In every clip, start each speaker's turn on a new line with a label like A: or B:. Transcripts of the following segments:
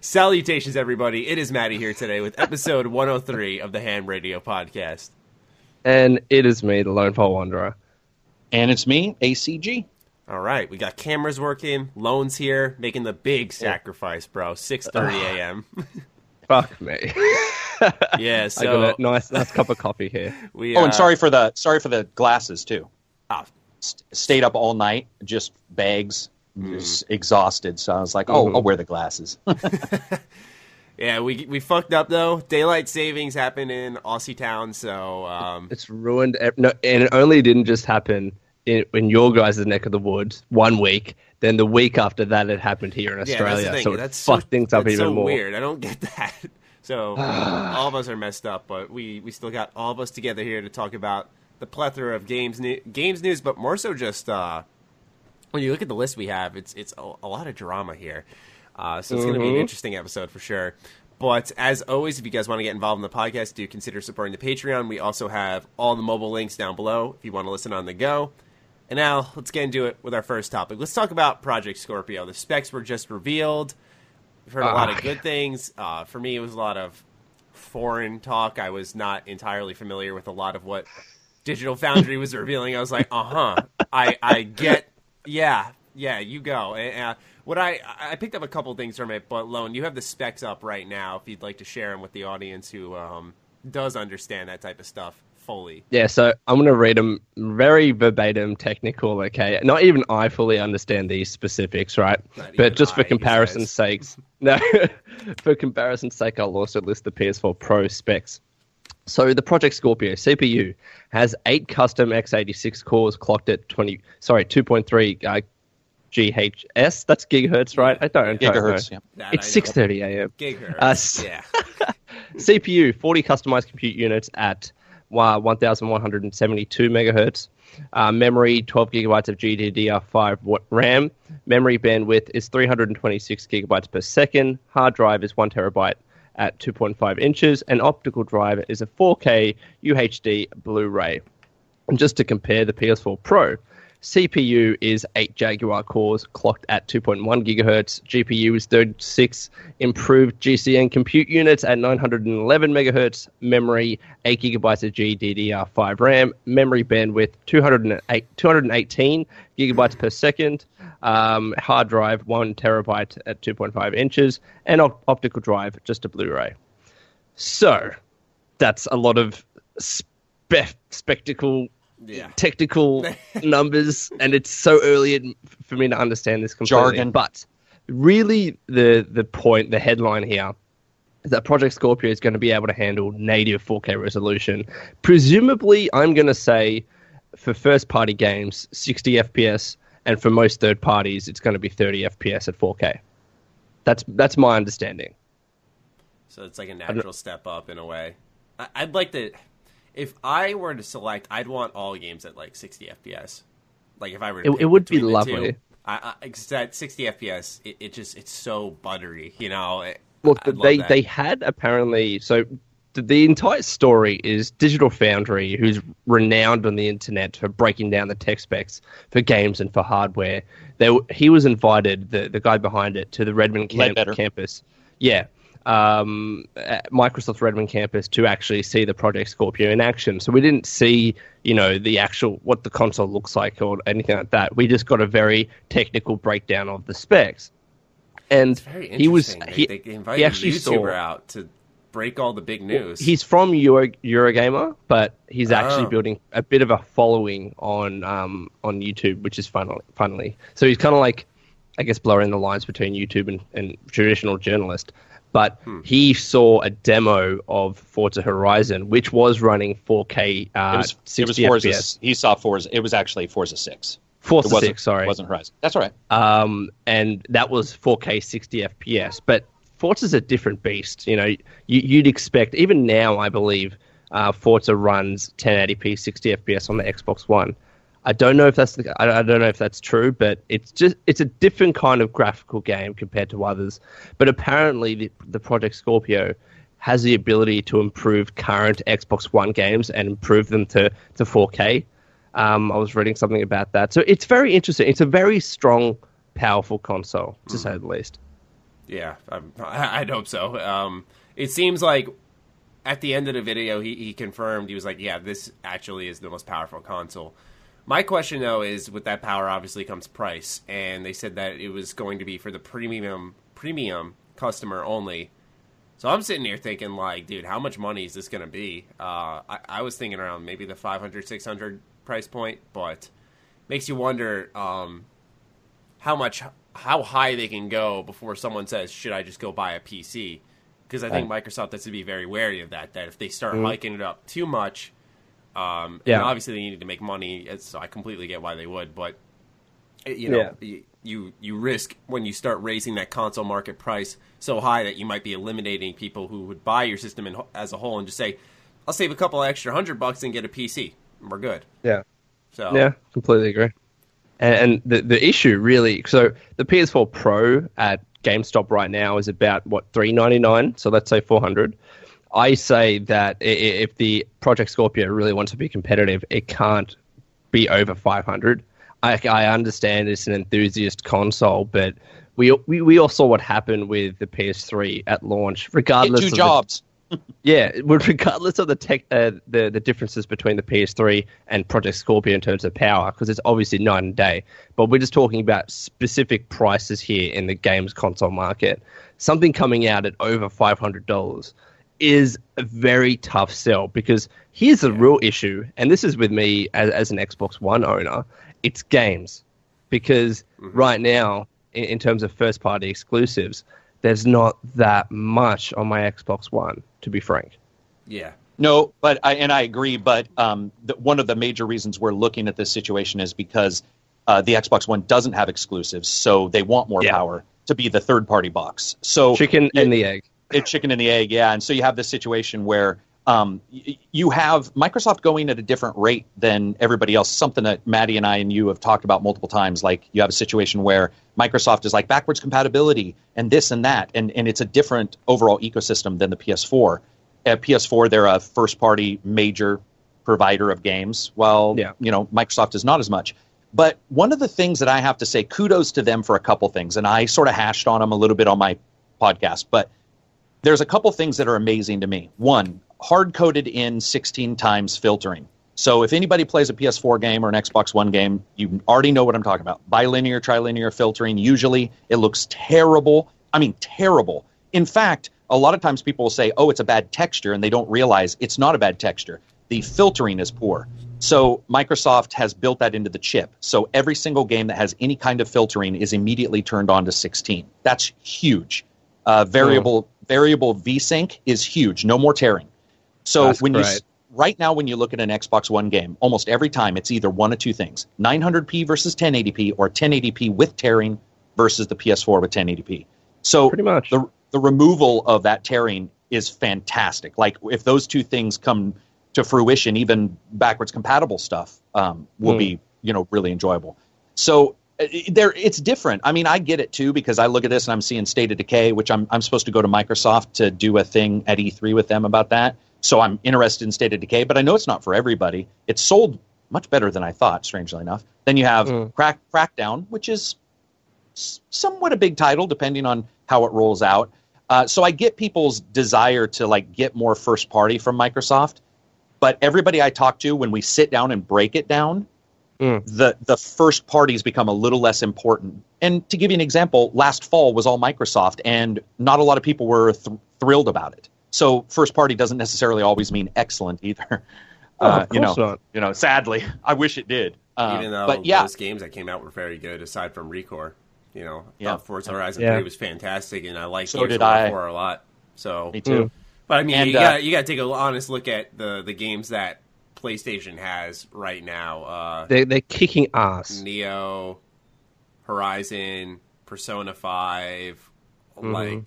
A: Salutations, everybody. It is Maddie here today with episode 103 of the Ham Radio Podcast.
B: And it is me, the Lone Pole Wanderer.
C: And it's me, ACG.
A: All right, we got cameras working, loans here, making the big sacrifice, bro. 6:30 a.m.
B: Fuck me.
A: yeah, so
B: I got a nice, nice cup of coffee here.
A: we
C: Oh,
A: uh,
C: and sorry for the sorry for the glasses too.
A: ah,
C: S- stayed up all night, just bags, just exhausted. So I was like, oh, I'll wear the glasses.
A: yeah, we we fucked up though. Daylight savings happened in Aussie town, so um,
B: It's ruined. ev- No, and it only didn't just happen in, in your guys' neck of the woods one week. Then the week after that, it happened here in
A: yeah, that's
B: Australia.
A: the thing.
B: So it
A: that's
B: fucked
A: so,
B: things up
A: that's
B: even
A: so
B: more.
A: weird. I don't get that. So all of us are messed up, but we we still got all of us together here to talk about the plethora of games new, games news, but more so just uh, when you look at the list we have, it's it's a, a lot of drama here. Uh, so it's going to be an interesting episode for sure. But as always, if you guys want to get involved in the podcast, do consider supporting the Patreon. We also have all the mobile links down below if you want to listen on the go. And now let's get into it with our first topic. Let's talk about Project Scorpio. The specs were just revealed. We've heard a lot of
B: Ah.
A: good things. Uh, for me, it was a lot of foreign talk. I was not entirely familiar with a lot of what Digital Foundry was revealing. I was like, uh huh, I I get, yeah, yeah, you go. Uh, what I I picked up a couple things from it, but Lone, you have the specs up right now. If you'd like to share them with the audience who um, does understand that type of stuff fully.
B: Yeah, so I'm going to read them very verbatim, technical, okay? Not even I fully understand these specifics, right?
A: Not
B: But just
A: I,
B: for comparison's sakes, no, for comparison's sake, I'll also list the PS4 Pro specs. So the Project Scorpio CPU has eight custom x86 cores clocked at 20, sorry, 2.3 uh, GHz. That's gigahertz, right? I don't, I don't
C: Gigahertz.
B: know.
C: Yeah.
A: That
B: It's
A: I
B: 6:30 a.m.
A: Gigahertz.
B: Uh,
A: yeah.
B: CPU, 40 customized compute units at uh, 1172 megahertz. Uh, memory, 12 gigabytes of GDDR5 RAM. Memory bandwidth is 326 gigabytes per second. Hard drive is 1 terabyte at 2.5 inches. And optical drive is a 4K UHD Blu ray. And just to compare the PS4 Pro, CPU is 8 Jaguar cores clocked at 2.1 gigahertz. GPU is 36 improved GCN compute units at 911 megahertz. Memory 8 gigabytes of GDDR5 RAM. Memory bandwidth 208, 218 gigabytes per second. Um, hard drive 1 terabyte at 2.5 inches. And op- optical drive just a Blu-ray. So that's a lot of spe- spectacle
A: Yeah.
B: technical numbers, and it's so early in- for me to understand this completely.
C: Jargon.
B: But really, the the point, the headline here, is that Project Scorpio is going to be able to handle native 4K resolution. Presumably, I'm going to say for first party games, 60 FPS, and for most third parties, it's going to be 30 FPS at 4K. That's that's my understanding.
A: So it's like a natural step up in a way. I- I'd like to, if I were to select, I'd want all games at like 60 FPS. Like if I were, to
B: It-
A: pick
B: it would be lovely.
A: two, I, I, 'cause at 60 FPS, it, it just it's so buttery, you know. It,
B: Well,
A: I'd
B: they they had apparently so the, the entire story is Digital Foundry, who's renowned on the internet for breaking down the tech specs for games and for hardware. They he was invited the the guy behind it to the Redmond camp, campus. Yeah. Um, Microsoft's Redmond campus to actually see the Project Scorpio in action. So we didn't see, you know, the actual what the console looks like or anything like that. We just got a very technical breakdown of the specs. And he was he,
A: they invited
B: he actually
A: YouTuber
B: saw,
A: out to break all the big news.
B: He's from Euro, Eurogamer, but he's actually
A: Oh.
B: building a bit of a following on um, on YouTube, which is funnily, funnily. So he's kind of like, I guess, blurring the lines between YouTube and, and traditional journalist. But
A: Hmm.
B: he saw a demo of Forza Horizon, which was running 4K, uh,
C: It was, it
B: 60
C: was Forza.
B: FPS.
C: He saw Forza. It was actually Forza Six.
B: Forza
C: it wasn't,
B: 6, sorry.
C: It wasn't Horizon. That's all right.
B: um, and that was 4K 60 FPS. But Forza's a different beast. You know, you, you'd expect even now, I believe, uh, Forza runs 1080p 60 FPS on the Xbox One. I don't know if that's the, I, don't know if that's true, but it's just it's a different kind of graphical game compared to others. But apparently, the, the Project Scorpio has the ability to improve current Xbox One games and improve them to to 4K. Um, I was reading something about that, so it's very interesting. It's a very strong, powerful console, to say the least.
A: Yeah, I'm, I'd hope so. Um, it seems like at the end of the video, he, he confirmed he was like, "Yeah, this actually is the most powerful console." My question though is, with that power, obviously comes price, and they said that it was going to be for the premium premium customer only. So I'm sitting here thinking, like, dude, how much money is this going to be? Uh, I, I, was thinking around maybe the 500, 600 price point, but makes you wonder um, how much, how high they can go before someone says, should I just go buy a PC? Because I think Microsoft has to be very wary of that. That if they start mm-hmm. hiking it up too much, um, yeah. obviously they needed to make money, so I completely get why they would. But eh, you know, yeah. you you risk when you start raising that console market price so high that you might be eliminating people who would buy your system in, as a whole and just say, "I'll save a couple extra hundred bucks and get a PC. We're good."
B: Yeah. So yeah, completely agree. And, and the the issue really, so the PS4 Pro at GameStop right now is about what three ninety nine. So let's say four hundred. I say that if the Project Scorpio really wants to be competitive, it can't be over 500. I, I understand it's an enthusiast console, but we, we we all saw what happened with the PS3 at launch. Regardless,
C: Get two jobs.
B: The, yeah, regardless of the tech, uh, the the differences between the PS3 and Project Scorpio in terms of power, because it's obviously night and day. But we're just talking about specific prices here in the games console market. Something coming out at over five hundred dollars is a very tough sell because here's the real issue, and this is with me as, as an Xbox One owner. It's games because mm-hmm. right now, in, in terms of first party exclusives, there's not that much on my Xbox One, to be frank.
A: Yeah.
C: No, but I and I agree. But um, the, one of the major reasons we're looking at this situation is because uh, the Xbox One doesn't have exclusives, so they want more yeah. power to be the third party box. So
B: chicken and the egg
C: it's chicken and the egg, yeah. And so you have this situation where um, you have Microsoft going at a different rate than everybody else. Something that Maddie and I and you have talked about multiple times. Like you have a situation where Microsoft is like backwards compatibility and this and that, and and it's a different overall ecosystem than the PS4. At PS4, they're a first-party major provider of games, while yeah. you know Microsoft is not as much. But one of the things that I have to say, kudos to them for a couple things, and I sort of hashed on them a little bit on my podcast, but there's a couple things that are amazing to me. One, hard coded in 16 times filtering. So if anybody plays a PS4 game or an Xbox One game, you already know what I'm talking about. Bilinear, trilinear filtering. Usually it looks terrible. I mean, terrible. In fact, a lot of times people will say, oh, it's a bad texture, and they don't realize it's not a bad texture. The filtering is poor. So Microsoft has built that into the chip. So every single game that has any kind of filtering is immediately turned on to 16. That's huge. Uh, variable mm variable vsync is huge. No more tearing. So That's when great. you right now when you look at an Xbox One game, almost every time it's either one of two things: 900p versus 1080p, or 1080p with tearing versus the PS4 with 1080p. So
B: pretty much
C: the the removal of that tearing is fantastic. Like if those two things come to fruition, even backwards compatible stuff um, will mm. be you know really enjoyable. So there it's different. I mean, I get it too because I look at this and I'm seeing State of Decay, which I'm I'm supposed to go to Microsoft to do a thing at E3 with them about that. So I'm interested in State of Decay, but I know it's not for everybody. It's sold much better than I thought, strangely enough. Then you have mm. Crack Crackdown, which is somewhat a big title depending on how it rolls out. Uh, so I get people's desire to like get more first party from Microsoft, but everybody I talk to when we sit down and break it down, Mm. the the first parties become a little less important. And to give you an example, last fall was all Microsoft, and not a lot of people were th- thrilled about it. So first party doesn't necessarily always mean excellent either.
B: Oh, uh, you know,
C: not. you know, sadly, I wish it did.
A: Uh, Even though but yeah. those games that came out were very good, aside from Recore, you know, yeah. Forza Horizon yeah. 3 was fantastic, and I liked
C: so Gears did I.
A: 4 a lot. So
C: me too. Mm.
A: But I mean, and, you, uh, got you got to take an honest look at the the games that PlayStation has right now. Uh,
B: they they're kicking ass.
A: Nioh, Horizon, Persona 5 mm-hmm. like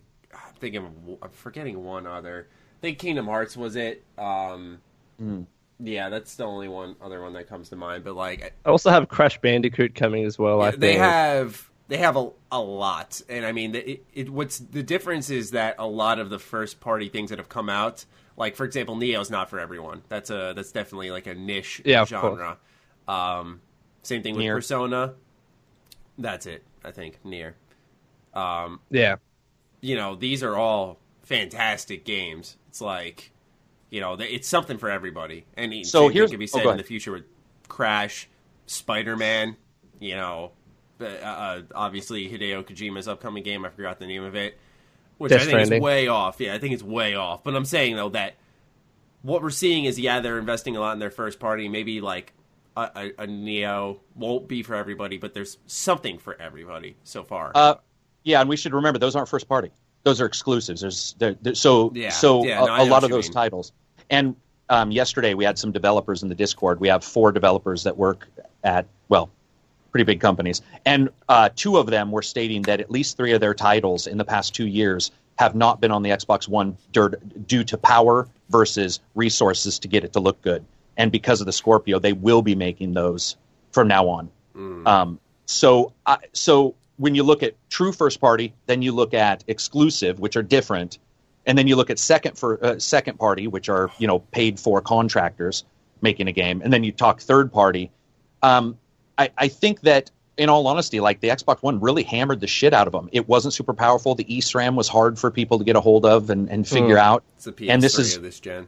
A: thinking, of, I'm forgetting one other. I think Kingdom Hearts was it. Um,
C: Hmm.
A: Yeah, that's the only one other one that comes to mind. But like,
B: I also have Crash Bandicoot coming as well. I
A: they have they have a, a lot, and I mean, it, it, what's the difference is that a lot of the first party things that have come out, like for example, Nioh's not for everyone. That's a that's definitely like a niche
B: Yeah,
A: genre. Um, same thing with
C: Nier.
A: Persona. That's it, I think. Nier. Um,
B: yeah.
A: you know, these are all fantastic games. It's like, you know, it's something for everybody. And
C: So here
A: could be
C: oh,
A: said
C: go
A: in the future with Crash, Spider Man. You know, uh, uh, obviously Hideo Kojima's upcoming game. I forgot the name of it, which
B: Death
A: I think is way off. Yeah, I think it's way off. But I'm saying though that what we're seeing is yeah, they're investing a lot in their first party. Maybe like a, a, a Nioh won't be for everybody, but there's something for everybody so far.
C: Uh, yeah, and we should remember those aren't first party; those are exclusives. There's there, there- so
A: Yeah,
C: so
A: yeah,
C: a,
A: no, I
C: a
A: know
C: lot of those
A: mean.
C: titles. And um, yesterday we had some developers in the Discord. We have four developers that work at well, pretty big companies, and uh, two of them were stating that at least three of their titles in the past two years have not been on the Xbox One due to power versus resources to get it to look good. And because of the Scorpio, they will be making those from now on. Um, so, I so when you look at true first party, then you look at exclusive, which are different, and then you look at second for uh, second party, which are you know paid for contractors making a game, and then you talk third party. Um, I, I think that in all honesty, like the Xbox One really hammered the shit out of them. It wasn't super powerful. The eSRAM was hard for people to get a hold of and, and figure out.
A: it's the PS3
C: and this is
A: of this gen.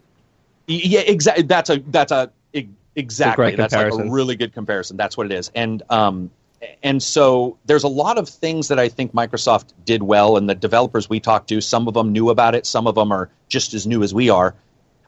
C: Yeah, exactly. That's a that's a e- exactly
B: great
C: that's like a really good comparison. That's what it is. And um and so there's a lot of things that I think Microsoft did well, and the developers we talked to, some of them knew about it, some of them are just as new as we are.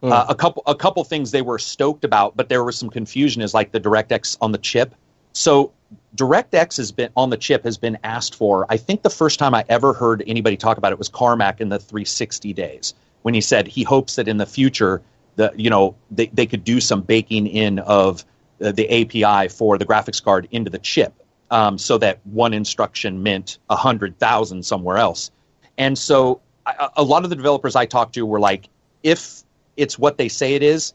C: Uh, a couple a couple things they were stoked about, but there was some confusion. Is like the DirectX on the chip. So DirectX has been on the chip has been asked for. I think the first time I ever heard anybody talk about it was Carmack in the 360 days when he said he hopes that in the future the you know they, they could do some baking in of uh, the API for the graphics card into the chip, um, so that one instruction meant a hundred thousand somewhere else. And so I, a lot of the developers I talked to were like, if it's what they say it is,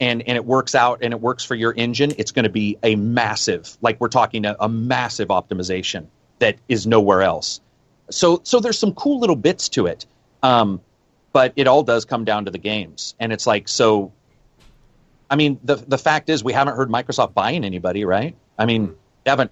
C: and and it works out and it works for your engine, it's going to be a massive, like we're talking a, a massive optimization that is nowhere else. So so there's some cool little bits to it, um, but it all does come down to the games, and it's like so. I mean, the the fact is, we haven't heard Microsoft buying anybody, right? I mean, they haven't.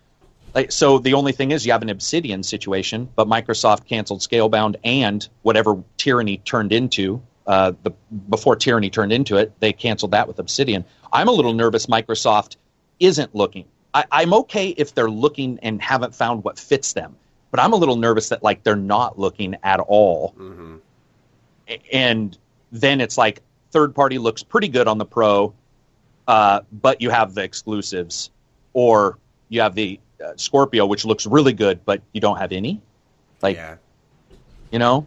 C: Like, so the only thing is, you have an Obsidian situation, but Microsoft canceled Scalebound and whatever Tyranny turned into. Uh, the before Tyranny turned into it, they canceled that with Obsidian. I'm a little nervous. Microsoft isn't looking. I, I'm okay if they're looking and haven't found what fits them, but I'm a little nervous that like they're not looking at all A- and then it's like third party looks pretty good on the pro, uh, but you have the exclusives, or you have the uh, Scorpio, which looks really good, but you don't have any. Like
A: yeah.
C: you know,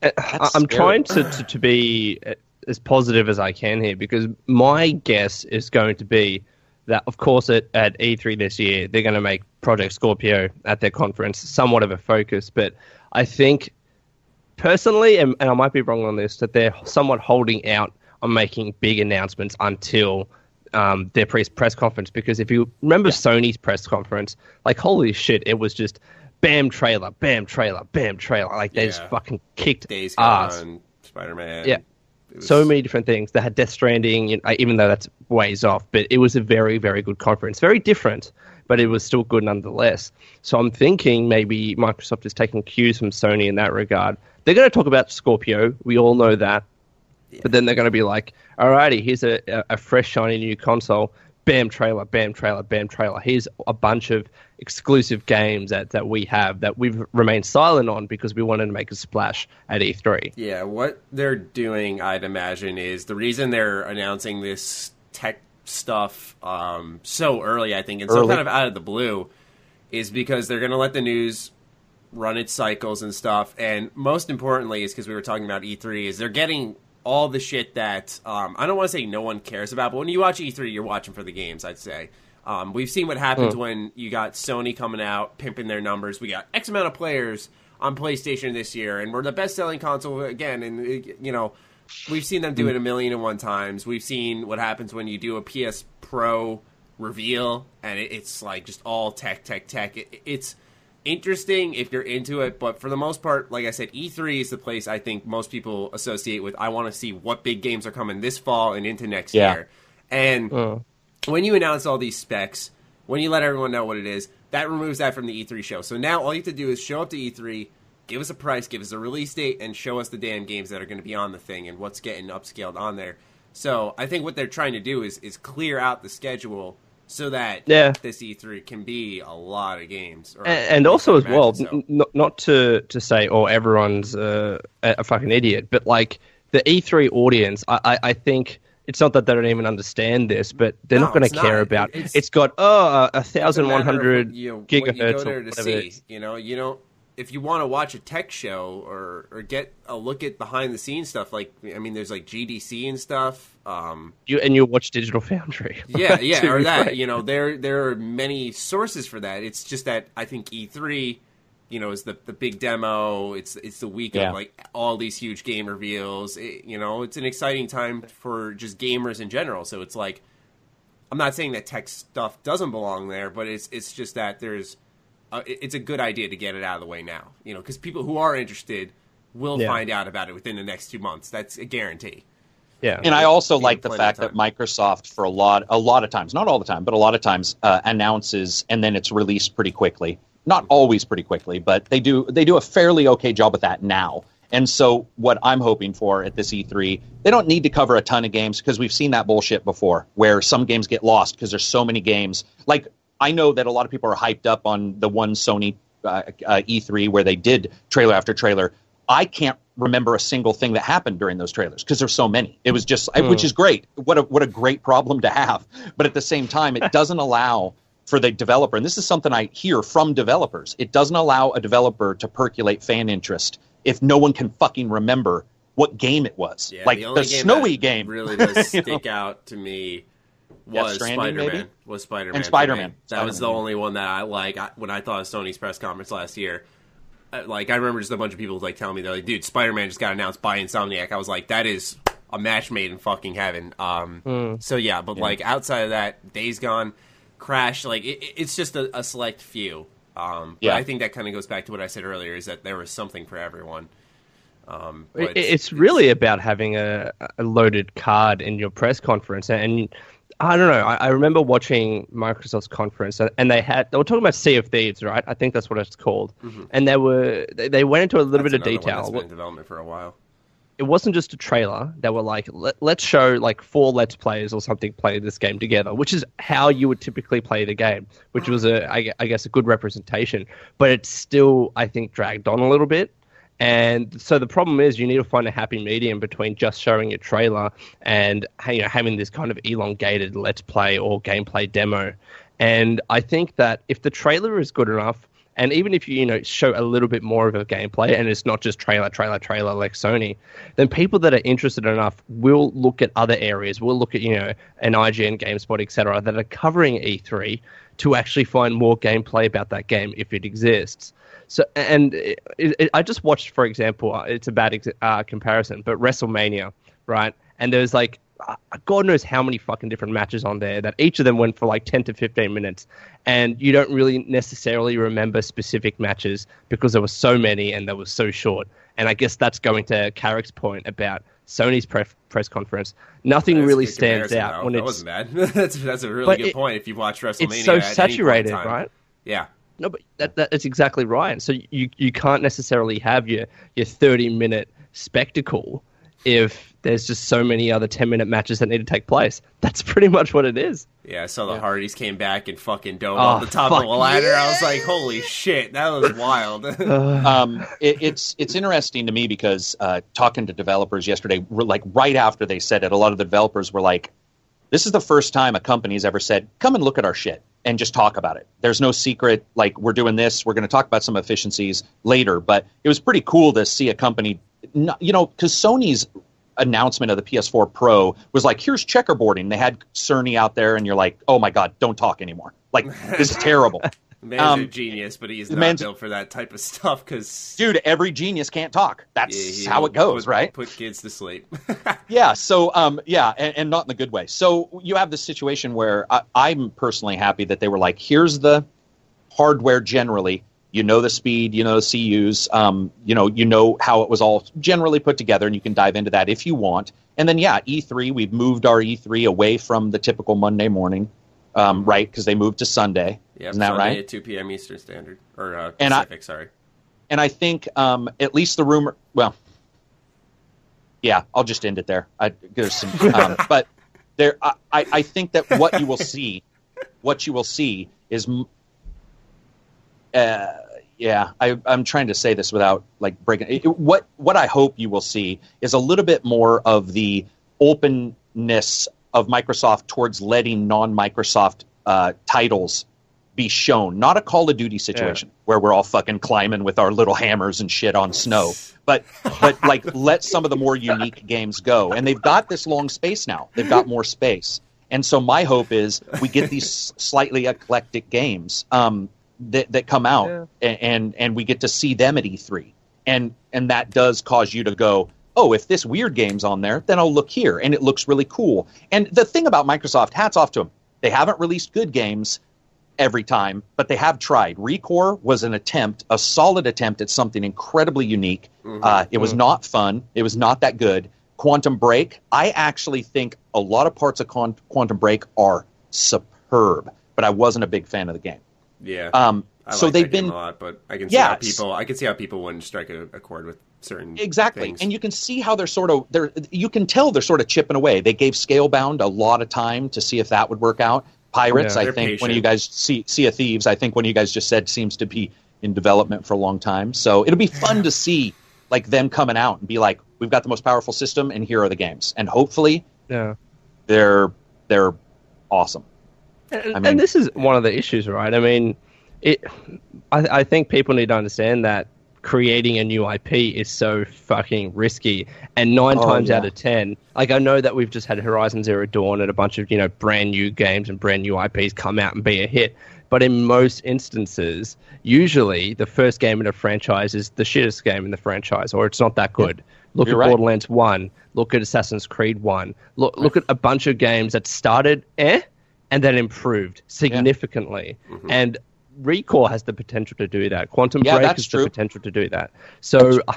C: That's
B: I'm
C: scary.
B: trying to, to, to be as positive as I can here because my guess is going to be that, of course, at, at E3 this year, they're going to make Project Scorpio at their conference somewhat of a focus. But I think, personally, and, and I might be wrong on this, that they're somewhat holding out on making big announcements until um, their press press conference. Because if you remember Sony's press conference, like, holy shit, it was just bam trailer, bam trailer, bam trailer. Like, they just fucking kicked
A: Days
B: ass.
A: Gone, Spider Man.
B: Yeah. So many different things. They had Death Stranding, you know, even though that's ways off, but it was a very, very good conference. Very different, but it was still good nonetheless. So I'm thinking maybe Microsoft is taking cues from Sony in that regard. They're going to talk about Scorpio. We all know that. But then they're going to be like, alrighty, here's a, a fresh, shiny new console. Bam trailer, bam trailer, bam trailer. Here's a bunch of exclusive games that, that we have that we've remained silent on because we wanted to make a splash at E E3.
A: Yeah, what they're doing, I'd imagine, is the reason they're announcing this tech stuff um, so early, I think, and so kind of out of the blue, is because they're going to let the news run its cycles and stuff. And most importantly, is because we were talking about E3, is they're getting all the shit that um, I don't want to say no one cares about, but when you watch E3, you're watching for the games. I'd say. Um, we've seen what happens when you got Sony coming out pimping their numbers. We got X amount of players on PlayStation this year, and we're the best selling console again. And you know, we've seen them do it a million and one times. We've seen what happens when you do a PS Pro reveal, and it, it's like just all tech, tech, tech. It, it's interesting if you're into it, but for the most part, like I said, E3 is the place I think most people associate with. I want to see what big games are coming this fall and into next
C: Yeah.
A: year. And
B: Oh.
A: when you announce all these specs, when you let everyone know what it is, that removes that from the E3 show. So now all you have to do is show up to E3, give us a price, give us a release date, and show us the damn games that are going to be on the thing and what's getting upscaled on there. So I think what they're trying to do is is clear out the schedule so that
B: Yeah.
A: this E3 can be a lot of games.
B: And, and also as well,
A: so-
B: n- not to to say oh everyone's uh, a, fucking idiot, but like the E3 audience, I, I, I think it's not that they don't even understand this, but they're
A: No,
B: not going to care
A: not.
B: about.
A: It's-
B: it's got oh a thousand one hundred
A: what you- what
B: gigahertz or whatever
A: see. You know, you don't. If you want to watch a tech show or or get a look at behind the scenes stuff, like I mean, there's like GDC and stuff. Um,
B: You and you watch Digital Foundry.
A: yeah, yeah, or that.
B: frank.
A: You know, there there are many sources for that. It's just that I think E3, you know, is the the big demo. It's it's the week
C: Yeah.
A: of like all these huge game reveals. It, you know, it's an exciting time for just gamers in general. So it's like, I'm not saying that tech stuff doesn't belong there, but it's it's just that there's, uh, it's a good idea to get it out of the way now. You know, because people who are interested will
B: Yeah.
A: find out about it within the next two months. That's a guarantee.
B: Yeah.
C: And I also
A: Give
C: like the fact that
A: time.
C: Microsoft, for a lot, a lot of times, not all the time, but a lot of times, uh, announces and then it's released pretty quickly. Not always pretty quickly, but they do they do a fairly okay job with that now. And so, what I'm hoping for at this E3, they don't need to cover a ton of games because we've seen that bullshit before, where some games get lost because there's so many games. Like I know that a lot of people are hyped up on the one Sony uh, uh, E3 where they did trailer after trailer. I can't remember a single thing that happened during those trailers because there's so many. It was just, which hmm. is great. What a what a great problem to have. But at the same time, it doesn't allow for the developer, and this is something I hear from developers. It doesn't allow a developer to percolate fan interest if no one can fucking remember what game it was.
A: Yeah,
C: like
A: the,
C: the,
A: game
C: snowy
A: that
C: game
A: really does
C: You know?
A: stick out to me was Spider Man. Was Spider Man
C: And Spider-Man.
A: That was the only one that I like. I, when I thought of Sony's press conference last year, like I remember just a bunch of people like telling me they're like, "Dude, Spider Man just got announced by Insomniac." I was like, "That is a match made in fucking heaven." Um,
C: Hmm.
A: so yeah, but like outside of that, Days Gone, Crash, like it, it- it's just a, a select few. Um, but
C: Yeah.
A: I think that kind of goes back to what I said earlier: is that there was something for everyone. Um, but
B: It- it's really about having a, a loaded card in your press conference, and I don't know. I, I remember watching Microsoft's conference, and- and they had they were talking about Sea of Thieves, right? I think that's what it's called, mm-hmm. and they were they, they went into a little
A: That's
B: bit of detail.
A: been in development for a while.
B: it wasn't just a trailer. They were like, Let, let's show like four let's players or something play this game together, which is how you would typically play the game, which mm-hmm. was a, I, I guess, a good representation. But it's still, I think, dragged on a little bit. And so the problem is, you need to find a happy medium between just showing a trailer and you know, having this kind of elongated let's play or gameplay demo. And I think that if the trailer is good enough, and even if you you know show a little bit more of a gameplay and it's not just trailer trailer trailer like Sony, then people that are interested enough will look at other areas. Will look at you know an IGN, GameSpot, etc. that are covering E3 to actually find more gameplay about that game if it exists. So and it, it, I just watched, for example, uh, it's a bad ex- uh, comparison, but WrestleMania, right? And there's like uh, God knows how many fucking different matches on there that each of them went for like 10 to 15 minutes. And you don't really necessarily remember specific matches because there were so many and they were so short. And I guess that's going to Carrick's point about Sony's press press conference. Nothing
A: That's
B: really stands out
A: though.
B: when
A: that
B: it's
A: wasn't bad. that's that's a really good
B: it-
A: point. If you watch WrestleMania,
B: it's so
A: at any point in
B: saturated, right?
A: Yeah,
B: No, but that, that that's exactly right. And so you you can't necessarily have your your 30 minute spectacle if there's just so many other 10 minute matches that need to take place. That's pretty much what it is.
A: yeah. I saw the Hardys came back and fucking dove
B: Oh,
A: off the top of
B: fuck
A: the ladder. I was like, holy shit, that was wild.
C: um, it, it's it's interesting to me because uh, talking to developers yesterday, like right after they said it, a lot of the developers were like, "This is the first time a company's ever said, come and look at our shit and just talk about it. There's no secret. Like we're doing this. We're going to talk about some efficiencies later, but it was pretty cool to see a company, you know, because Sony's announcement of the PS4 Pro was like, here's checkerboarding. They had Cerny out there, and you're like, oh my god, don't talk anymore. Like this is terrible.
A: Man's
C: Um,
A: a genius, but he's
C: the
A: not built for that type of stuff. Because
C: dude, every genius can't talk. That's how it goes, right?
A: Put kids to sleep.
C: yeah so um yeah and, and not in the good way so you have this situation where I, i'm personally happy that they were like here's the hardware generally you know the speed you know the cus um, you know you know how it was all generally put together and you can dive into that if you want and then yeah e3 we've moved our e3 away from the typical monday morning um, right because they moved to sunday
A: yeah,
C: isn't that
A: Sunday
C: right
A: At two p.m. Eastern Standard or uh,
C: And I-
A: Pacific. sorry.
C: and I think um, at least the rumor. Well, yeah, I'll just end it there. I, there's some, um, but there, I, I I think that what you will see, what you will see is, uh, yeah, I, I'm trying to say this without like breaking. It, what what I hope you will see is a little bit more of the openness of Microsoft towards letting non-Microsoft uh, titles be shown, not a Call of Duty situation where we're all fucking climbing with our little hammers and shit on snow, but but like let some of the more unique games go. And they've got this long space now. They've got more space. And so my hope is we get these slightly eclectic games um, that that come out a- and and we get to see them at E3. And and that does cause you to go, "Oh, if this weird game's on there, then I'll look here and it looks really cool." And the thing about Microsoft, hats off to them. They haven't released good games every time, but they have tried. Recore was an attempt, a solid attempt at something incredibly unique. Uh, it was not fun. It was not that good. Quantum Break, I actually think a lot of parts of Con- Quantum Break are superb, but I wasn't a big fan of the game.
A: Yeah.
C: Um,
A: I
C: so
A: like
C: they've
A: that game
C: been
A: a lot, but I can see
C: Yeah,
A: how people. I can see how people wouldn't strike a, a chord with certain
C: exactly
A: things.
C: and you can see how they're sort of they're you can tell they're sort of chipping away they gave scalebound a lot of time to see if that would work out pirates
B: Yeah.
C: i
A: They're
C: think one of you guys see sea of thieves i think one of you guys just said seems to be in development for a long time so it'll be fun to see like them coming out and be like we've got the most powerful system and here are the games and hopefully
B: Yeah.
C: they're they're awesome
B: And,
C: I mean-
B: and this is one of the issues, right? I mean, it. I, I think people need to understand that creating a new IP is so fucking risky, and nine
C: Oh,
B: times
C: yeah.
B: out of ten, like I know that we've just had Horizon Zero Dawn and a bunch of you know brand new games and brand new IPs come out and be a hit, but in most instances, usually the first game in a franchise is the shittest game in the franchise, or it's not that good. Look
C: You're
B: at
C: right.
B: Borderlands One. Look at Assassin's Creed One. Look look at a bunch of games that started eh and then improved significantly. And Recore has the potential to do that. Quantum
C: Yeah,
B: Break has
C: true.
B: the potential to do that. So uh,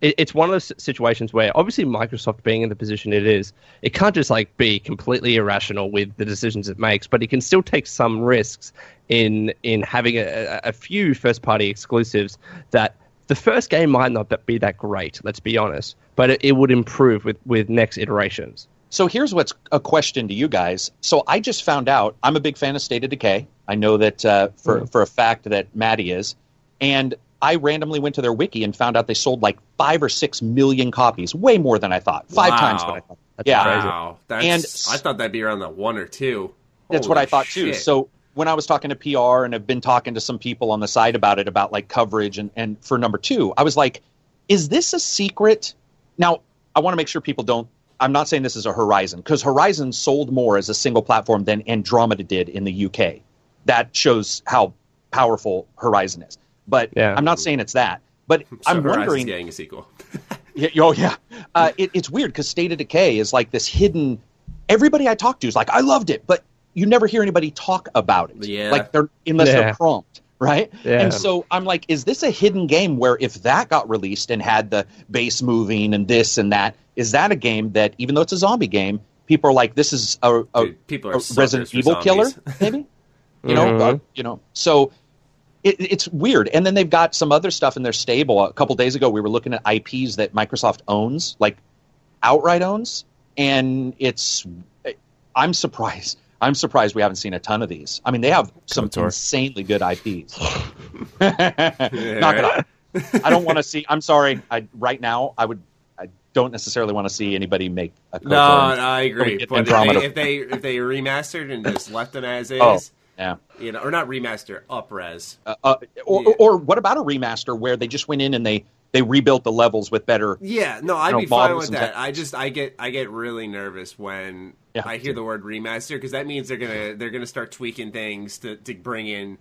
B: it, it's one of those situations where obviously Microsoft being in the position it is, it can't just like be completely irrational with the decisions it makes, but it can still take some risks in in having a, a few first party exclusives that the first game might not be that great, let's be honest, but it, it would improve with, with next iterations.
C: So here's what's a question to you guys. So I just found out I'm a big fan of State of Decay. I know that uh, for for a fact that Maddie is, and I randomly went to their wiki and found out they sold like five or six million copies, way more than I thought, five
A: Wow.
C: times what I thought.
B: That's
C: yeah,
B: crazy.
A: Wow, that's,
C: And-
A: I thought that'd be around the one or two.
C: That's what I
A: Holy
C: thought too. So when I was talking to PR and have been talking to some people on the side about it, about like coverage and, and for number two, I was like, is this a secret? Now, I want to make sure people don't. I'm not saying this is a Horizon because Horizon sold more as a single platform than Andromeda did in the UK. That shows how powerful Horizon is. But
B: Yeah.
C: I'm not saying it's that. But
A: So
C: I'm
A: Horizon's
C: wondering.
A: getting a sequel.
C: Yeah, oh yeah, uh, it, it's weird because State of Decay is like this hidden. Everybody I talk to is like, I loved it, but you never hear anybody talk about it.
A: Yeah.
C: like they're unless
B: Yeah.
C: they're prompt, right?
B: Yeah.
C: And so I'm like, is this a hidden game where if that got released and had the base moving and this and that, is that a game that even though it's a zombie game, people are like, this is a, a,
A: Dude, people are
C: a Resident
A: for
C: Evil killer, maybe? You know,
B: Mhm.
C: uh, you know, so it, it's weird. And then they've got some other stuff in their stable. A couple days ago, we were looking at IPs that Microsoft owns, like outright owns, and it's. I'm surprised. I'm surprised we haven't seen a ton of these. I mean, they have some
A: KOTOR.
C: insanely good IPs. Knock it off. I don't want to see. I'm sorry. I right now I would. I don't necessarily want to see anybody make a.
A: No,
C: KOTOR.
A: I agree. But if they, if they if they remastered and just left them as is,
C: Oh, yeah.
A: you know, or not remaster, upres.
C: Uh, uh, or,
A: Yeah.
C: or what about a remaster where they just went in and they they rebuilt the levels with better
A: Yeah, no, I'd
C: know,
A: be fine with that.
C: tech-
A: I just I get I get really nervous when
C: Yeah.
A: I hear the word remaster because that means they're gonna they're gonna start tweaking things to to bring in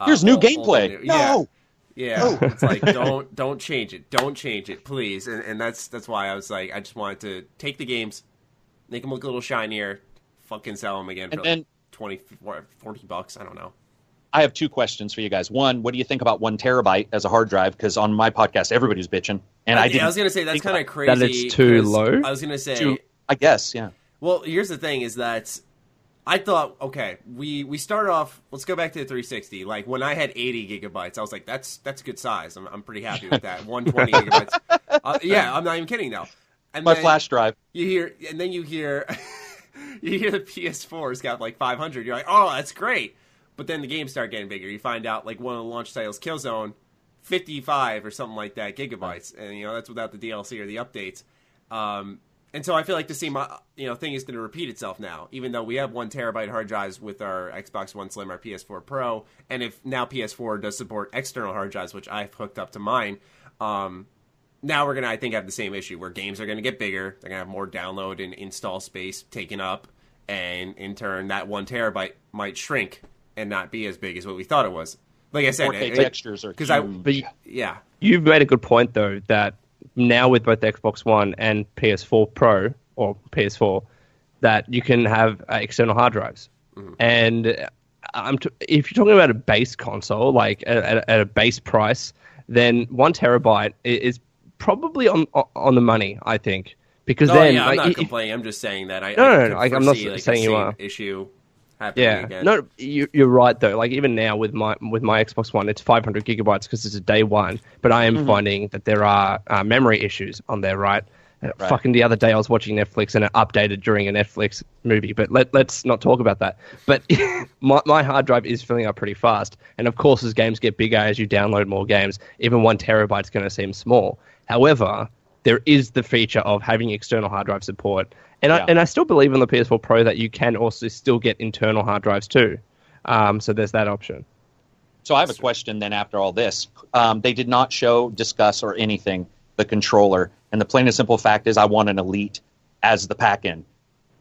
A: Uh,
C: Here's new
A: all- all the
C: gameplay.
A: new-
C: No.
A: Yeah, yeah. It's like don't don't change it, don't change it, please. And, and that's that's why I was like, I just wanted to take the games, make them look a little shinier, fucking sell them again for
C: And then-
A: 20, 40 bucks. I don't know.
C: I have two questions for you guys. One, what do you think about one terabyte as a hard drive? Because on my podcast, everybody's bitching, and I,
A: I,
C: didn't.
A: I was gonna say that's kind of crazy.
B: That it's too
A: 'cause
B: low?
A: I was gonna say,
C: to- I guess, yeah.
A: well, here's the thing: is that I thought, okay, we we started off. Let's go back to the 360. Like when I had 80 gigabytes, I was like, that's that's a good size. I'm I'm pretty happy with that. 120 gigabytes. Uh, yeah, I'm not even kidding now. And
C: My
A: then
C: flash drive.
A: You hear, and then you hear, you hear the PS4's got like 500. You're like, oh, that's great. But then the games start getting bigger. You find out like one of the launch titles, Killzone, 55 or something like that gigabytes, and you know that's without the DLC or the updates. Um, and so I feel like the same, you know, thing is going to repeat itself now. Even though we have one terabyte hard drives with our Xbox One Slim, our PS4 Pro, and if now PS4 does support external hard drives, which I've hooked up to mine, um, now we're gonna, I think, have the same issue where games are gonna get bigger. They're gonna have more download and install space taken up, and in turn, that one terabyte might shrink and not be as big as what we thought it was. Like I said,
C: 4K textures are
A: because I,
C: huge.
B: But you,
A: yeah,
B: you've made a good point though that now with both Xbox One and PS4 Pro or PS4, that you can have uh, external hard drives, and uh, I'm t- if you're talking about a base console, like at, at, at a base price, then one terabyte is probably on on the money. I think because
A: no,
B: then
A: yeah, I'm
B: like,
A: not
B: i-
A: complaining. I'm just saying that I
B: No,
A: I
B: no, no,
A: could
B: like, I'm not
A: like,
B: saying
A: the
B: you
A: same
B: are.
A: issue happening
B: Yeah,
A: again.
B: no, you, you're right though. Like even now with my with my Xbox One, it's 500 gigabytes because it's a day one. But I am
A: Mm-hmm.
B: finding that there are uh, memory issues on there. Right? Uh, Fucking the other day, I was watching Netflix and it updated during a Netflix movie. But let let's not talk about that. But my my hard drive is filling up pretty fast, and of course, as games get bigger, as you download more games, even one terabyte's going to seem small. However, there is the feature of having external hard drive support. And, I, and I still believe on the PS4 Pro that you can also still get internal hard drives too. Um, so there's that option.
C: So I have a question then after all this. Um, they did not show, discuss, or anything the controller. And the plain and simple fact is I want an Elite as the pack in.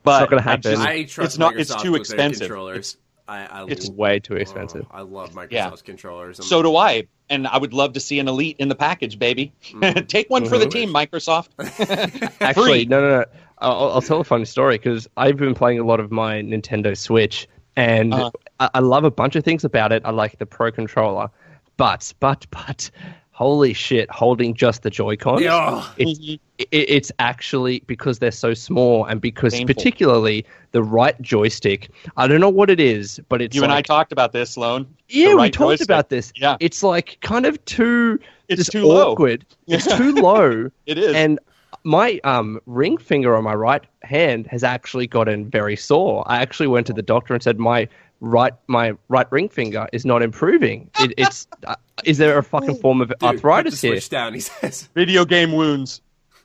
C: But it's
B: not gonna
C: I
B: happen.
C: just-
A: I trust
C: it's not it's too expensive.
A: Controllers.
C: It's-
A: I, I
C: it's
B: Way too expensive.
A: Oh, I love Microsoft's
C: Yeah.
A: controllers. I'm-
C: so do I. And I would love to see an Elite in the package, baby.
A: Mm-hmm.
C: Take one for the team, Microsoft.
B: Actually, no, no, no. I'll, I'll tell a funny story because I've been playing a lot of my Nintendo Switch, and
C: Uh-huh.
B: I, I love a bunch of things about it. I like the Pro controller, but, but, but, holy shit, holding just the Joy-Con.
A: Yeah.
B: It's, it, it's actually because they're so small, and because
C: Painful.
B: particularly the right joystick. I don't know what it is, but it's
C: you and I talked about this, Sloan.
B: Yeah,
C: The
B: we talked
C: joystick.
B: about this.
C: Yeah.
B: it's like kind of too.
C: It's
B: just
C: too low.
B: It's too low.
C: It is.
B: And my um, ring finger on my right hand has actually gotten very sore. I actually went to the doctor and said my right my right ring finger is not improving. It, it's uh, is there a fucking form of
A: Dude,
B: arthritis here?
A: Down, he says.
C: Video game wounds.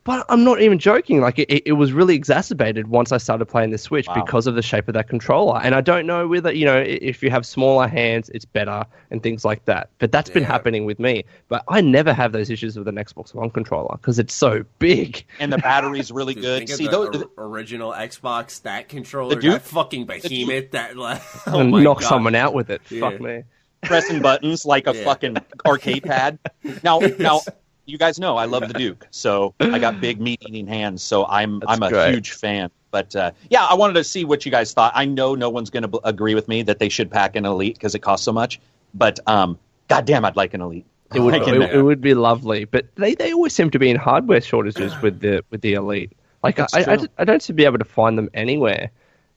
B: But I'm not even joking. Like it, it was really exacerbated once I started playing the Switch
C: Wow.
B: because of the shape of that controller. And I don't know whether you know if you have smaller hands, it's better and things like that. But that's been happening with me. But I never have those issues with an Xbox One controller because it's so big.
C: And the battery's really
A: Dude,
C: good.
A: think of
C: See,
A: the
C: those,
A: or- original Xbox, that controller,
C: The Duke?
A: that fucking behemoth, that like, oh
B: and knock
A: God.
B: someone out with it.
A: Yeah.
B: Fuck me.
C: pressing buttons like a
A: Yeah.
C: fucking arcade pad. Now, now, you guys know I love the Duke, so I got big meat eating hands. So I'm
B: That's
C: I'm a
B: great.
C: huge fan. But uh, yeah, I wanted to see what you guys thought. I know no one's going to b- agree with me that they should pack an Elite because it costs so much. But um, goddamn, I'd like an Elite.
B: It would,
C: I
B: it, it would be lovely, but they, they always seem to be in hardware shortages with the with the Elite. Like I, I, I, don't seem to be able to find them anywhere,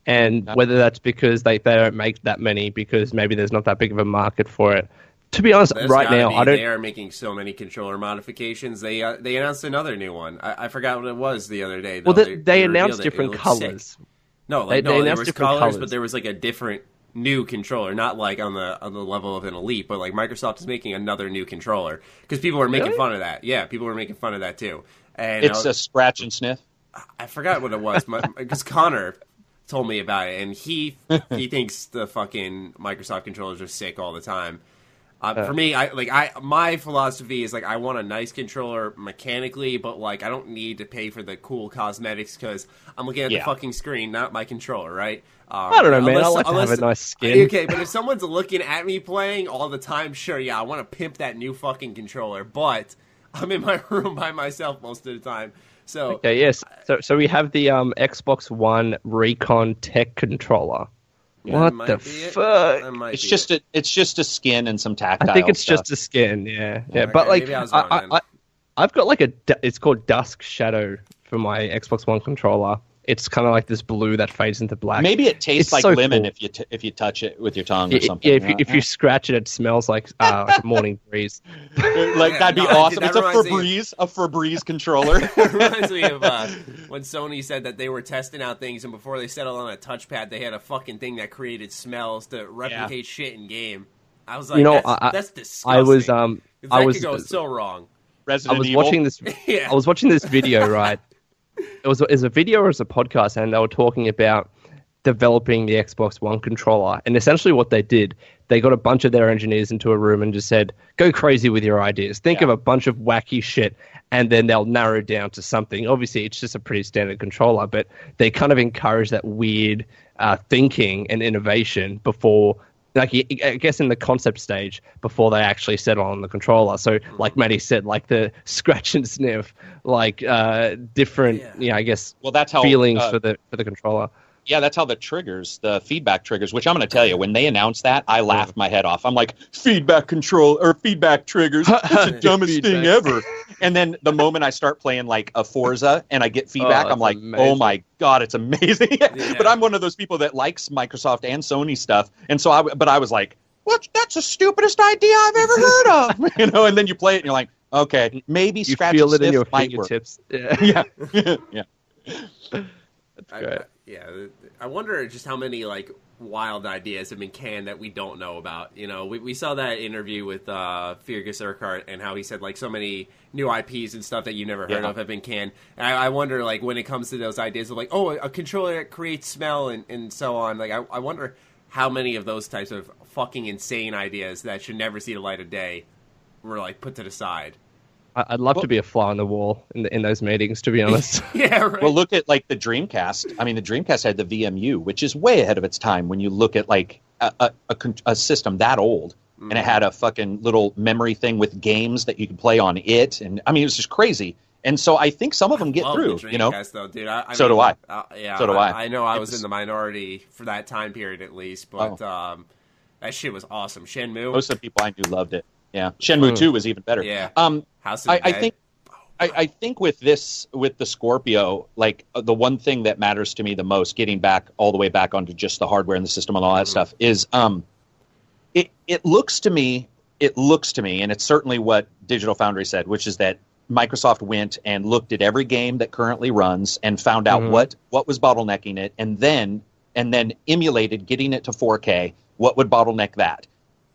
B: and whether that's because they, they don't make that many because maybe there's not that big of a market for it. To be honest,
A: There's
B: right now
A: be-
B: I don't.
A: They are making so many controller modifications. They uh, they announced another new one. I, I forgot what it was the other day.
B: Well,
A: though.
B: they, they announced
A: revealed it. It
B: different colors.
A: sick. No,
B: They-
A: like
B: they
A: no, there
B: announced
A: was
B: different
A: colors,
B: colors.
A: but there was like a different new controller, not like on the on the level of an elite, but like Microsoft is making another new controller because people were making
B: Really?
A: fun of that. Yeah, people were making fun of that too. And
C: It's
A: was-
C: a scratch and sniff.
A: I forgot what it was because Connor told me about it, and he he thinks the fucking Microsoft controllers are sick all the time. Uh, for me, I like I my philosophy is like I want a nice controller mechanically, but like I don't need to pay for the cool cosmetics because I'm looking at
C: Yeah.
A: the fucking screen, not my controller, right? Um,
B: I don't know, man. I
A: unless-
B: like to have a nice skin.
A: Okay, but if someone's looking at me playing all the time, sure, yeah, I want to pimp that new fucking controller, but I'm in my room by myself most of the time, so
B: Okay, yes. So so we have the um, Xbox One Recon Tech controller.
A: That
B: what the
A: be it.
B: fuck?
A: That might
C: It's just
A: it.
C: a it's just a skin and some tactile.
B: I think it's
C: stuff.
B: just a skin. Yeah, yeah.
A: Okay,
B: but like,
A: I
B: I, I, I I've got like a. It's called Dusk Shadow for my Xbox One controller. It's kind of like this blue that fades into black.
C: Maybe it tastes
B: It's
C: like
B: so
C: lemon
B: cool.
C: if you t- if you touch it with your tongue or something.
B: yeah, if you, if you scratch it, it smells like uh, like morning breeze.
C: like that'd be
A: no,
C: awesome.
A: that
C: It's a
A: reminds me-
C: Febreze, a Febreze controller.
A: Reminds me of uh, when Sony said that they were testing out things, and before they settled on a touchpad, they had a fucking thing that created smells to replicate shit in game. I was like,
B: You know,
A: that's,
B: I- I-
A: that's disgusting.
B: I was um
A: 'Cause
B: I
A: that
B: was
A: could go so wrong.
B: I was
C: Evil.
B: watching this.
A: Yeah.
B: I was watching this video, right? It was was a video or was a podcast, and they were talking about developing the Xbox One controller. And essentially, what they did, they got a bunch of their engineers into a room and just said, "Go crazy with your ideas. Think
C: Yeah.
B: of a bunch of wacky shit." And then they'll narrow down to something. Obviously, it's just a pretty standard controller, but they kind of encourage that weird uh, thinking and innovation before like I I guess in the concept stage before they actually settle on the controller. So, like Maddie said, like the scratch and sniff, like uh, different,
A: Yeah.
B: yeah, I guess
C: Well, that's how
B: feelings
C: uh,
B: for the for the controller.
C: Yeah, that's how the triggers, the feedback triggers, which I'm going to tell you, when they announced that, I laughed my head off. I'm like, feedback control or feedback triggers, it's the dumbest thing ever. And then the moment I start playing like a Forza and I get oh, feedback,
B: that's
C: I'm like, oh my god, it's amazing. but I'm one of those people that likes Microsoft and Sony stuff, and so I, w- but I was like, what? That's the stupidest idea I've ever heard of, you know. And then you play it and you're like, okay, maybe
B: You
C: scratch
B: feel it in your
C: might work.
B: fingertips. Yeah,
C: Yeah, yeah.
B: that's
A: I. I- yeah, I wonder just how many like wild ideas have been canned that we don't know about. You know, we, we saw that interview with uh, Fergus Urquhart and how he said like so many new IPs and stuff that you never heard
C: Yeah.
A: of have been canned. And I, I wonder like when it comes to those ideas of like oh a controller that creates smell and, and so on. Like I, I wonder how many of those types of fucking insane ideas that should never see the light of day were like put to the side.
B: I- I'd love to be a fly on the wall in the, in those meetings. To be honest,
A: yeah, right.
C: Well, look at like the Dreamcast. I mean, the Dreamcast had the VMU, which is way ahead of its time when you look at like a, a, a, a system that old. And it had a fucking little memory thing with games that you could play on it. And I mean, it was just crazy. And so I think some of them get through,
A: the
C: you know?
A: Though, dude. I, I
C: So do
A: mean,
C: I.
A: Uh, yeah,
C: So do I.
A: I know I was
C: was-
A: in the minority for that time period at least, but um, that shit was awesome. Shenmue,
C: Most of the people I knew loved it. Yeah. Shenmue 2 was even better.
A: Yeah.
C: Um,
A: House of
C: I, I think I, I think with this with the Scorpio, like uh, the one thing that matters to me the most, getting back all the way back onto just the hardware and the system and all that stuff, is um, it it looks to me, it looks to me, and it's certainly what Digital Foundry said, which is that Microsoft went and looked at every game that currently runs and found out
B: Mhm.
C: what what was bottlenecking it, and then and then emulated getting it to 4K. What would bottleneck that?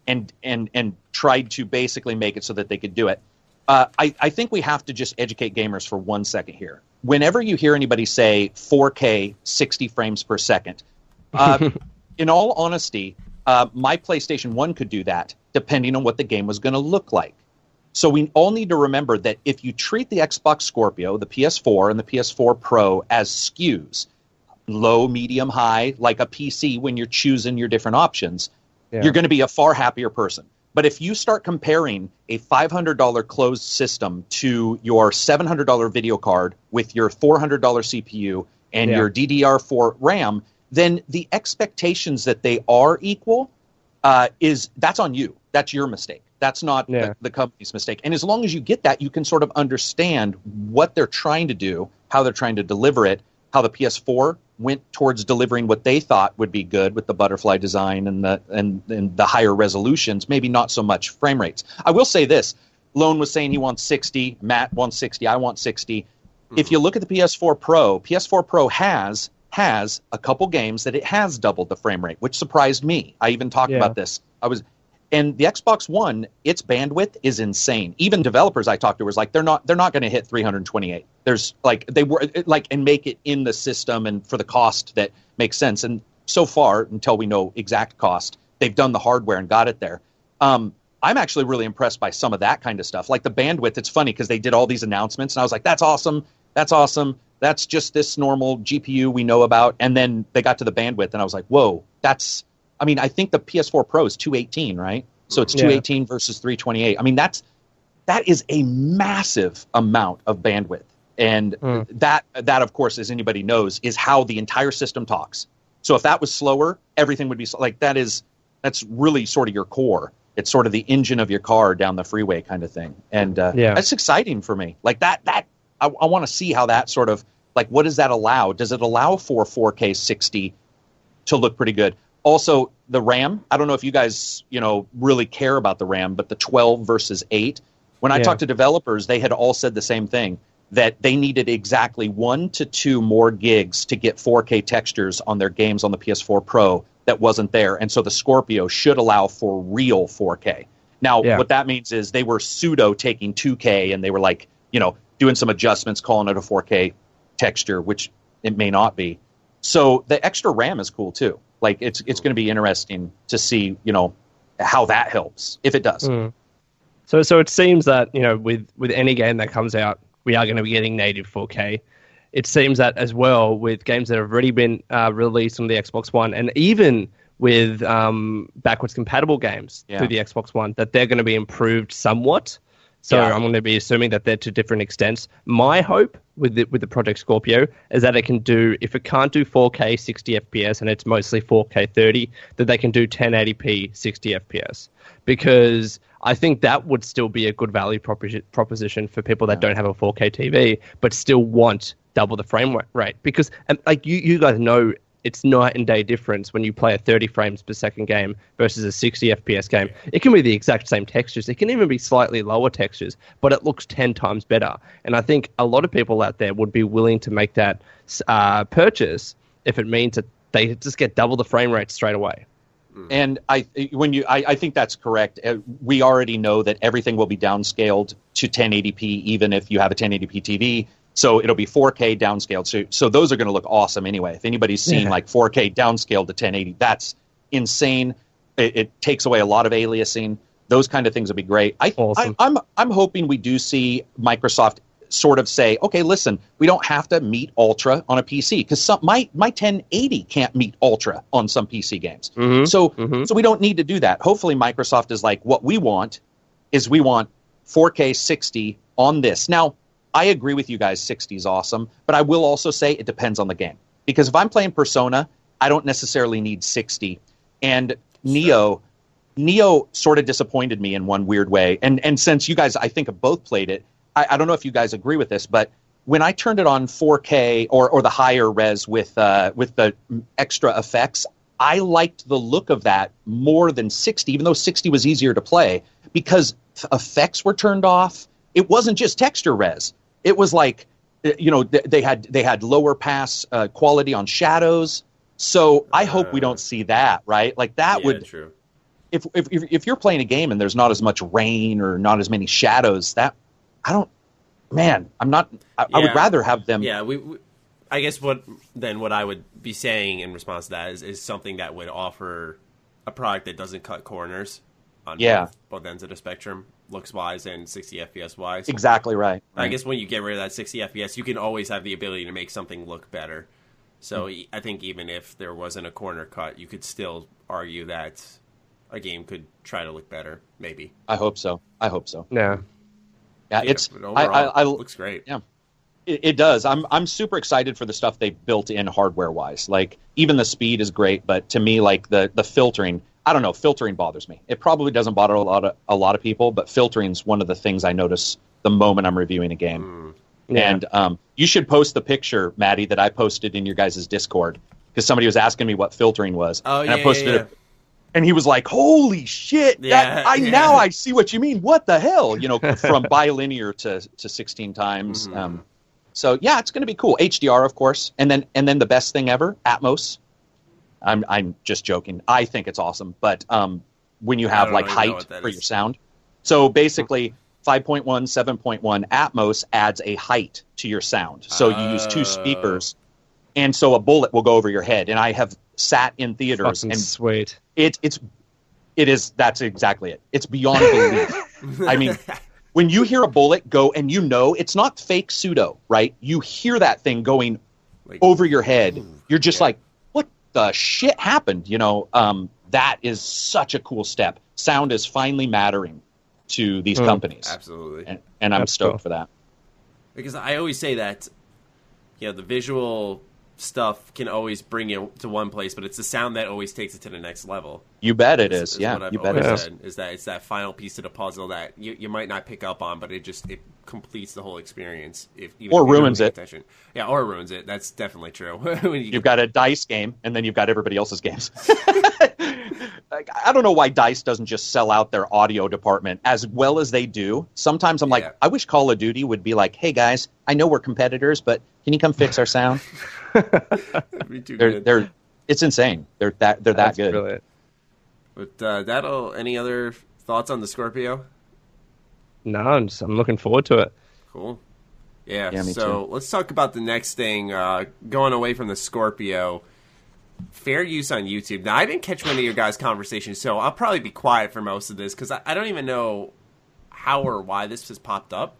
C: And and and tried to basically make it so that they could do it. Uh, I, I think we have to just educate gamers for one second here. Whenever you hear anybody say 4K 60 frames per second, uh, in all honesty, uh, my PlayStation 1 could do that depending on what the game was going to look like. So we all need to remember that if you treat the Xbox Scorpio, the PS4, and the PS4 Pro as SKUs, low, medium, high, like a PC when you're choosing your different options,
B: Yeah.
C: you're going to be a far happier person. But if you start comparing a $500 closed system to your $700 video card with your $400 CPU and
B: Yeah.
C: your DDR4 RAM, then the expectations that they are equal uh, is that's on you. That's your mistake. That's not
B: Yeah.
C: the, the company's mistake. And as long as you get that, you can sort of understand what they're trying to do, how they're trying to deliver it, how the PS4 went towards delivering what they thought would be good with the butterfly design and the and, and the higher resolutions, maybe not so much frame rates. I will say this. Lone was saying he wants 60, Matt wants 60, I want 60. Hmm. If you look at the PS4 Pro, PS4 Pro has has a couple games that it has doubled the frame rate, which surprised me. I even talked
B: Yeah.
C: about this. I was and the Xbox One, its bandwidth is insane. Even developers I talked to was like, they're not they're not going to hit 328. There's like they were like and make it in the system and for the cost that makes sense. And so far, until we know exact cost, they've done the hardware and got it there. Um, I'm actually really impressed by some of that kind of stuff. Like the bandwidth, it's funny because they did all these announcements, and I was like, that's awesome. That's awesome. That's just this normal GPU we know about. And then they got to the bandwidth, and I was like, whoa, that's. I mean, I think the PS4 Pro is 218, right? So it's
B: Yeah.
C: 218 versus 328. I mean, that's that is a massive amount of bandwidth, and
B: Mm.
C: that that of course, as anybody knows, is how the entire system talks. So if that was slower, everything would be sl- like that. Is that's really sort of your core. It's sort of the engine of your car down the freeway kind of thing, and uh,
B: Yeah.
C: that's exciting for me. Like that that I, I want to see how that sort of like what does that allow? Does it allow for 4K 60 to look pretty good? Also, the RAM. I don't know if you guys you know really care about the RAM, but the 12 versus 8. When I
B: Yeah.
C: talked to developers, they had all said the same thing that they needed exactly one to two more gigs to get 4K textures on their games on the PS4 Pro that wasn't there. And so the Scorpio should allow for real 4K. Now,
B: Yeah.
C: what that means is they were pseudo taking 2K and they were like, you know, doing some adjustments, calling it a 4K texture, which it may not be. So the extra RAM is cool too. Like it's it's going to be interesting to see, you know, how that helps if it does.
B: Mm. So, so it seems that you know, with with any game that comes out, we are going to be getting native 4K. It seems that as well with games that have already been uh, released on the Xbox One, and even with um, backwards compatible games
C: Yeah.
B: through the Xbox One, that they're going to be improved somewhat. So
C: Yeah.
B: I'm going to be assuming that they're to different extents. My hope with the, with the Project Scorpio is that it can do, if it can't do 4K 60 FPS and it's mostly 4K 30, that they can do 1080p 60 FPS. Because I think that would still be a good value proposi- proposition for people that don't have a 4K TV but still want double the frame rate. Because and like you, you guys know it's night and day difference when you play a 30 frames per second game versus a 60 FPS game. It can be the exact same textures. It can even be slightly lower textures, but it looks 10 times better. And I think a lot of people out there would be willing to make that uh, purchase if it means that they just get double the frame rate straight away.
C: And I, when you, I, I think that's correct. Uh, we already know that everything will be downscaled to 1080p, even if you have a 1080p TV. So it'll be 4K downscaled. So, so those are going to look awesome anyway. If anybody's seen
B: Yeah.
C: like 4K downscaled to 1080, that's insane. It, it takes away a lot of aliasing. Those kind of things would be great. I,
B: Awesome.
C: I, I'm, I'm hoping we do see Microsoft sort of say, okay, listen, we don't have to meet Ultra on a PC because some my my 1080 can't meet Ultra on some PC games.
B: Mhm.
C: So
B: Mhm.
C: so we don't need to do that. Hopefully, Microsoft is like, what we want is we want 4K 60 on this. Now, I agree with you guys, 60 is awesome, but I will also say it depends on the game because if I'm playing Persona, I don't necessarily need 60. And Nioh, Nioh sort of disappointed me in one weird way. And and since you guys, I think, have both played it, I, I don't know if you guys agree with this, but when I turned it on 4K or, or the higher res with uh, with the extra effects, I liked the look of that more than 60, even though 60 was easier to play because effects were turned off. It wasn't just texture res. It was like, uh, you know, th- they had they had lower pass uh, quality on shadows. So I hope we don't see that, right? Like that
A: yeah,
C: would
A: true.
C: if, if if if you're playing a game and there's not as much rain or not as many shadows, that I don't. Man, I'm not. I, I would rather have them.
A: Yeah, we, we. I guess what then what I would be saying in response to that is, is something that would offer a product that doesn't cut corners on
C: Yeah.
A: both, both ends of the spectrum, looks wise and 60 FPS wise.
C: Exactly right.
A: I guess when you get rid of that 60 FPS, you can always have the ability to make something look better. So mm-hmm. I think even if there wasn't a corner cut, you could still argue that a game could try to look better. Maybe.
C: I hope so. I hope so.
B: Yeah.
C: Yeah,
A: Yeah,
C: it's.
A: but
C: I, I, I,
A: it looks great.
C: Yeah. It, it does. I'm I'm super excited for the stuff they built in hardware wise. Like even the speed is great, but to me, like the the filtering, I don't know, filtering bothers me. It probably doesn't bother a lot of a lot of people, but filtering is one of the things I notice the moment I'm reviewing a game.
B: Yeah.
C: And um, you should post the picture, Maddie, that I posted in your guys' Discord because somebody was asking me what filtering was.
A: Oh,
C: and
A: yeah,
C: I posted
A: yeah, yeah.
C: it. And he was like, "Holy shit! that-
A: Yeah,
C: I
A: yeah.
C: now I see what you mean. What the hell? You know, from bilinear to to 16 times.
A: Mm-hmm.
C: Um, so yeah, it's going to be cool. HDR, of course, and then and then the best thing ever, Atmos. I'm I'm just joking. I think it's awesome, but um, when you have like height for
A: is.
C: your sound, so basically 5.1, 7.1 Atmos adds a height to your sound. So you use two speakers, and so a bullet will go over your head. And I have sat in theaters
B: Fucking
C: and
B: sweet.
C: it, it's It is. That's exactly it. It's beyond belief. I mean, when you hear a bullet go and you know it's not fake pseudo, right? You hear that thing going
A: Like,
C: over your head. You're just
A: yeah.
C: like, what the shit happened? You know, um, that is such a cool step. Sound is finally mattering to these
B: Mm.
C: companies,
A: absolutely.
C: and, and I'm
B: That's
C: stoked
B: cool.
C: for that.
A: because I always say that you know the visual stuff can always bring you to one place, but it's the sound that always takes it to the next level.
C: You bet it
A: Is,
C: is. Yeah,
A: what I've
C: you bet it is.
A: said is that it's that final piece of the puzzle that you, you might not pick up on, but it just it completes the whole experience. If even
C: Or
A: if
C: ruins it.
A: Attention. Yeah, or ruins it. That's definitely true. when you
C: You've got a dice game, and then you've got everybody else's games. Like, I don't know why Dice doesn't just sell out their audio department as well as they do. Sometimes I'm like,
A: Yeah.
C: I wish Call of Duty would be like, hey guys, I know we're competitors, but can you come fix our sound?
A: That'd be too
C: they're
A: good.
C: they're it's insane. They're that they're that good.
B: brilliant.
A: But uh, that'll. Any other thoughts on the Scorpio?
B: No, I'm, just, I'm looking forward to it.
A: Cool. Yeah.
C: Yeah, me
A: so let's talk about the next thing. Uh, going away from the Scorpio, fair use on YouTube. Now I didn't catch one of your guys' conversations, so I'll probably be quiet for most of this because I, I don't even know how or why this has popped up.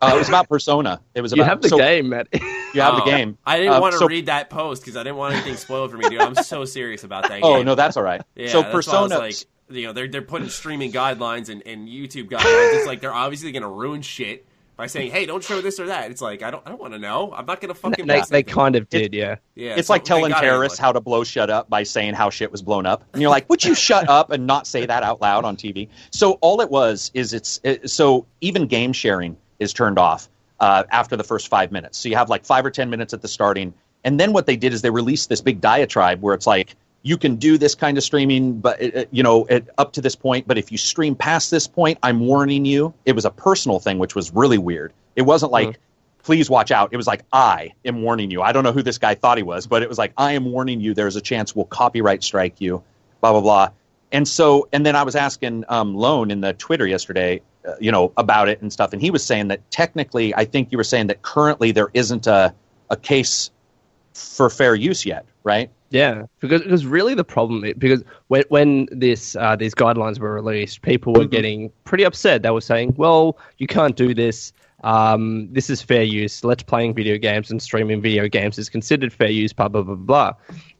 C: Uh, it was about Persona. It was
B: You
C: about
B: have the
C: so
B: game, Matt.
C: You have
A: Oh,
C: the game.
A: I didn't
C: Uh,
A: want to
C: so-
A: read that post because I didn't want anything spoiled for me, dude. I'm so serious about that.
C: Oh
A: game.
C: no, that's all right.
A: Yeah,
C: so
A: that's why I was
C: Persona,
A: like, you know, they're they're putting streaming guidelines and, and YouTube guidelines. It's like they're obviously going to ruin shit by saying, "Hey, don't show this or that." It's like I don't I don't want to know. I'm not going to fucking.
B: they,
A: miss
B: they kind of did, yeah.
A: Yeah,
C: it's
A: so
C: like telling terrorists
A: look.
C: how to blow shut up by saying how shit was blown up, and you're like, "Would you shut up and not say that out loud on TV?" So all it was is it's it, so even game sharing is turned off uh, after the first five minutes. So you have like five or ten minutes at the starting, and then what they did is they released this big diatribe where it's like. You can do this kind of streaming, but uh, you know, it, up to this point. But if you stream past this point, I'm warning you. It was a personal thing, which was really weird. It wasn't like, please watch out. It was like, I am warning you. I don't know who this guy thought he was, but it was like, I am warning you. There's a chance we'll copyright strike you, blah, blah, blah. And so, and then I was asking um, Lone in the Twitter yesterday, uh, you know, about it and stuff. And he was saying that technically, I think you were saying that currently there isn't a, a case for fair use yet, right?
B: Yeah, because because really the problem is, because when when this uh, these guidelines were released, people were getting pretty upset. They were saying, "Well, you can't do this. Um, this is fair use. Let's playing video games and streaming video games is considered fair use." Blah blah blah blah.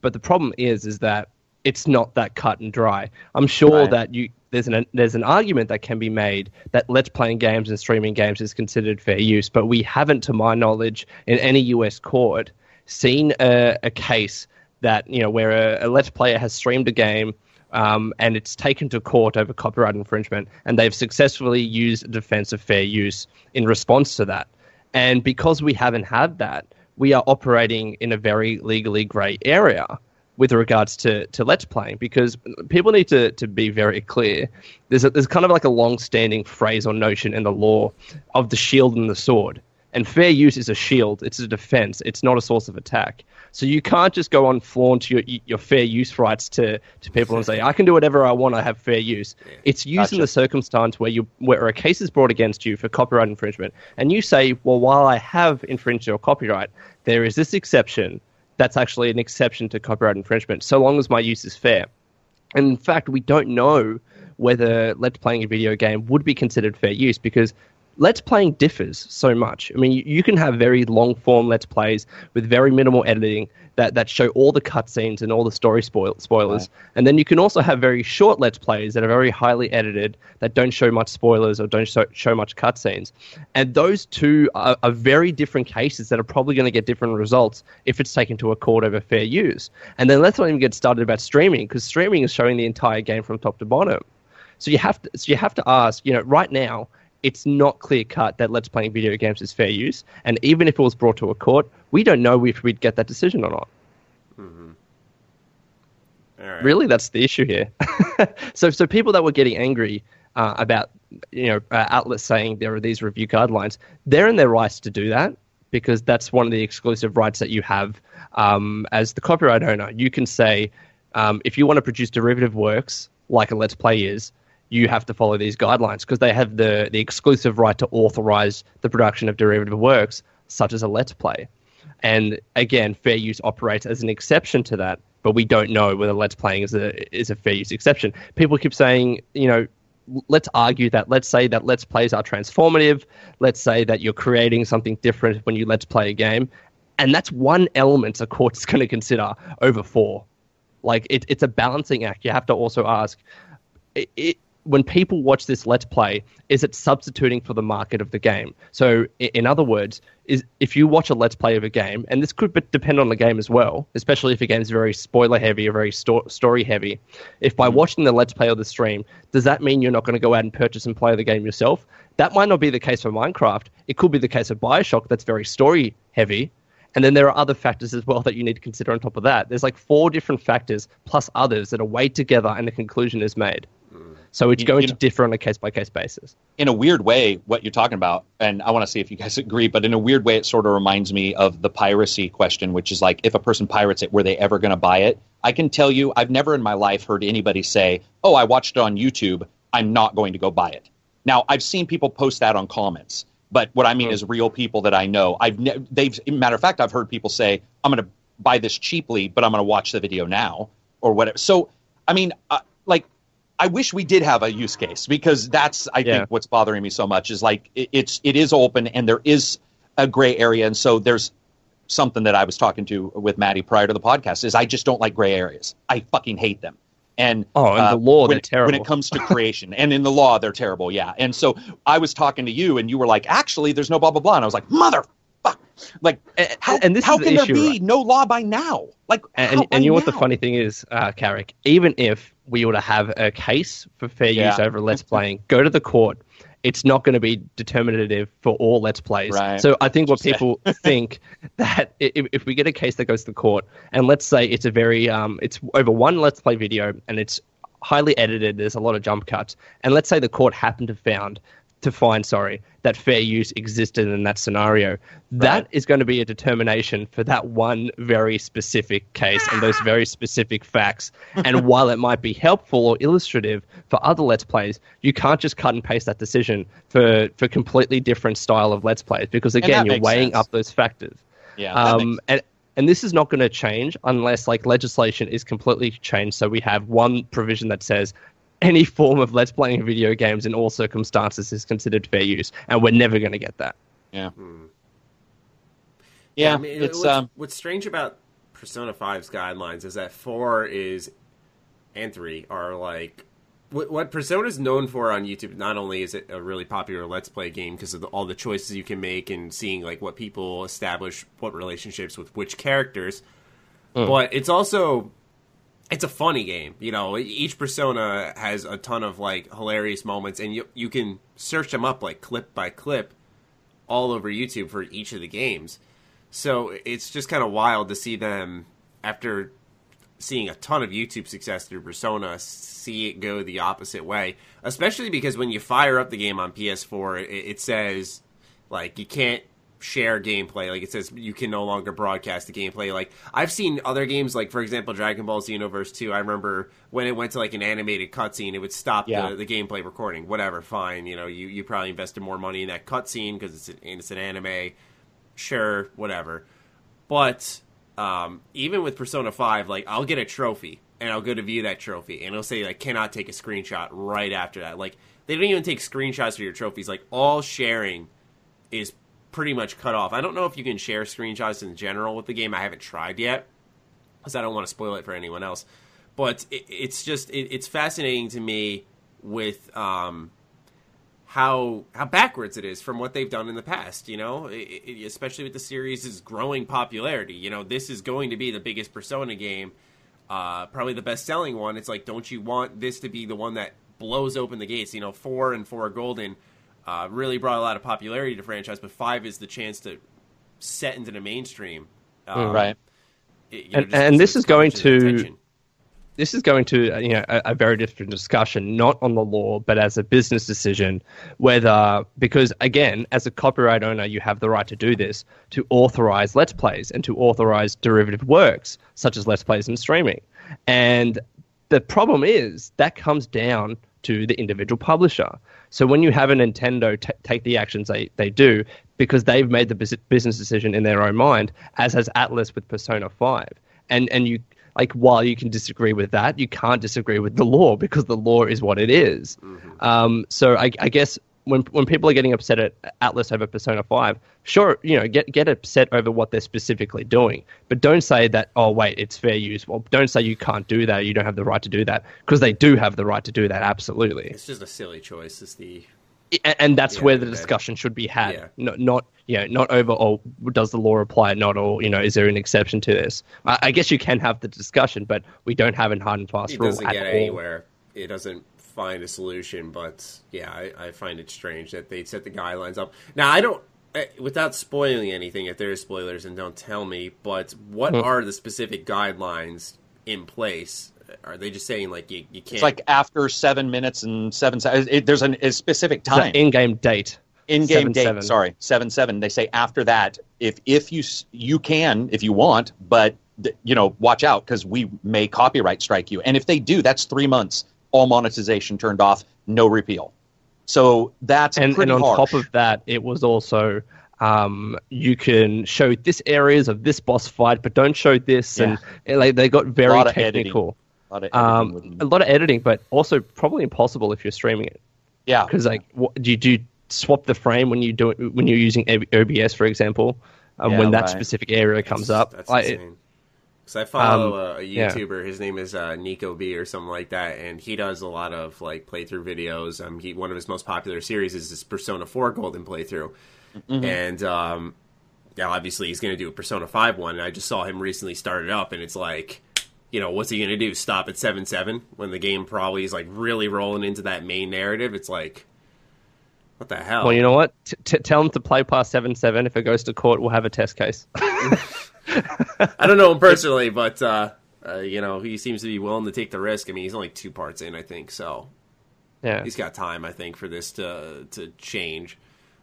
B: But the problem is, is that it's not that cut and dry. I'm sure
C: Right.
B: that you there's an there's an argument that can be made that let's playing games and streaming games is considered fair use, but we haven't, to my knowledge, in any U.S. court, seen a, a case that you know where a, a let's player has streamed a game um, and it's taken to court over copyright infringement, and they've successfully used a defense of fair use in response to that. And because we haven't had that, we are operating in a very legally grey area with regards to, to let's playing because people need to, to be very clear. There's a, there's kind of like a long standing phrase or notion in the law of the shield and the sword. And fair use is a shield, it's a defense, it's not a source of attack. So you can't just go on flaunt your your fair use rights to, to people and say, I can do whatever I want, I have fair use. It's using
C: Gotcha.
B: the circumstance where you where a case is brought against you for copyright infringement, and you say, Well, while I have infringed your copyright, there is this exception that's actually an exception to copyright infringement, so long as my use is fair. And in fact, we don't know whether let's playing a video game would be considered fair use because let's playing differs so much. I mean, you, you can have very long form let's plays with very minimal editing that, that show all the cutscenes and all the story spoil, spoilers. And then you can also have very short let's plays that are very highly edited that don't show much spoilers or don't show, show much cutscenes. And those two are, are very different cases that are probably going to get different results if it's taken to a court over fair use. And then let's not even get started about streaming because streaming is showing the entire game from top to bottom. So you have to so you have to ask, you know, right now it's not clear cut that let's playing video games is fair use, and even if it was brought to a court, we don't know if we'd get that decision or not.
A: All right.
B: Really, that's the issue here. so, so people that were getting angry uh, about you know uh, outlets saying there are these review guidelines, they're in their rights to do that because that's one of the exclusive rights that you have um, as the copyright owner. You can say um, if you want to produce derivative works like a Let's Play is, you have to follow these guidelines because they have the the exclusive right to authorize the production of derivative works such as a Let's Play. And again, fair use operates as an exception to that but we don't know whether let's playing is a is a fair use exception. People keep saying, you know, let's argue that let's say that let's plays are transformative. Let's say that you're creating something different when you let's play a game, and that's one element a court is going to consider over four. Like it, it's a balancing act. You have to also ask. It, when people watch this let's play, is it substituting for the market of the game? So, in other words, is if you watch a let's play of a game, and this could depend on the game as well, especially if a game is very spoiler heavy or very sto- story heavy. If by watching the let's play or the stream, does that mean you're not going to go out and purchase and play the game yourself? That might not be the case for Minecraft. It could be the case of Bioshock, that's very story heavy. And then there are other factors as well that you need to consider on top of that. There's like four different factors plus others that are weighed together and a conclusion is made. So it's going you know, to differ on a case by case basis.
C: In a weird way, what you're talking about, and I want to see if you guys agree, but in a weird way, it sort of reminds me of the piracy question, which is like if a person pirates it, were they ever going to buy it? I can tell you, I've never in my life heard anybody say, "Oh, I watched it on YouTube. I'm not going to go buy it." Now, I've seen people post that on comments, but what I mean mm-hmm. is real people that I know. I've ne- they've matter of fact, I've heard people say, "I'm going to buy this cheaply, but I'm going to watch the video now," or whatever. So, I mean, uh, like I wish we did have a use case because that's I yeah. think what's bothering me so much is like it, it's it is open and there is a gray area and so there's something that I was talking to with Maddie prior to the podcast is I just don't like gray areas. I fucking hate them. And
B: oh, in uh, the law,
C: when,
B: they're terrible.
C: When it comes to creation, and in the law, they're terrible. Yeah. And so I was talking to you, and you were like, "Actually, there's no blah blah blah," and I was like, "Mother fuck!" Like, how, and this how can the there be right? no law by now? Like,
B: and, and, and you know what the funny thing is, uh, Carrick? Even if we were to have a case for fair yeah. use over Let's Playing, go to the court. It's not going to be determinative for all Let's Plays. Right. So I think what people think that if, if, we get a case that goes to the court, and let's say it's a very um, it's over one Let's Play video, and it's highly edited. There's a lot of jump cuts, and let's say the court happened to found to find, sorry, that fair use existed in that scenario. Right. That is going to be a determination for that one very specific case and those very specific facts. and while it might be helpful or illustrative for other Let's Plays, you can't just cut and paste that decision for, for completely different style of Let's Plays because, again, you're weighing sense. up those factors.
C: Yeah. Um,
B: and, and this is not going to change unless like legislation is completely changed so we have one provision that says any form of let's playing video games in all circumstances is considered fair use, and we're never going to get that.
C: Yeah. Hmm.
A: Yeah, yeah I mean, it's what's, um, what's strange about Persona 5's guidelines is that four is and three are like what, what Persona is known for on YouTube. Not only is it a really popular Let's Play game because of the, all the choices you can make and seeing like what people establish, what relationships with which characters, mm. but it's also it's a funny game. You know, each persona has a ton of like hilarious moments, and you you can search them up like clip by clip all over YouTube for each of the games. So it's just kind of wild to see them after seeing a ton of YouTube success through Persona, see it go the opposite way. Especially because when you fire up the game on PS4, it, it says like you can't share gameplay. Like it says you can no longer broadcast the gameplay. Like I've seen other games, like for example Dragon Ball Xenoverse 2. I remember when it went to like an animated cutscene, it would stop yeah. the, the, gameplay recording. Whatever, fine. You know, you, you probably invested more money in that cutscene because it's an, it's an anime. Sure, whatever. But um, even with Persona 5, like I'll get a trophy and I'll go to view that trophy and it'll say like cannot take a screenshot right after that. Like they don't even take screenshots of your trophies. Like all sharing is pretty much cut off. I don't know if you can share screenshots in general with the game. I haven't tried yet because I don't want to spoil it for anyone else. But it, it's just it, it's fascinating to me with um, how how backwards it is from what they've done in the past. You know, it, especially with the series' growing popularity. You know, this is going to be the biggest Persona game, uh, probably the best selling one. It's like, don't you want this to be the one that blows open the gates? You know, four and four golden uh, really brought a lot of popularity to franchise, but five is the chance to set into the mainstream.
C: Um, right.
B: It, you know, and, and this is going to attention. this is going to you know a, a, very different discussion, not on the law, but as a business decision, whether because again, as a copyright owner, you have the right to do this to authorize let's plays and to authorize derivative works such as let's plays and streaming, and the problem is that comes down to the individual publisher. So when you have a Nintendo t- take the actions they, they do, because they've made the business decision in their own mind, as has Atlus with Persona 5. And, and you, like while you can disagree with that, you can't disagree with the law because the law is what it is. Um, so I, I guess when when people are getting upset at Atlus over Persona Five, sure, you know, get get upset over what they're specifically doing, but don't say that. Oh, wait, it's fair use. Well, don't say you can't do that. You don't have the right to do that because they do have the right to do that. Absolutely,
A: It's just a silly choice. Is the
B: A- and that's
A: Yeah,
B: where the discussion should be had.
A: Yeah.
B: Not not you know not over. Oh, does the law apply? Not all. You know, is there an exception to this? I, I guess you can have the discussion, but we don't have an hard and fast rule.
A: it
B: rule
A: doesn't
B: at
A: get
B: all.
A: anywhere. It doesn't find a solution. But yeah, I, I find it strange that they set the guidelines up. Now I don't. eh, Without spoiling anything, if there are spoilers, and don't tell me. But what
B: Hmm.
A: are the specific guidelines in place? Are they just saying like you, you can't?
C: It's like after seven minutes and seven seconds. There's an, a specific time.
B: in-game date.
C: in-game date.
B: 7-7.
C: Sorry, seven seven. They say after that, if if you you can if you want, but th- you know, watch out because we may copyright strike you. And if they do, that's three months. All monetization turned off, no repeal. So that's
B: and,
C: pretty
B: and on
C: harsh.
B: top of that, it was also um, you can show this areas of this boss fight, but don't show this, and, and, like they got very
C: Lot of
B: technical.
C: A lot of editing
B: Um, a lot of editing, but also probably impossible if you're streaming it
C: yeah,
B: because like what, do you do you swap the frame when you do it, when you're using OBS, for example, um,
C: Yeah,
B: when that
C: right.
B: specific area comes up.
A: That's
B: Like, it-
A: insane. Because I follow
B: Um,
A: a, a
B: yeah.
A: YouTuber, his name is uh, Nico B or something like that, and he does a lot of like playthrough videos. Um, he one of his most popular series is his Persona Four Golden playthrough,
B: Mm-hmm.
A: and um, yeah, obviously he's going to do a Persona Five one. And I just saw him recently start it up, and it's like, you know, what's he going to do? Stop at seven seven when the game probably is like really rolling into that main narrative? It's like, what the hell?
B: well, you know what? T- t- tell them to play past seven seven. If it goes to court, we'll have a test case.
A: I don't know him personally, but uh, uh, you know, he seems to be willing to take the risk. I mean, he's only two parts in, I think, so
B: yeah,
A: he's got time, I think, for this to to change.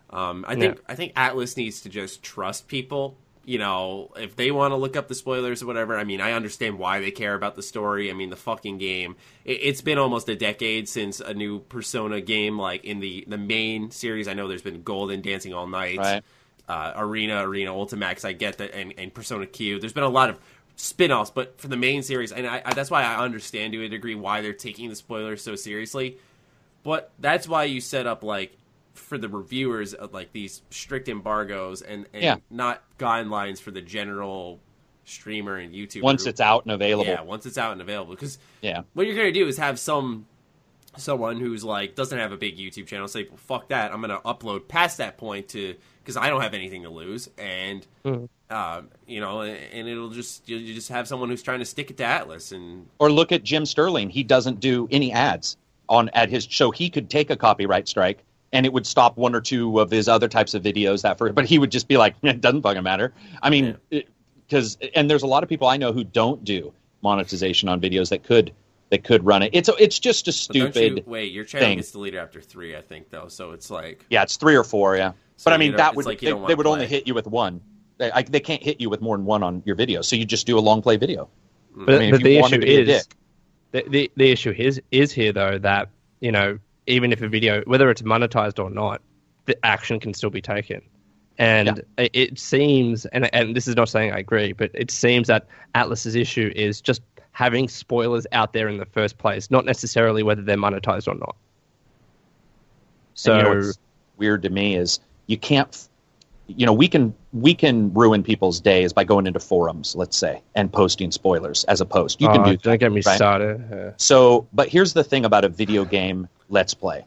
A: Um, I think I think Atlus needs to just trust people. You know, if they want to look up the spoilers or whatever, I mean, I understand why they care about the story. I mean, the fucking game. It, it's been almost a decade since a new Persona game, like in the the main series. I know there's been Golden Dancing All Night,
C: Right.
A: Uh, Arena, Arena Ultimax. I get that, and, and Persona Q. There's been a lot of spin-offs, but for the main series, and I, I, that's why I understand to a degree why they're taking the spoilers so seriously. But that's why you set up like for the reviewers uh, like these strict embargoes and, and
C: Yeah.
A: not guidelines for the general streamer and YouTube.
C: once
A: who-
C: it's out and available.
A: yeah, once it's out and available. Because
C: Yeah.
A: what you're gonna do is have some someone who's like doesn't have a big YouTube channel say, well, "Fuck that! I'm gonna upload past that point to because I don't have anything to lose." And um, you know, and, and it'll just you, you just have someone who's trying to stick it to Atlus and
C: Or look at Jim Sterling. He doesn't do any ads on at his so he could take a copyright strike and it would stop one or two of his other types of videos that for but he would just be like it doesn't fucking matter. I mean because and there's a lot of people I know who don't do monetization on videos that could that could run it. It's it's just a
A: But don't
C: stupid
A: you, wait, your channel
C: thing.
A: gets deleted after three, I think, though. So it's like
C: Yeah, it's 3 or 4, yeah.
A: So
C: but I mean that would
A: like
C: they, they
A: wanna
C: would only hit you with one. They, I, they can't hit you with more than one on your video. So you just do a long play video.
B: But,
C: I mean,
B: but the issue
C: to be a
B: is
C: dick.
B: the, the the issue is is here though that you know even if a video whether it's monetized or not, the action can still be taken. And it, it seems, and and this is not saying I agree, but it seems that Atlus's issue is just having spoilers out there in the first place, not necessarily whether they're monetized or not. So
C: you know what's weird to me is you can't you know we can we can ruin people's days by going into forums let's say and posting spoilers as a post you can
B: Oh,
C: do
B: don't get me
C: right?
B: started. Uh,
C: so but here's the thing about a video game let's play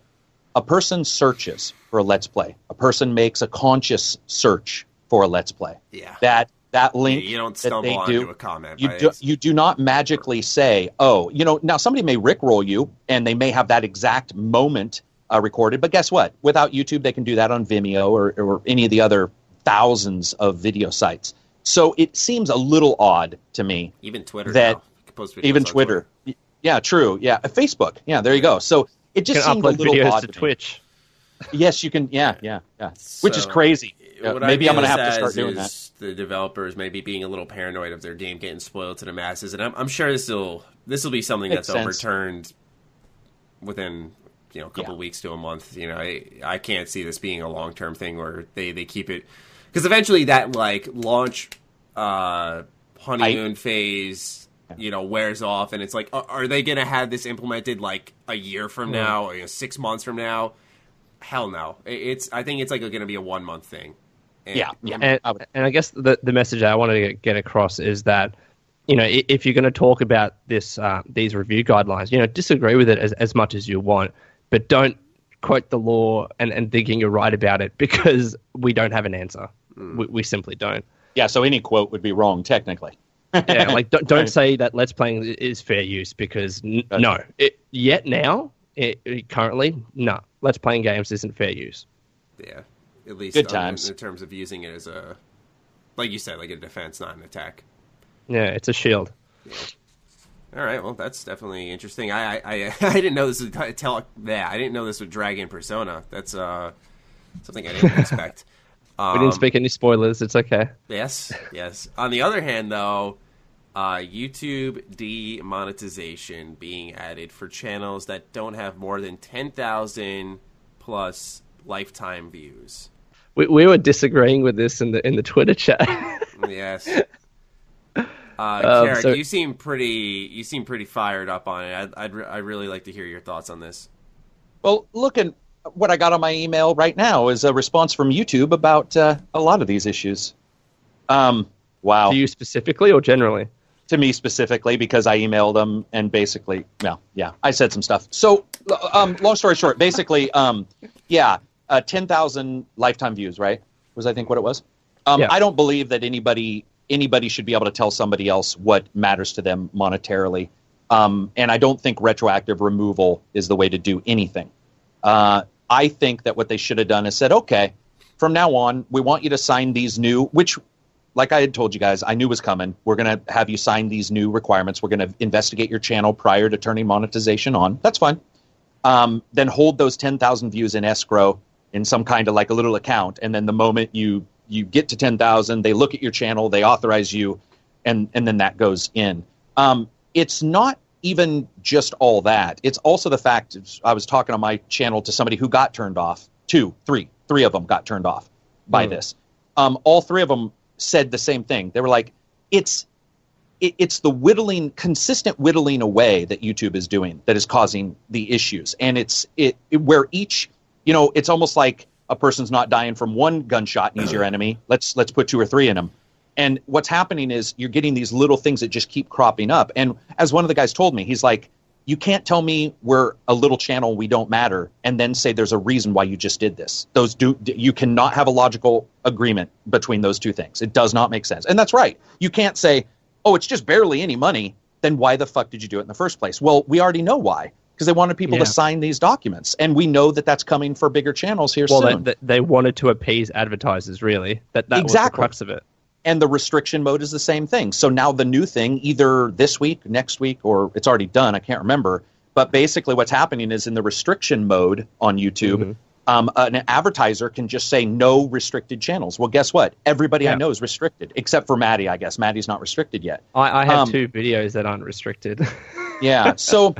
C: a person searches for a let's play a person makes a conscious search for a let's play
A: Yeah.
C: that that link
A: you don't
C: that they
A: onto
C: do,
A: a comment.
C: you do, you do not magically say, oh, you know, now somebody may rickroll you and they may have that exact moment uh, recorded, but guess what? Without YouTube, they can do that on Vimeo or, or any of the other thousands of video sites. So it seems a little odd to me.
A: even Twitter
C: that-
A: now. Post
C: Even
A: on
C: Twitter. Yeah, true. Yeah, Uh, Facebook. Yeah, there you go. So it
B: you
C: just
B: can
C: seemed a
B: upload
C: little
B: videos
C: odd
B: to
C: me.
B: Twitch.
C: Yes, you can. Yeah, yeah, yeah. Which is crazy.
A: What I
C: maybe I'm
A: view
C: going to have to start doing that.
A: is The developers maybe being a little paranoid of their game getting spoiled to the masses, and I'm, I'm sure this will this will be something
C: Makes
A: that's
C: sense.
A: overturned within you know a couple
C: Yeah.
A: weeks to a month. You know, I I can't see this being a long term thing where they they keep it because eventually that like launch uh honeymoon phase you know wears off, and it's like, are, are they going to have this implemented like a year from now or you know, six months from now? Hell no. It- It's I think it's like going to be a one month thing. And-
C: Yeah, yeah.
B: and,
C: I
B: and I guess the the message I wanted to get across is that you know if you're going to talk about this uh, these review guidelines, you know disagree with it as, as much as you want, but don't quote the law and, and thinking you're right about it because we don't have an answer. Hmm. We, we simply don't.
C: Yeah, so any quote would be wrong technically.
B: Yeah, like don't, don't say that let's playing is fair use because n-
C: Gotcha.
B: no, it, yet now it, it- currently no, let's playing games isn't fair use.
A: Yeah, at least
C: Good times.
A: in terms of using it as a, like you said, like a defense, not an attack.
B: Yeah, it's a shield.
A: All right, well, that's definitely interesting. I I, I, I didn't know this would tell that. I didn't know this would drag in Persona. That's uh something I didn't expect. Um,
B: We didn't speak any spoilers. It's okay.
A: Yes, yes. On the other hand, though, uh, YouTube demonetization being added for channels that don't have more than ten thousand plus lifetime views.
B: We, we were disagreeing with this in the in the Twitter chat.
A: Yes. Uh,
B: Um,
A: Carrick,
B: so-
A: you seem pretty. You seem pretty fired up on it. I'd, I'd, re- I'd really like to hear your thoughts on this.
C: Well, look at what I got on my email right now is a response from YouTube about uh, a lot of these issues. Um, wow.
B: to you specifically or generally?
C: to me specifically because I emailed them and basically, well, yeah, I said some stuff. So, um, long story short, basically, um, yeah, uh, 10,000 lifetime views, right? Was I think what it was? Um,
B: Yeah.
C: I don't believe that anybody anybody should be able to tell somebody else what matters to them monetarily. Um, and I don't think retroactive removal is the way to do anything. Uh, I think that what they should have done is said, okay, from now on, we want you to sign these new, which, like I had told you guys, I knew was coming. We're going to have you sign these new requirements. We're going to investigate your channel prior to turning monetization on. That's fine. Um, then hold those 10,000 views in escrow in some kind of like a little account. And then the moment you, you get to 10,000, they look at your channel, they authorize you, and, and then that goes in. Um, it's not even just all that. It's also the fact I was talking on my channel to somebody who got turned off. Two, three, three of them got turned off by
B: Hmm.
C: this. Um, all three of them said the same thing. They were like, "It's it, it's the whittling, consistent whittling away that YouTube is doing that is causing the issues, and it's it, it where each you know it's almost like a person's not dying from one gunshot and he's your enemy. Let's let's put two or three in him. And what's happening is you're getting these little things that just keep cropping up. And as one of the guys told me, he's like, you can't tell me we're a little channel, we don't matter, and then say there's a reason why you just did this. Those do you cannot have a logical agreement between those two things. It does not make sense. And that's right. You can't say, "Oh, it's just barely any money." Then why the fuck did you do it in the first place? Well, we already know why. Because they wanted people
B: Yeah.
C: to sign these documents, and we know that that's coming for bigger channels here
B: Well, they,
C: soon.
B: they, they wanted to appease advertisers. Really, that that was the
C: Exactly.
B: crux of it.
C: and the restriction mode is the same thing. So now the new thing, either this week, next week, or it's already done, I can't remember. But basically, what's happening is in the restriction mode on YouTube,
B: Mm-hmm.
C: um, an advertiser can just say no restricted channels. Well, guess what? Everybody I know is restricted, except for Maddie, I guess. Maddie's not restricted yet.
B: I, I have
C: Um,
B: two videos that aren't restricted.
C: Yeah. So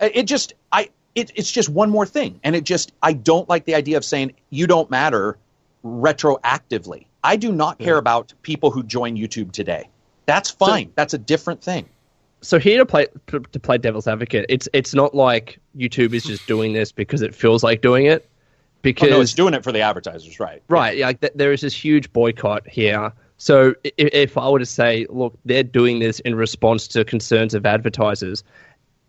C: Uh, it just I it, it's just one more thing, and it just I don't like the idea of saying you don't matter retroactively. I do not care about people who join YouTube today. That's fine. That's a different thing.
B: so here to play to play devil's advocate, it's it's not like YouTube is just doing this because it feels like doing it.
C: Oh,
B: Because
C: no, it's doing it for the advertisers, right?
B: Right. Yeah, like th- there is this huge boycott here. So if, if I were to say, look, they're doing this in response to concerns of advertisers,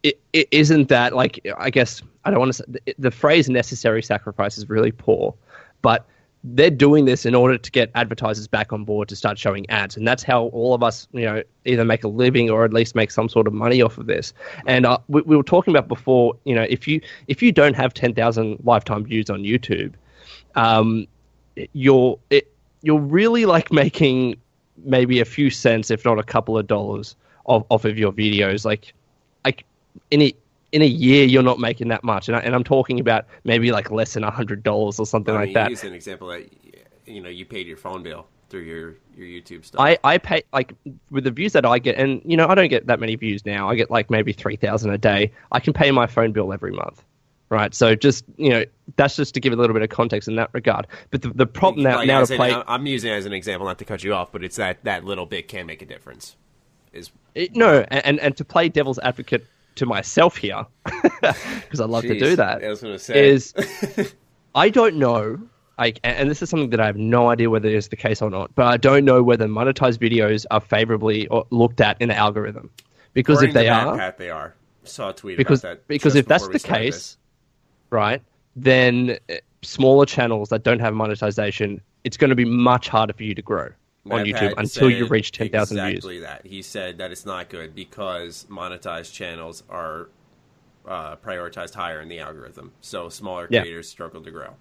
B: it, it isn't that like I guess I don't want to the, the phrase "necessary sacrifice" is really poor, but they're doing this in order to get advertisers back on board to start showing ads, and that's how all of us, you know, either make a living or at least make some sort of money off of this. And uh, we, we were talking about before, you know, if you if you don't have ten thousand lifetime views on YouTube, um, you're it, you're really like making maybe a few cents, if not a couple of dollars, off, off of your videos. Like in a in a year, you're not making that much, and, I, and I'm talking about maybe like less than a hundred dollars or something
A: I
B: like that.
A: used an example that you know you paid your phone bill through your your YouTube stuff.
B: I, I pay like with the views that I get, and you know I don't get that many views now. I get like maybe three thousand a day. I can pay my phone bill every month, right? So just you know that's just to give a little bit of context in that regard. But the, the problem now
A: Like,
B: now to play.
A: I'm using it as an example, not to cut you off, but it's that that little bit can make a difference. Is
B: It- no, and and to play devil's advocate to myself here, because I love to do that,
A: I was gonna say.
B: is I don't know. Like, and this is something that I have no idea whether it's the case or not. But I don't know whether monetized videos are favorably looked at in the algorithm. Because if they
A: Matt
B: are,
A: Pat, they are. Saw a tweet
B: because
A: about that.
B: because if that's the case,
A: this.
B: right, then uh, smaller channels that don't have monetization, it's going to be much harder for you to grow on YouTube until you reach ten thousand views.
A: Exactly that. He said that it's not good because monetized channels are uh, prioritized higher in the algorithm, so smaller
B: Yeah.
A: creators struggle to grow.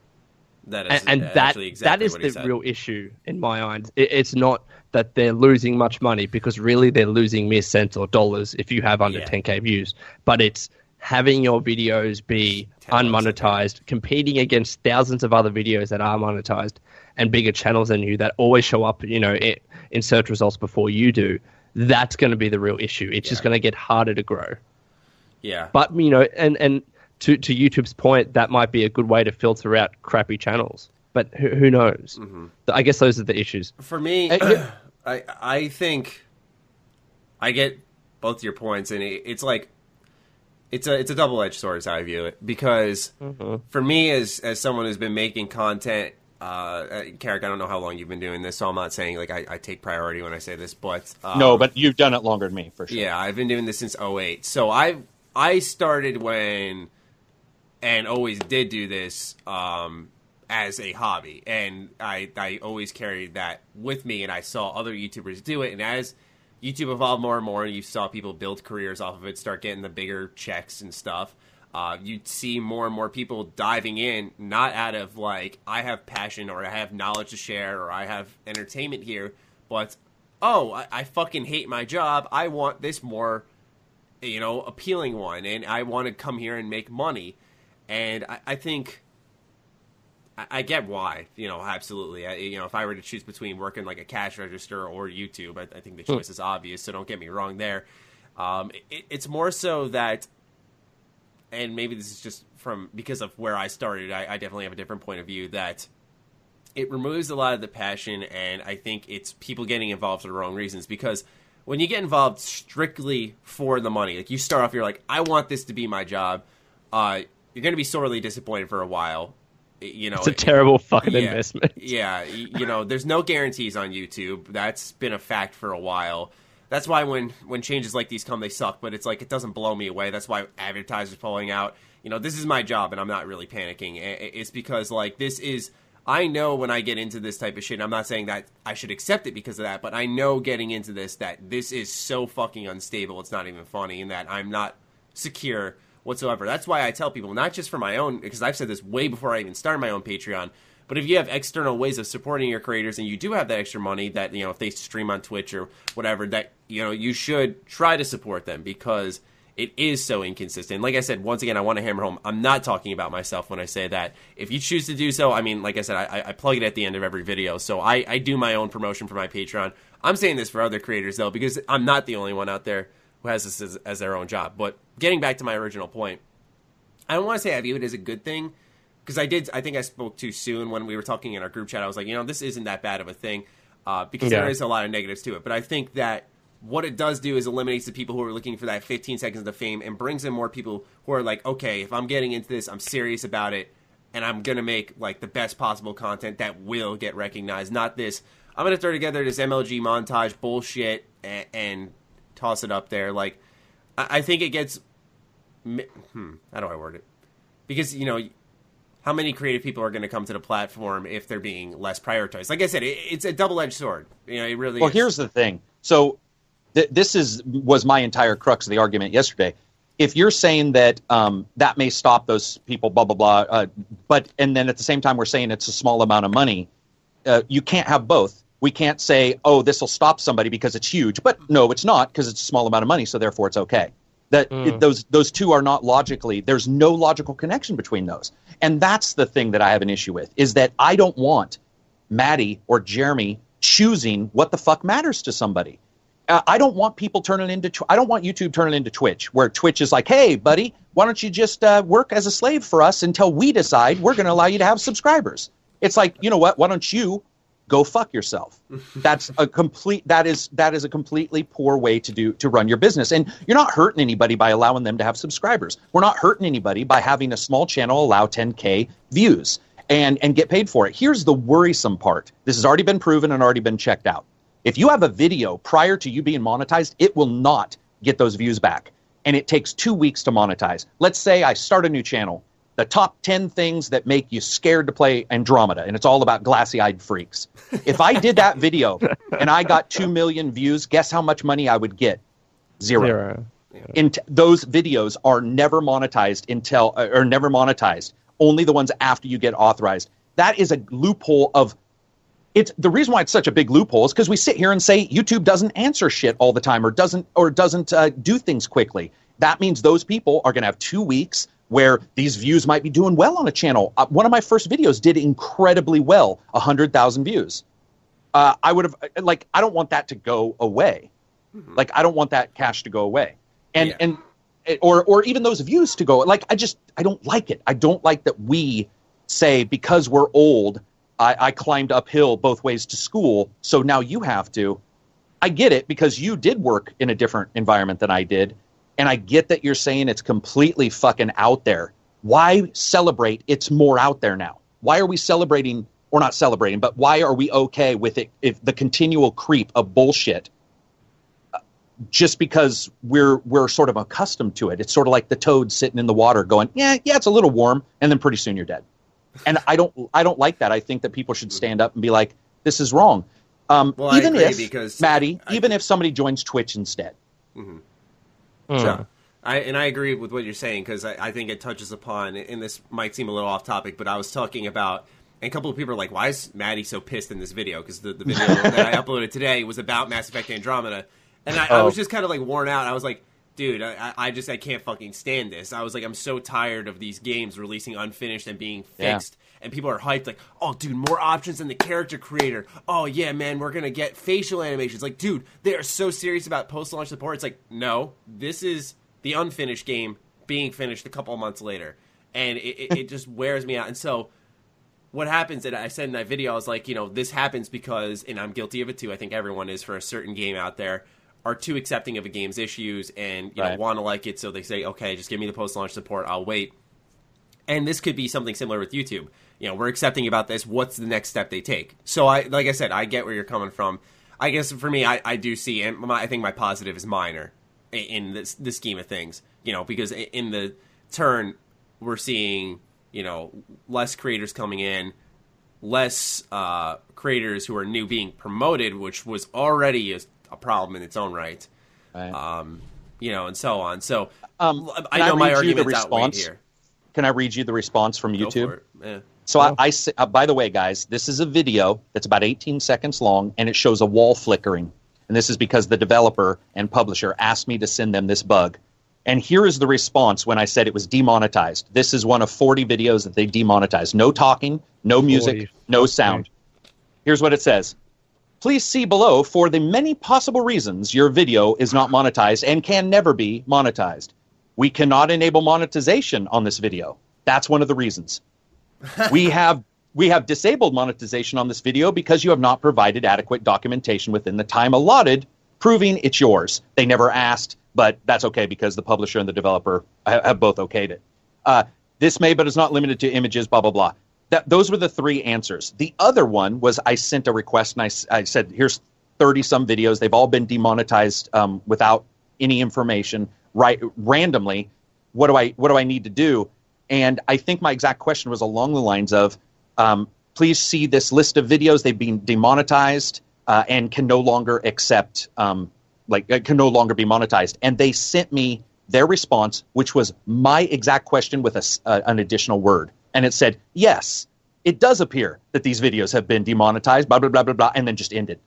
A: That is
B: and, and that
A: exactly
B: that is the
A: said.
B: real issue in my eyes. It, it's not that they're losing much money because really they're losing mere cents or dollars if you have under
A: Yeah.
B: 10k views, but it's having your videos be
A: Ten bucks a
B: unmonetized, competing against thousands of other videos that are monetized and bigger channels than you that always show up, you know, in, in search results before you do. That's going to be the real issue. It's just going to get harder to grow.
A: Yeah,
B: But you know, and and to to YouTube's point, that might be a good way to filter out crappy channels. But who, who knows?
A: Mm-hmm.
B: I guess those are the issues.
A: for me,
C: Uh.
A: I I think I get both your points, and it, it's like it's a it's a double edged sword as I view it because for me as as someone who's been making content. Uh, uh, Carrick, I don't know how long you've been doing this, so I'm not saying like I, I take priority when I say this, but um,
C: no, but you've done it longer than me for sure.
A: Yeah, I've been doing this since 08. So I I started when and always did do this um, as a hobby, and I I always carried that with me, and I saw other YouTubers do it, and as YouTube evolved more and more, and you saw people build careers off of it, start getting the bigger checks and stuff. Uh, you'd see more and more people diving in, not out of like I have passion or I have knowledge to share or I have entertainment here, but oh, I, I fucking hate my job. I want this more you know, appealing one, and I want to come here and make money. And I, I think I, I get why, you know, absolutely. I, you know, if I were to choose between working like a cash register or YouTube, I, I think the choice is obvious. So don't get me wrong there. Um, it, it's more so that, and maybe this is just from because of where I started. I, I definitely have a different point of view that it removes a lot of the passion and i think it's people getting involved for the wrong reasons because when you get involved strictly for the money like you start off you're like i want this to be my job uh, you're going to be sorely disappointed for a while you know
B: It's a terrible fucking
A: yeah,
B: investment.
A: Yeah, you know, there's no guarantees on YouTube. That's been a fact for a while. That's why when when changes like these come, they suck. But it's like it doesn't blow me away. That's why advertisers pulling out. You know, this is my job, and I'm not really panicking. It's because like this is. I know when I get into this type of shit. and I'm not saying that I should accept it because of that, but I know getting into this that this is so fucking unstable. It's not even funny, and that I'm not secure whatsoever. That's why I tell people, not just for my own, because I've said this way before I even started my own Patreon, but if you have external ways of supporting your creators and you do have that extra money that, you know, if they stream on Twitch or whatever, that, you know, you should try to support them because it is so inconsistent. Like I said, once again, I want to hammer home, I'm not talking about myself when I say that. If you choose to do so, I mean, like I said, I, I plug it at the end of every video, so I, I do my own promotion for my Patreon. I'm saying this for other creators, though, because I'm not the only one out there who has this as, as their own job. But getting back to my original point, I don't want to say I view it as a good thing because I did. I think I spoke too soon when we were talking in our group chat. I was like, you know, this isn't that bad of a thing uh, because
B: Yeah.
A: there is a lot of negatives to it. But I think that what it does do is eliminates the people who are looking for that 15 seconds of fame and brings in more people who are like, okay, if I'm getting into this, I'm serious about it, and I'm gonna make like the best possible content that will get recognized. Not this. I'm gonna throw together this MLG montage bullshit and, and toss it up there. Like, I, I think it gets hmm, how do I word it? Because you know, how many creative people are going to come to the platform if they're being less prioritized? Like I said, it, it's a double-edged sword. You know, it really.
C: Well,
A: is.
C: here's the thing. So th- this is was my entire crux of the argument yesterday. If you're saying that um, that may stop those people, blah blah blah, uh, but and then at the same time we're saying it's a small amount of money, uh, you can't have both. We can't say, oh, this will stop somebody because it's huge, but no, it's not because it's a small amount of money, so therefore it's okay. That it- those those two are not logically. There's no logical connection between those, and that's the thing that I have an issue with. Is that I don't want Maddie or Jeremy choosing what the fuck matters to somebody. Uh, I don't want people turning into. Tw- I don't want YouTube turning into Twitch, where Twitch is like, "Hey, buddy, why don't you just uh, work as a slave for us until we decide we're going to allow you to have subscribers?" It's like, you know what? Why don't you go fuck yourself. That's a complete that is that is a completely poor way to do to run your business. And you're not hurting anybody by allowing them to have subscribers. We're not hurting anybody by having a small channel allow 10k views and and get paid for it. Here's the worrisome part. This has already been proven and already been checked out. If you have a video prior to you being monetized, it will not get those views back. And it takes 2 weeks to monetize. Let's say I start a new channel the top 10 things that make you scared to play Andromeda, and it's all about glassy eyed freaks. If I did that video and I got 2 million views, guess how much money I would get? Zero. Zero. In t- those videos are never monetized until, uh, or never monetized. Only the ones after you get authorized. That is a loophole of it's the reason why it's such a big loophole is because we sit here and say YouTube doesn't answer shit all the time or doesn't or doesn't uh, do things quickly. That means those people are going to have two weeks where these views might be doing well on a channel. Uh, one of my first videos did incredibly well, 100,000 views. Uh, I would have, uh, like, I don't want that to go away. Mm-hmm. Like, I don't want that cash to go away. And, yeah. and, or, or even those views to go. Like, I just, I don't like it. I don't like that we say, because we're old, I, I climbed uphill both ways to school, so now you have to. I get it because you did work in a different environment than I did and I get that you're saying it's completely fucking out there. Why celebrate? It's more out there now. Why are we celebrating or not celebrating, but why are we okay with it if the continual creep of bullshit just because we're we're sort of accustomed to it. It's sort of like the toad sitting in the water going, "Yeah, yeah, it's a little warm," and then pretty soon you're dead. And I don't I don't like that. I think that people should stand up and be like, "This is wrong." Um, well, even if because Maddie, I, even if somebody joins Twitch instead, mm-hmm.
A: Mm. So, I, and I agree with what you're saying because I, I, think it touches upon, and this might seem a little off topic, but I was talking about, and a couple of people are like, why is Maddie so pissed in this video? Because the, the video that I uploaded today was about Mass Effect Andromeda. And I, oh. I was just kind of like worn out. I was like, dude, I, I, just I can't fucking stand this. I was like, I'm so tired of these games releasing unfinished and being fixed. Yeah. And people are hyped, like, oh, dude, more options in the character creator. Oh yeah, man, we're gonna get facial animations. Like, dude, they are so serious about post launch support. It's like, no, this is the unfinished game being finished a couple months later, and it, it, it just wears me out. And so what happens and i said in that video i was like you know this happens because and i'm guilty of it too i think everyone is for a certain game out there are too accepting of a game's issues and you right. know want to like it, so they say, okay, just give me the post launch support. I'll wait. And this could be something similar with YouTube. You know, we're accepting about this. What's the next step they take? So I, like I said, I get where you're coming from. I guess for me, I, I do see, and my, I think my positive is minor in this the scheme of things. You know, because in the turn, we're seeing you know less creators coming in, less uh, creators who are new being promoted, which was already a a problem in its own right. right. Um, you know, and so on. So um, I know I my argument's outweighed here.
C: Can I read you the response from YouTube? Yeah. So I, I uh, by the way, guys, this is a video that's about 18 seconds long, and it shows a wall flickering. And this is because the developer and publisher asked me to send them this bug. And here is the response when I said it was demonetized. This is one of 40 videos that they demonetized. No talking, no music, 40. no sound. Here's what it says Please see below for the many possible reasons your video is not monetized and can never be monetized. We cannot enable monetization on this video. That's one of the reasons. We have we have disabled monetization on this video because you have not provided adequate documentation within the time allotted proving it's yours. They never asked, but that's okay because the publisher and the developer have both okayed it. Uh, this may, but is not limited to images, blah, blah, blah that those were the three answers. The other one was I sent a request and I, I said, here's 30 some videos. They've all been demonetized um, without any information, right? Randomly. What do I what do I need to do? And I think my exact question was along the lines of, um, please see this list of videos. They've been demonetized uh, and can no longer accept, um, like, uh, can no longer be monetized. And they sent me their response, which was my exact question with a, uh, an additional word and it said, yes, it does appear that these videos have been demonetized, blah, blah, blah, blah, blah, and then just ended.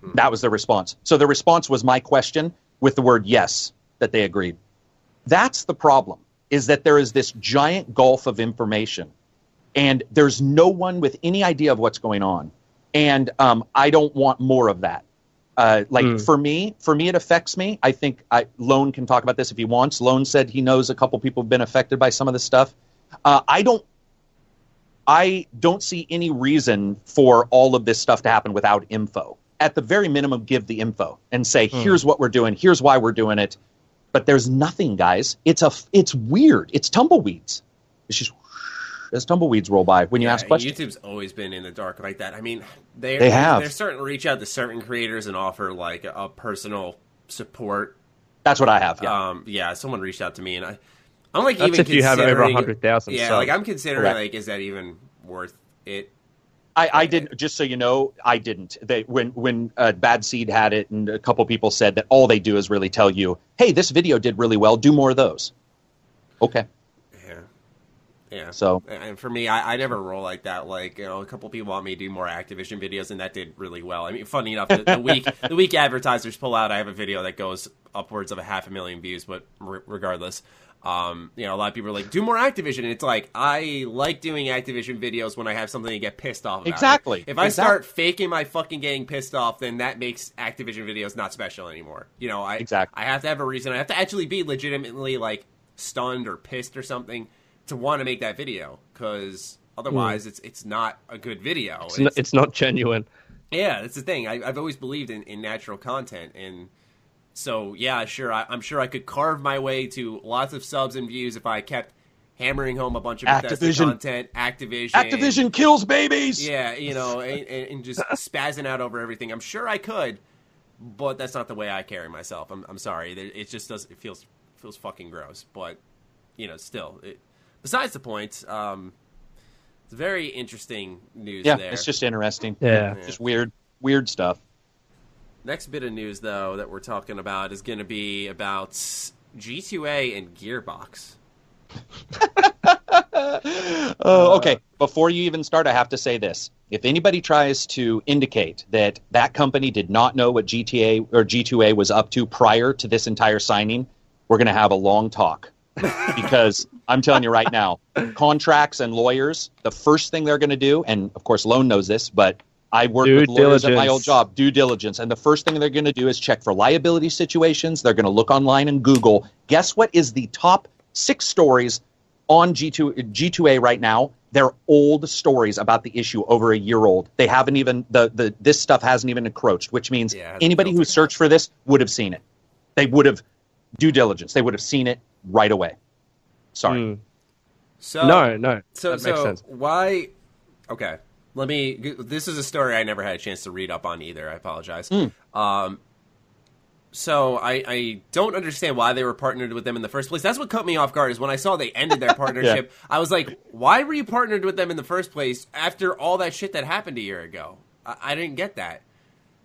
C: Hmm. That was the response. So the response was my question with the word yes, that they agreed. That's the problem, is that there is this giant gulf of information, and there's no one with any idea of what's going on. And um, I don't want more of that. Uh, like mm. for me, for me, it affects me. I think I, Lone can talk about this if he wants. Lone said he knows a couple people have been affected by some of this stuff. Uh, I don't. I don't see any reason for all of this stuff to happen without info. At the very minimum, give the info and say, "Here's what we're doing. Here's why we're doing it." But there's nothing, guys. It's a it's weird. It's tumbleweeds. It's just as tumbleweeds roll by when you
A: Yeah,
C: ask questions.
A: YouTube's always been in the dark like that. I mean, they
C: They have.
A: They're starting to reach out to certain creators and offer like a, a personal support.
C: That's what I have. Yeah.
A: Um, yeah, someone reached out to me, and I, I'm like
B: That's
A: even
B: if you have over
A: considering-
B: 100,000
A: Yeah,
B: subs.
A: like I'm considering
C: Correct.
A: like, is that even worth it?
C: I, I didn't. Just so you know, I didn't. They, when when uh, Bad Seed had it, and a couple people said that all they do is really tell you, "Hey, this video did really well. Do more of those." Okay.
A: Yeah, yeah.
C: So-
A: and for me, I, I never roll like that. Like you know, a couple people want me to do more Activision videos, and that did really well. I mean, funny enough, the, the week the week advertisers pull out, I have a video that goes upwards of a half a million views. But re- regardless, um, you know, a lot of people are like, do more Activision. And it's like I like doing Activision videos when I have something to get pissed off about.
C: Exactly.
A: If I start faking my fucking getting pissed off, then that makes Activision videos not special anymore. You know, I
C: Exactly.
A: I have to have a reason. I have to actually be legitimately like stunned or pissed or something to want to make that video because otherwise it's it's not a good video.
B: It's, not, it's not genuine.
A: yeah, that's the thing. I, I've always believed in, in natural content, and so yeah, sure. I, I'm sure I could carve my way to lots of subs and views if I kept hammering home a bunch of Bethesda
C: Activision.
A: content. Activision,
C: Activision kills babies.
A: yeah, you know, and, and and just spazzing out over everything. I'm sure I could, but that's not the way I carry myself. I'm, I'm sorry. It it just does. It feels feels fucking gross. But you know, still. It, besides the point, um, it's very interesting news.
C: Yeah,
A: there.
C: it's just interesting.
B: Yeah.
C: just weird, weird stuff.
A: Next bit of news, though, that we're talking about is going to be about G2A and Gearbox.
C: Oh, okay. Before you even start, I have to say this: if anybody tries to indicate that that company did not know what GTA or G2A was up to prior to this entire signing, we're going to have a long talk. because I'm telling you right now, contracts and lawyers, the first thing they're going to do, and of course, Lone knows this, but I work
B: Due
C: with lawyers at my old job, due diligence. And the first thing they're going to do is check for liability situations. They're going to look online and Google. Guess what is the top six stories on G2, G2A right now? They're old stories about the issue over a year old. They haven't even, the, the this stuff hasn't even encroached, which means
A: Yeah,
C: anybody who searched for this would have seen it. They would have due diligence. They would have seen it right away. Sorry.
B: Mm.
A: So
B: no, no.
A: So,
B: that makes
A: so
B: sense.
A: why? Okay, let me. This is a story I never had a chance to read up on either. I apologize.
B: Hmm.
A: Um, so I, I don't understand why they were partnered with them in the first place. That's what cut me off guard. Is when I saw they ended their partnership. I was like, why were you partnered with them in the first place after all that shit that happened a year ago? I, I didn't get that.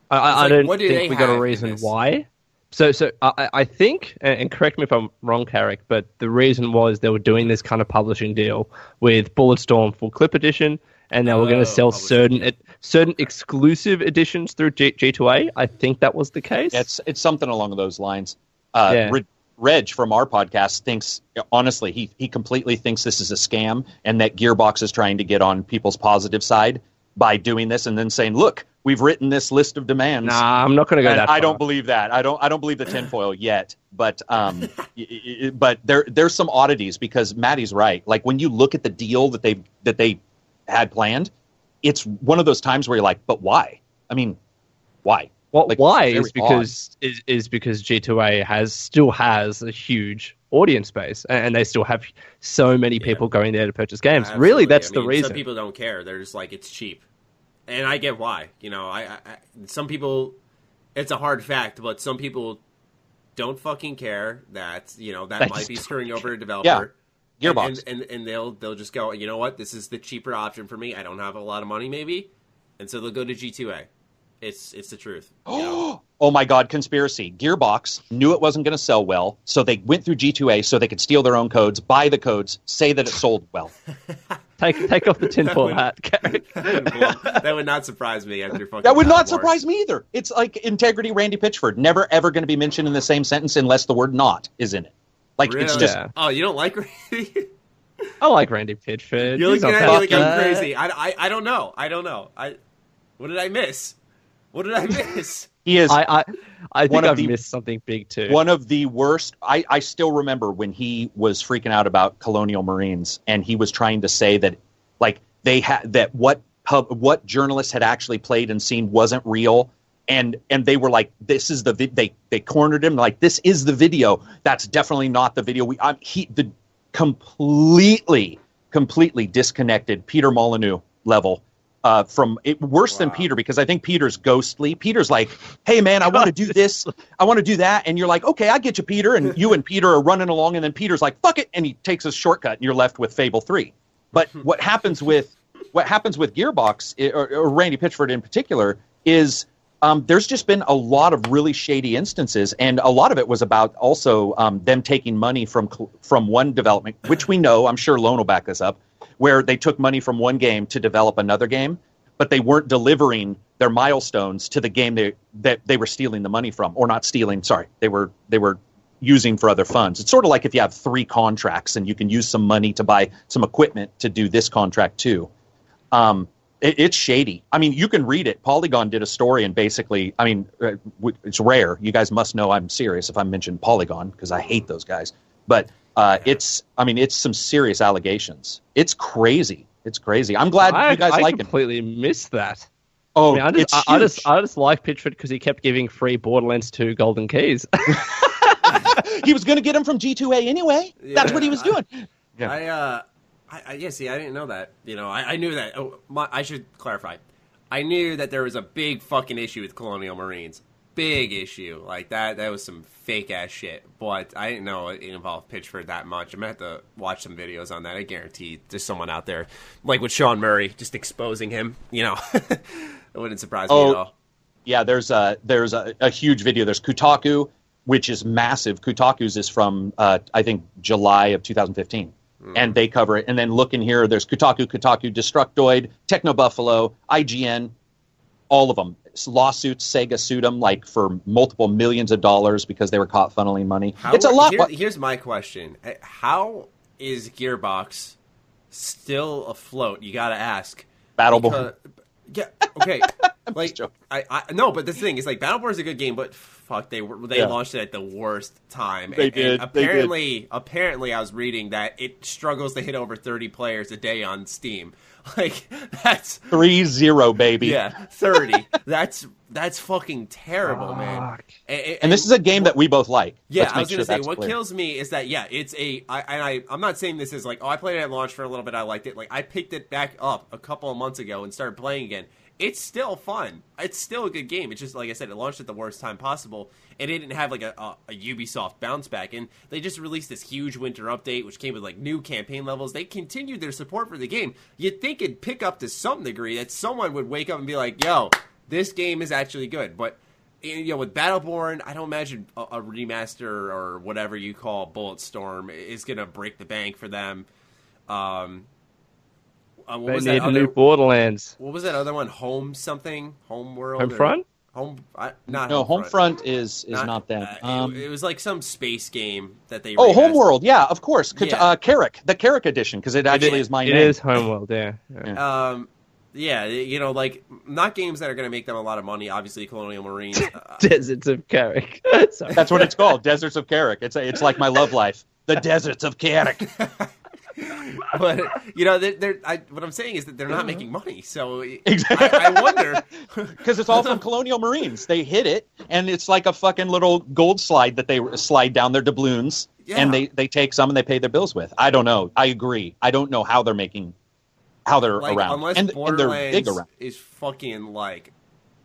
B: I, I,
A: like,
B: don't
A: what
B: think we got a reason why. So, so I, think, and and correct me if I'm wrong, Carrick, but the reason was they were doing this kind of publishing deal with Bulletstorm Full Clip Edition, and they were going
A: Oh,
B: to sell certain
A: deal.
B: certain exclusive editions through G- G2A. I think that was the case.
C: It's it's something along those lines. Uh,
B: Yeah.
C: Re- Reg from our podcast thinks honestly he he completely thinks this is a scam and that Gearbox is trying to get on people's positive side by doing this and then saying, "Look, we've written this list of demands."
B: nah, I'm not going to go
C: And
B: that.
C: I don't believe that. I don't. I don't believe the tinfoil yet. But um, but there there's some oddities because Maddie's right. Like when you look at the deal that they that they had planned, it's one of those times where you're like, but why? I mean, why?
B: Well,
C: Like,
B: why is because is, is because G2A has still has a huge audience base, and, and they still have so many people going there to purchase games. Really, that's
A: I
B: the
A: mean,
B: reason.
A: Some people don't care. They're just like it's cheap, and I get why. You know, I, I, I some people, it's a hard fact, but some people don't fucking care that you know that
B: They
A: might be
B: don't
A: screwing over a
C: Yeah.
A: Developer.
C: Gearbox.
A: and, and, and and they'll they'll just go. You know what? This is the cheaper option for me. I don't have a lot of money, maybe, and so they'll go to G two A. It's it's the truth. you know?
C: Oh my God, conspiracy. Gearbox knew it wasn't going to sell well, so they went through G2A so they could steal their own codes, buy the codes, say that it sold well.
B: Take take off the tinfoil hat, Carrick.
A: that would not surprise me after fucking.
C: That would not
A: Paramore.
C: surprise me either. It's like integrity Randy Pitchford, never ever going to be mentioned in the same sentence unless the word not is in it. Like it's just
B: Yeah.
A: Oh, you don't like Randy?
B: I like Randy Pitchford.
A: You're looking
B: not
A: at me like. I'm crazy. I, I, I don't know. I don't know. I what did I miss? What did I miss?
C: he is
B: I, I, I
C: One
B: think
C: of
B: I've
C: the-
B: missed something big too.
C: one of the worst. I, I still remember when he was freaking out about Colonial Marines and he was trying to say that, like, they had that what pub, what journalists had actually played and seen wasn't real. And and they were like, this is the vid-. they they cornered him like this is the video. That's definitely not the video. We I'm, he the completely completely disconnected Peter Molyneux level uh, from it, worse wow. than Peter because I think Peter's ghostly. Peter's like, "Hey man, I want to do this, I want to do that," and you're like, "Okay, I get you, Peter." And you and Peter are running along, and then Peter's like, "Fuck it," and he takes a shortcut, and you're left with Fable Three. But what happens with what happens with Gearbox or, or Randy Pitchford in particular is um, there's just been a lot of really shady instances, and a lot of it was about also um, them taking money from from one development, which we know. I'm sure Lone will back this up where they took money from one game to develop another game, but they weren't delivering their milestones to the game they, that they were stealing the money from, or not stealing. Sorry, they were they were using for other funds. It's sort of like if you have three contracts and you can use some money to buy some equipment to do this contract too. Um, it, it's shady. I mean, you can read it. Polygon did a story and basically, I mean, uh, it's rare. You guys must know I'm serious if I mention Polygon because I hate those guys. But uh, it's, I mean, it's some serious allegations. It's crazy. It's crazy. I'm glad I, you guys
B: I
C: like
B: it. I completely missed that.
C: Oh,
B: I, mean, I just, I, I, just, I just like Pitchford because he kept giving free Borderlands 2 golden keys.
C: he was going to get them from G2A anyway. Yeah, That's what he was doing.
A: Yeah. I, uh, I, yeah, see, I didn't know that. You know, I, I knew that. Oh, my, I should clarify. I knew that there was a big fucking issue with Colonial Marines big issue. Like that that was some fake ass shit. But I didn't know it involved Pitchford that much. I'm gonna have to watch some videos on that. I guarantee there's someone out there like with Sean Murray just exposing him. You know, it wouldn't surprise oh, me at all.
C: Yeah, there's a there's a, a, huge video. There's Kotaku, which is massive. Kotaku's is from uh, I think July of 2015. Mm. And they cover it. And then look in here, there's Kotaku, Kotaku, Destructoid, Techno Buffalo, IGN, all of them lawsuits. Sega sued them like for multiple millions of dollars because they were caught funneling money. How, it's a lot.
A: Here, here's my question: uh, How is Gearbox still afloat? You got to ask.
C: Battleborn.
A: Yeah. Okay. like I, I no, but the thing is, like Battleborn is a good game, but fuck, they were they yeah. launched it at the worst time.
C: They and, did.
A: And apparently,
C: they did.
A: apparently, I was reading that it struggles to hit over thirty players a day on Steam. Like that's
C: three zero, baby.
A: Yeah, thirty. that's that's fucking terrible, Fuck. man.
C: And, and, and, this is a game that we both like.
A: Yeah, I was gonna sure say what clear. kills me is that yeah, it's a. I, and I I'm not saying this is like oh I played it at launch for a little bit I liked it like I picked it back up a couple of months ago and started playing again it's still fun. It's still a good game. It's just like I said, it launched at the worst time possible, and it didn't have like a, a, a, Ubisoft bounce back. And they just released this huge winter update, which came with like new campaign levels. They continued their support for the game. You'd think it'd pick up to some degree that someone would wake up and be like, "Yo, this game is actually good." But you know, with Battleborn, I don't imagine a, a remaster or whatever you call Bulletstorm is going to break the bank for them. Um,
B: what they need that other, new Borderlands.
A: What was that other one? Home something? Home World?
B: Homefront?
A: Home, I, not
C: no, Homefront home is is not, not that.
A: Uh, um, it, it, was like some space game that they.
C: Oh, Homeworld, yeah, of course. Yeah. Uh, Carrick, the Carrick edition, because it actually it, is my
B: it
C: name.
B: It is Homeworld, yeah.
A: yeah. Um, yeah, you know, like not games that are going to make them a lot of money. Obviously, Colonial Marines,
B: uh, Deserts of Carrick.
C: That's what it's called, Deserts of Carrick. It's a, it's like my love life, the Deserts of Carrick.
A: but you know, they're, they're I, what I'm saying is that they're not making money. So exactly. I, I wonder
C: because it's all from Colonial Marines. They hit it, and it's like a fucking little gold slide that they slide down their doubloons, yeah. and they they take some and they pay their bills with. I don't know. I agree. I don't know how they're making how they're
A: like,
C: around,
A: unless
C: and,
A: and they're big around. Is fucking like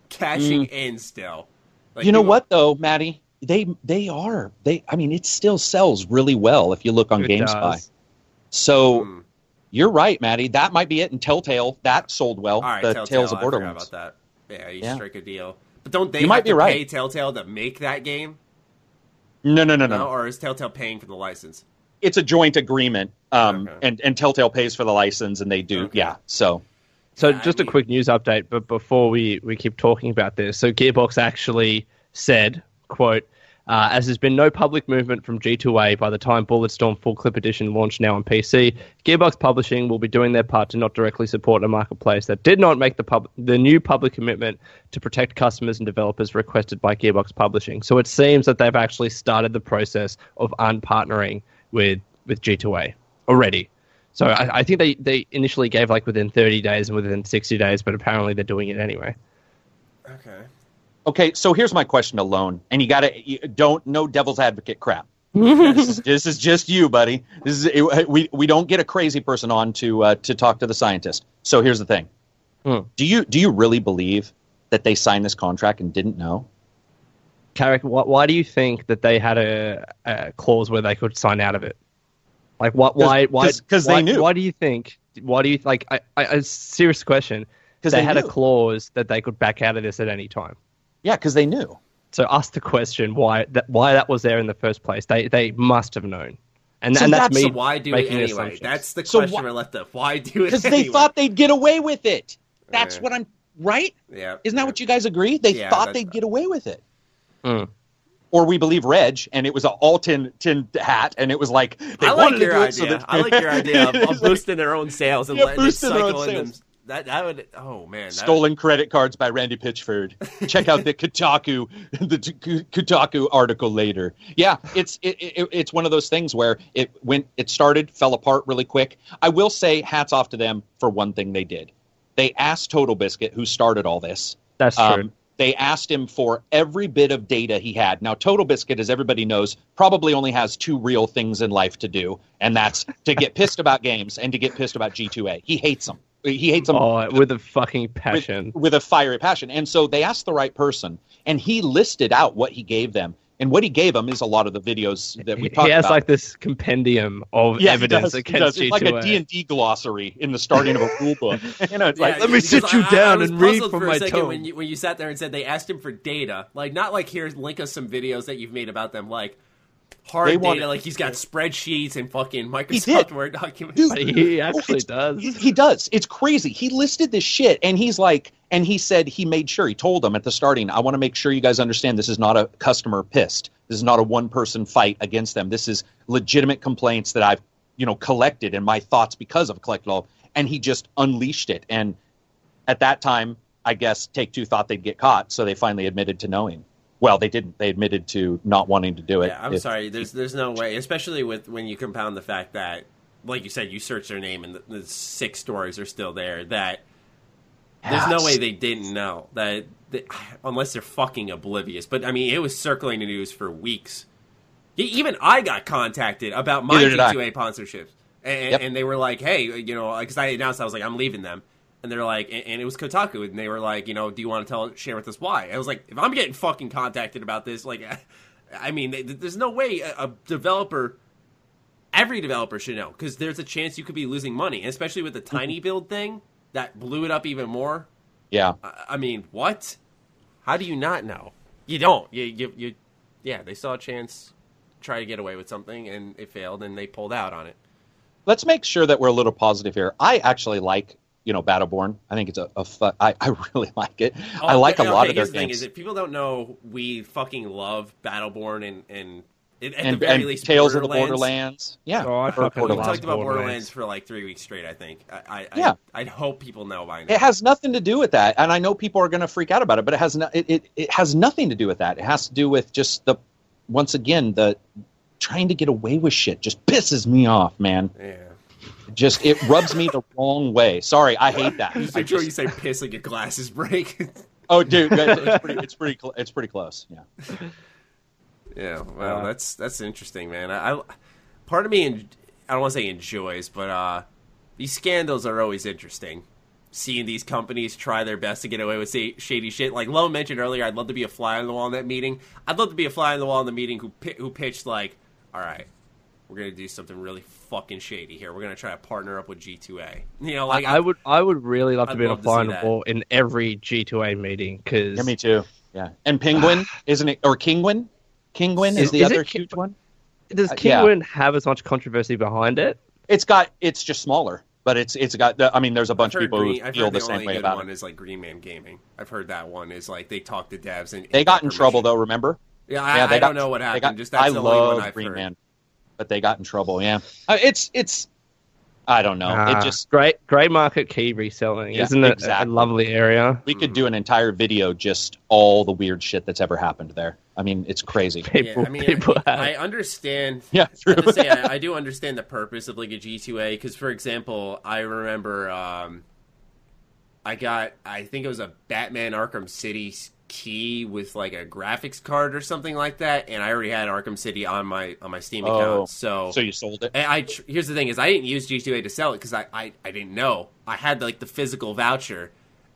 A: cashing mm. in still. Like,
C: you know people, what though, Maddie? They they are they. I mean, it still sells really well if you look on GameSpy. So hmm. you're right, Maddie. That might be it. And Telltale that sold well. All
A: right,
C: the
A: Telltale,
C: Tales of Borderlands.
A: about that. Yeah, you yeah. strike a deal. But don't they you might be right. pay Telltale to make that game?
C: No, no, no, no, no.
A: Or is Telltale paying for the license?
C: It's a joint agreement, um, okay. and and Telltale pays for the license, and they do. Okay. Yeah, so.
B: So just a quick news update, but before we, we keep talking about this, so Gearbox actually said, "quote uh, as there's been no public movement from G2A by the time Bulletstorm Full Clip Edition launched now on PC, Gearbox Publishing will be doing their part to not directly support a marketplace that did not make the pub- the new public commitment to protect customers and developers requested by Gearbox Publishing. So it seems that they've actually started the process of unpartnering with with G2A already. So I, I think they, they initially gave like within 30 days and within 60 days, but apparently they're doing it anyway.
A: Okay.
C: Okay, so here's my question alone, and you got to don't no devil's advocate crap. this, is, this is just you, buddy. This is it, we we don't get a crazy person on to uh, to talk to the scientist. So here's the thing:
B: Hmm.
C: do you do you really believe that they signed this contract and didn't know?
B: Carrick, why, why do you think that they had a, a clause where they could sign out of it? Like, what? Why? Why?
C: 'cause- 'cause they knew.
B: Why do you think? Why do you like? I, I, a serious question.
C: 'Cause
B: they,
C: they
B: had a clause that they could back out of this at any time.
C: Yeah, because they knew.
B: So ask the question why that why that was there in the first place. They they must have known, and,
C: So
B: and that's
C: that's-
B: me.
A: So why do it anyway? That's the
C: So
A: question
C: why-
A: we're left up. Why do it?
C: Because
A: anyway?
C: they thought they'd get away with it. That's
A: Yeah.
C: what I'm right.
A: Yeah.
C: Isn't that what you guys agree? They
A: Yeah,
C: thought they'd get away with it.
B: Hmm.
C: Or we believe Reg, and it was an all tin tin hat, and it was like they
A: I like
C: wanted to
A: your
C: do it
A: idea.
C: so that-
A: I like your idea of, of boosting their own sales and
C: Yeah,
A: letting it
C: boosting their own
A: cycle in them.
C: Sales.
A: That that would. Oh man. That,
C: stolen credit cards by Randy Pitchford. Check out the Kotaku the Kotaku article later. Yeah, it's it, it, it's one of those things where it when it started fell apart really quick. I will say hats off to them for one thing they did. They asked Total Biscuit, who started all this,
B: That's true.
C: um, they asked him for every bit of data he had. Now, Total Biscuit, as everybody knows, probably only has two real things in life to do, and that's to get pissed about games and to get pissed about G2A. He hates them. He hates them
B: oh, with a fucking passion.
C: with a fiery passion. And so they asked the right person, and he listed out what he gave them. And what he gave them is a lot of the videos that we talked about.
B: he
C: talked
B: has
C: about.
B: like this compendium of
C: Yeah, he
B: evidence
C: does, he
B: against
C: does. It's like a
B: G2A.
C: D&D glossary in the starting of a rule book. you know, it's like,
B: let me sit you
A: I- I
B: down
A: was
B: and read
A: puzzled
B: from
A: for
B: my
A: a second
B: tome.
A: when you when you sat there and said they asked him for data, like not like here's link us some videos that you've made about them, like hard
C: They
A: data,
C: wanted-
A: like he's got spreadsheets and fucking. Microsoft Word documents.
C: Dude,
B: But he actually does.
C: He, he does. It's crazy. He listed this shit, and he's like, and he said he made sure he told them at the starting, I want to make sure you guys understand this is not a customer pissed. This is not a one person fight against them. This is legitimate complaints that I've you know collected and my thoughts because of collected all. And he just unleashed it. And at that time, I guess Take Two thought they'd get caught, so they finally admitted to knowing. Well, they didn't. They admitted to not wanting to do it.
A: Yeah, I'm
C: If-
A: sorry. There's there's no way, especially with when you compound the fact that, like you said, you search their name and the, the six stories are still there. That there's no way they didn't know that, that, unless they're fucking oblivious. But I mean, it was circling the news for weeks. Even I got contacted about my
C: Neither did I.
A: G2A sponsorships, and,
C: Yep.
A: and they were like, "Hey, you know," because I announced I was like, "I'm leaving them." And they're like, and, and it was Kotaku, and they were like, you know, do you want to tell, share with us why? I was like, if I'm getting fucking contacted about this, like, I mean, th- there's no way a, a developer, every developer should know, because there's a chance you could be losing money, and especially with the mm-hmm. tinyBuild thing that blew it up even more.
C: yeah.
A: I, I mean, what? How do you not know? You don't. You, you, you, yeah, they saw a chance, try to get away with something, and it failed, and they pulled out on it.
C: let's make sure that we're a little positive here. I actually like, you know, Battleborn. I think it's a, a fun, I, I really like it. Oh, I
A: Oh,
C: like a
A: okay,
C: lot of their
A: here's the thing:
C: things.
A: is if people don't know, we fucking love Battleborn and and at
C: and,
A: the very
C: and
A: least,
C: Tales of the
A: Borderlands.
C: Borderlands. Yeah.
B: Oh, I
C: Or
B: fucking
A: We
B: love
A: talked about
B: Borderlands.
A: Borderlands for like three weeks straight. I think. I, I,
C: Yeah.
A: I, I'd hope people know by now.
C: It has nothing to do with that, and I know people are going to freak out about it, but it has no, it, it, it has nothing to do with that. It has to do with just the once again the trying to get away with shit just pisses me off, man.
A: yeah.
C: Just it rubs me the wrong way. Sorry, I hate that.
A: Just
C: I
A: make sure
C: just-
A: you say piss and your glasses break.
C: oh, dude, it's pretty, it's pretty, cl- it's pretty close. Yeah.
A: yeah. Well,
B: Uh,
A: that's that's interesting, man. I, I part of me, en- I don't want to say enjoys, but uh, these scandals are always interesting. Seeing these companies try their best to get away with say, shady shit, like Lo mentioned earlier, I'd love to be a fly on the wall in that meeting. I'd love to be a fly on the wall in the meeting who who pitched like, all right, we're gonna do something really fucking shady here. We're gonna try to partner up with G2A. You know, like
B: I, I would, I would really love
A: I'd
B: to be in a
A: love to
B: fly
A: see
B: on the
A: that.
B: in every G2A meeting because
C: Yeah, me too. Yeah. And Penguin, isn't it? Or Kinguin? Kinguin is,
B: Is-
C: the
B: is
C: other
B: it King-
C: huge one.
B: does
C: Uh, yeah.
B: Kinguin have as much controversy behind it?
C: It's got, it's just smaller, but it's it's got. I mean, there's a
A: I've
C: bunch of people
A: Green,
C: who
A: I've
C: feel
A: heard
C: the
A: the
C: same
A: only
C: way
A: good
C: about
A: one
C: it.
A: is like Green Man Gaming. I've heard that one is like they talk to devs and
C: They got
A: get
C: in trouble though. Remember?
A: Yeah, I,
C: yeah, they
A: I
C: got,
A: don't know what happened.
C: got-
A: Just that's
C: I
A: the only one
C: love
A: I've
C: Green
A: heard.
C: Man, but they got in trouble. Yeah, Uh, it's it's I don't know.
B: Ah,
C: it just
B: great, great market key reselling,
C: Yeah,
B: isn't it?
C: exactly.
B: A lovely area.
C: we could do an entire video just all the weird shit that's ever happened there. I mean, it's crazy.
B: People,
A: yeah, I mean,
B: people
A: I,
B: have.
A: I understand.
C: Yeah, true.
A: to say, I, I do understand the purpose of like a G2A because, for example, I remember um, I got, I think it was a Batman Arkham City key with like a graphics card or something like that, and I already had Arkham City on my on my Steam
C: Oh,
A: account. So,
C: So you sold it?
A: and I here's the thing: is I didn't use G2A to sell it because I, I I didn't know I had like the physical voucher,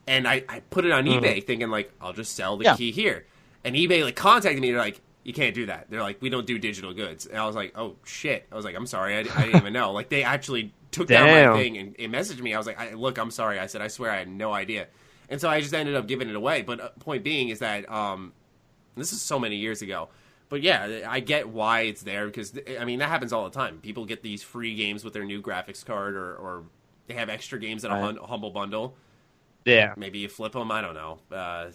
A: and I I put it on mm-hmm. eBay thinking like I'll just sell the
C: Yeah.
A: key here, and eBay like contacted me. They're like, you can't do that. They're like, we don't do digital goods. And I was like, oh shit. I was like, I'm sorry. I, I didn't even know. Like they actually took down my thing and, and messaged me. I was like, I, look, I'm sorry. I said, I swear, I had no idea. And so I just ended up giving it away. But uh, point being is that um, this is so many years ago. But yeah, I get why it's there because I mean that happens all the time. People get these free games with their new graphics card, or, or they have extra games in a
C: Right.
A: hun- humble bundle.
B: yeah.
A: Maybe you flip them. I don't know. Uh,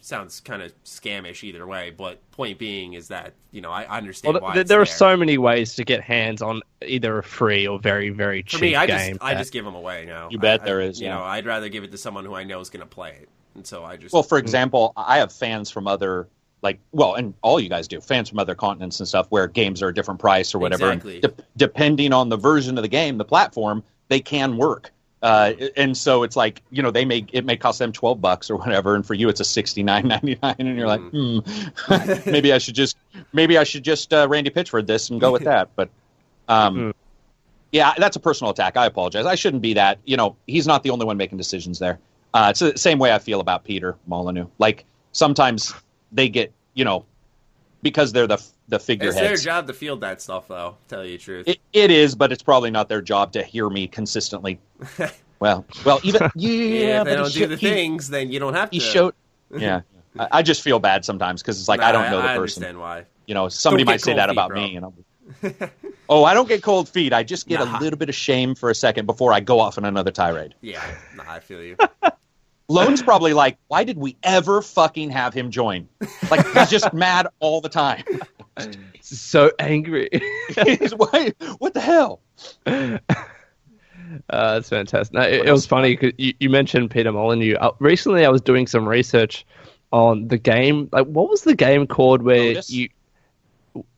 A: sounds kind of scamish either way. But point being is that you know I I understand
B: Well,
A: why
B: th-
A: it's
B: there are
A: there.
B: so many ways to get hands on either a free or very, very cheap
A: For me, I
B: game.
A: just I just give them away now.
C: You bet
A: I-
C: there
A: I- You
C: yeah.
A: know, I'd rather give it to someone who I know is going to play it, and so I just
C: Well, for example, I have fans from other like well, and all you guys do, fans from other continents and stuff where games are a different price or whatever.
A: Exactly.
C: de- depending on the version of the game, the platform, they can work. Uh, and so it's like you know they may it may cost them twelve bucks or whatever, and for you it's a sixty nine ninety nine, and you're like, hmm, maybe I should just maybe I should just uh, Randy Pitchford this and go with that. But um, yeah, that's a personal attack. I apologize. I shouldn't be that. You know, he's not the only one making decisions there. Uh, it's the same way I feel about Peter Molyneux. Like sometimes they get, you know, because they're the the
A: it's their job to field that stuff, though. Tell you the truth.
C: It, it is, but it's probably not their job to hear me consistently. well, well, even yeah,
A: yeah, if they don't do
C: sho-
A: the
C: he-
A: things, then you don't have to.
C: He showed. Yeah, I, I just feel bad sometimes because it's like I don't know the
A: I
C: person.
A: understand why.
C: You know, somebody might say that
A: feet,
C: about
A: bro.
C: me, and I'm. oh, I don't get cold feet. I just get
A: Nah.
C: a little bit of shame for a second before I go off on another tirade.
A: Yeah, nah, I feel you.
C: Lone's probably like, why did we ever fucking have him join? Like he's just mad all the time.
B: so angry.
C: What the hell?
B: Uh, that's fantastic. No, it, it was funny because you, you mentioned Peter Molyneux. Uh, recently, I was doing some research on the game. Like, what was the game called where you?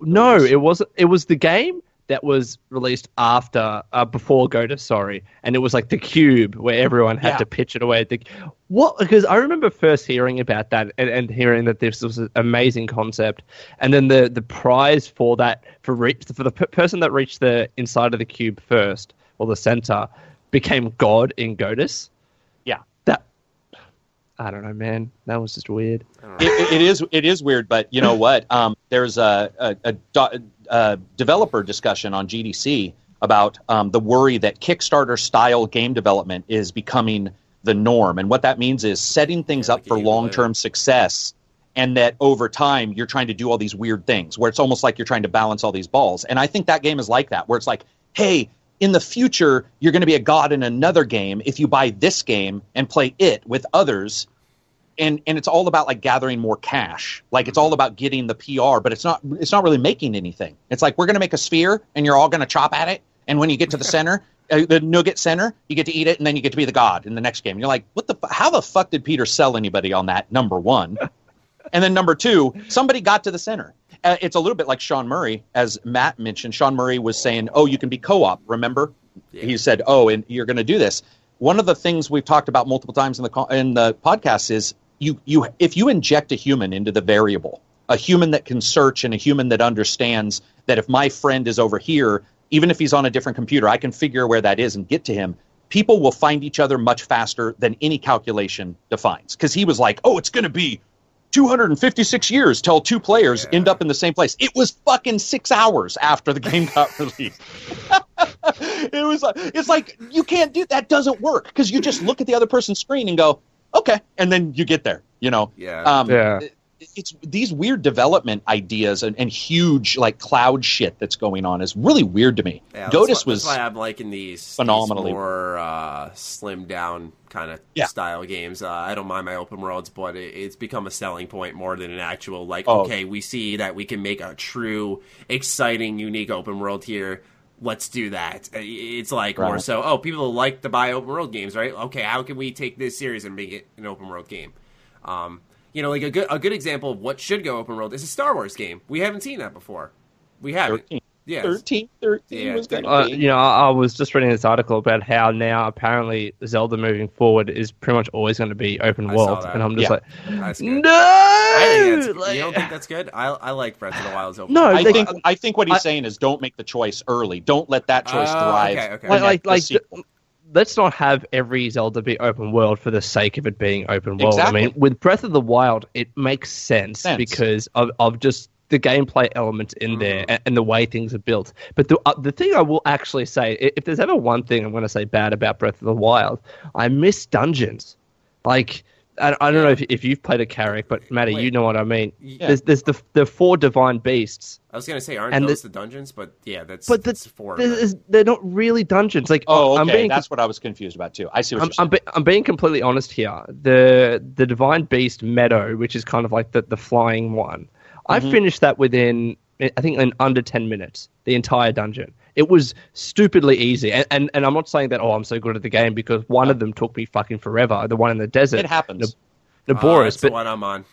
B: No, it wasn't. It was the game that was released after, uh, before Godus, sorry, and it was like the cube where everyone had
C: Yeah.
B: to pitch it away. The, what? Because I remember first hearing about that and, and hearing that this was an amazing concept, and then the the prize for that for reach for the p- person that reached the inside of the cube first or the center became God in Godus.
C: Yeah.
B: That I don't know, man. That was just weird.
C: It, it- it is it is weird, but you know what? Um, there's a, a, a, do- a developer discussion on GDC about um, the worry that Kickstarter style game development is becoming the norm, and what that means is setting things
A: Yeah,
C: up for long term success, and that over time you're trying to do all these weird things where it's almost like you're trying to balance all these balls. And I think that game is like that, where it's like, hey. In the future, you're going to be a god in another game if you buy this game and play it with others and and it's all about like gathering more cash. Like it's all about getting the PR, but it's not it's not really making anything. It's like we're going to make a sphere and you're all going to chop at it, and when you get to the center, uh, the nugget center, you get to eat it, and then you get to be the god in the next game. You're like, what the? fu- How the fuck did Peter sell anybody on that? Number one, and then number two, somebody got to the center. Uh, it's a little bit like Sean Murray, as Matt mentioned. Sean Murray was saying, "Oh, you can be co-op." Remember, he said, "Oh, and you're going to do this." One of the things we've talked about multiple times in the co- in the podcast is you you if you inject a human into the variable, a human that can search and a human that understands that if my friend is over here, even if he's on a different computer, I can figure where that is and get to him. People will find each other much faster than any calculation defines. Because he was like, "Oh, it's going to be 256 years till two players end up in the same place. It was fucking six hours after the game got released. it was it's like you can't do that. Doesn't work because you just look at the other person's screen and go, okay, and then you get there. You know,
A: Yeah.
C: Um,
B: Yeah.
C: It's these weird development ideas and, and huge like cloud shit that's going on is really weird to me.
A: Yeah, that's
C: Godus
A: why,
C: was
A: that's why I'm liking these,
C: phenomenally-
A: these more uh, slimmed down kind of
C: Yeah.
A: style games. Uh, I don't mind my open worlds, but it, it's become a selling point more than an actual like.
C: Oh.
A: Okay, we see that we can make a true, exciting, unique open world here. Let's do that. It's like more so, oh, people like to buy open world games, right? Okay, how can we take this series and make it an open world game? Um, you know, like a good a good example of what should go open world is a Star Wars game. We haven't seen that before. We haven't.
C: 13.
A: Yeah.
C: 13, 13
A: Yeah,
C: was going to
B: Uh,
C: be.
B: you know, I, I was just reading this article about how now apparently Zelda moving forward is pretty much always going to be open
A: I
B: world, and I'm just
C: Yeah.
B: like,
A: That's good.
B: no.
A: I think
B: Like-
A: you don't think that's good? I I like Breath of the Wild's open.
B: No,
A: world.
C: I
B: they-
C: think I think what he's
B: I-
C: saying is don't make the choice early. Don't let that choice
A: Oh,
C: drive.
A: okay, okay.
B: like, like, like let's not have every Zelda be open world for the sake of it being open world.
C: Exactly.
B: I mean, with Breath of the Wild, it makes sense,
C: Sense.
B: because of, of just the gameplay elements in there and, and the way things are built. But the uh, the thing I will actually say, if there's ever one thing I'm going to say bad about Breath of the Wild, I miss dungeons. Like. I, I don't know if, if you've played a Carrick, but Matty,
A: Wait.
B: you know what I mean.
A: Yeah.
B: There's, there's the the four divine beasts,
A: I was gonna say, aren't
B: And
A: those
B: the-
A: the, dungeons? But yeah, that's
B: but
A: that's
B: the,
A: four. of them.
B: there's- they're not really dungeons. Like
C: oh, okay,
B: I'm being
C: that's what I was confused about too. I see what
B: I'm,
C: you're saying.
B: I'm, be, I'm being completely honest here. The the Divine Beast Medoh, which is kind of like the, the flying one, I
C: Mm-hmm.
B: finished that within I think in under ten minutes. The entire dungeon. It was stupidly easy, and, and and I'm not saying that oh I'm so good at the game because one of them took me fucking forever. The one in the desert.
C: it happens.
B: The
A: Oh,
B: Boris,
A: that's the
B: but
A: one I'm on.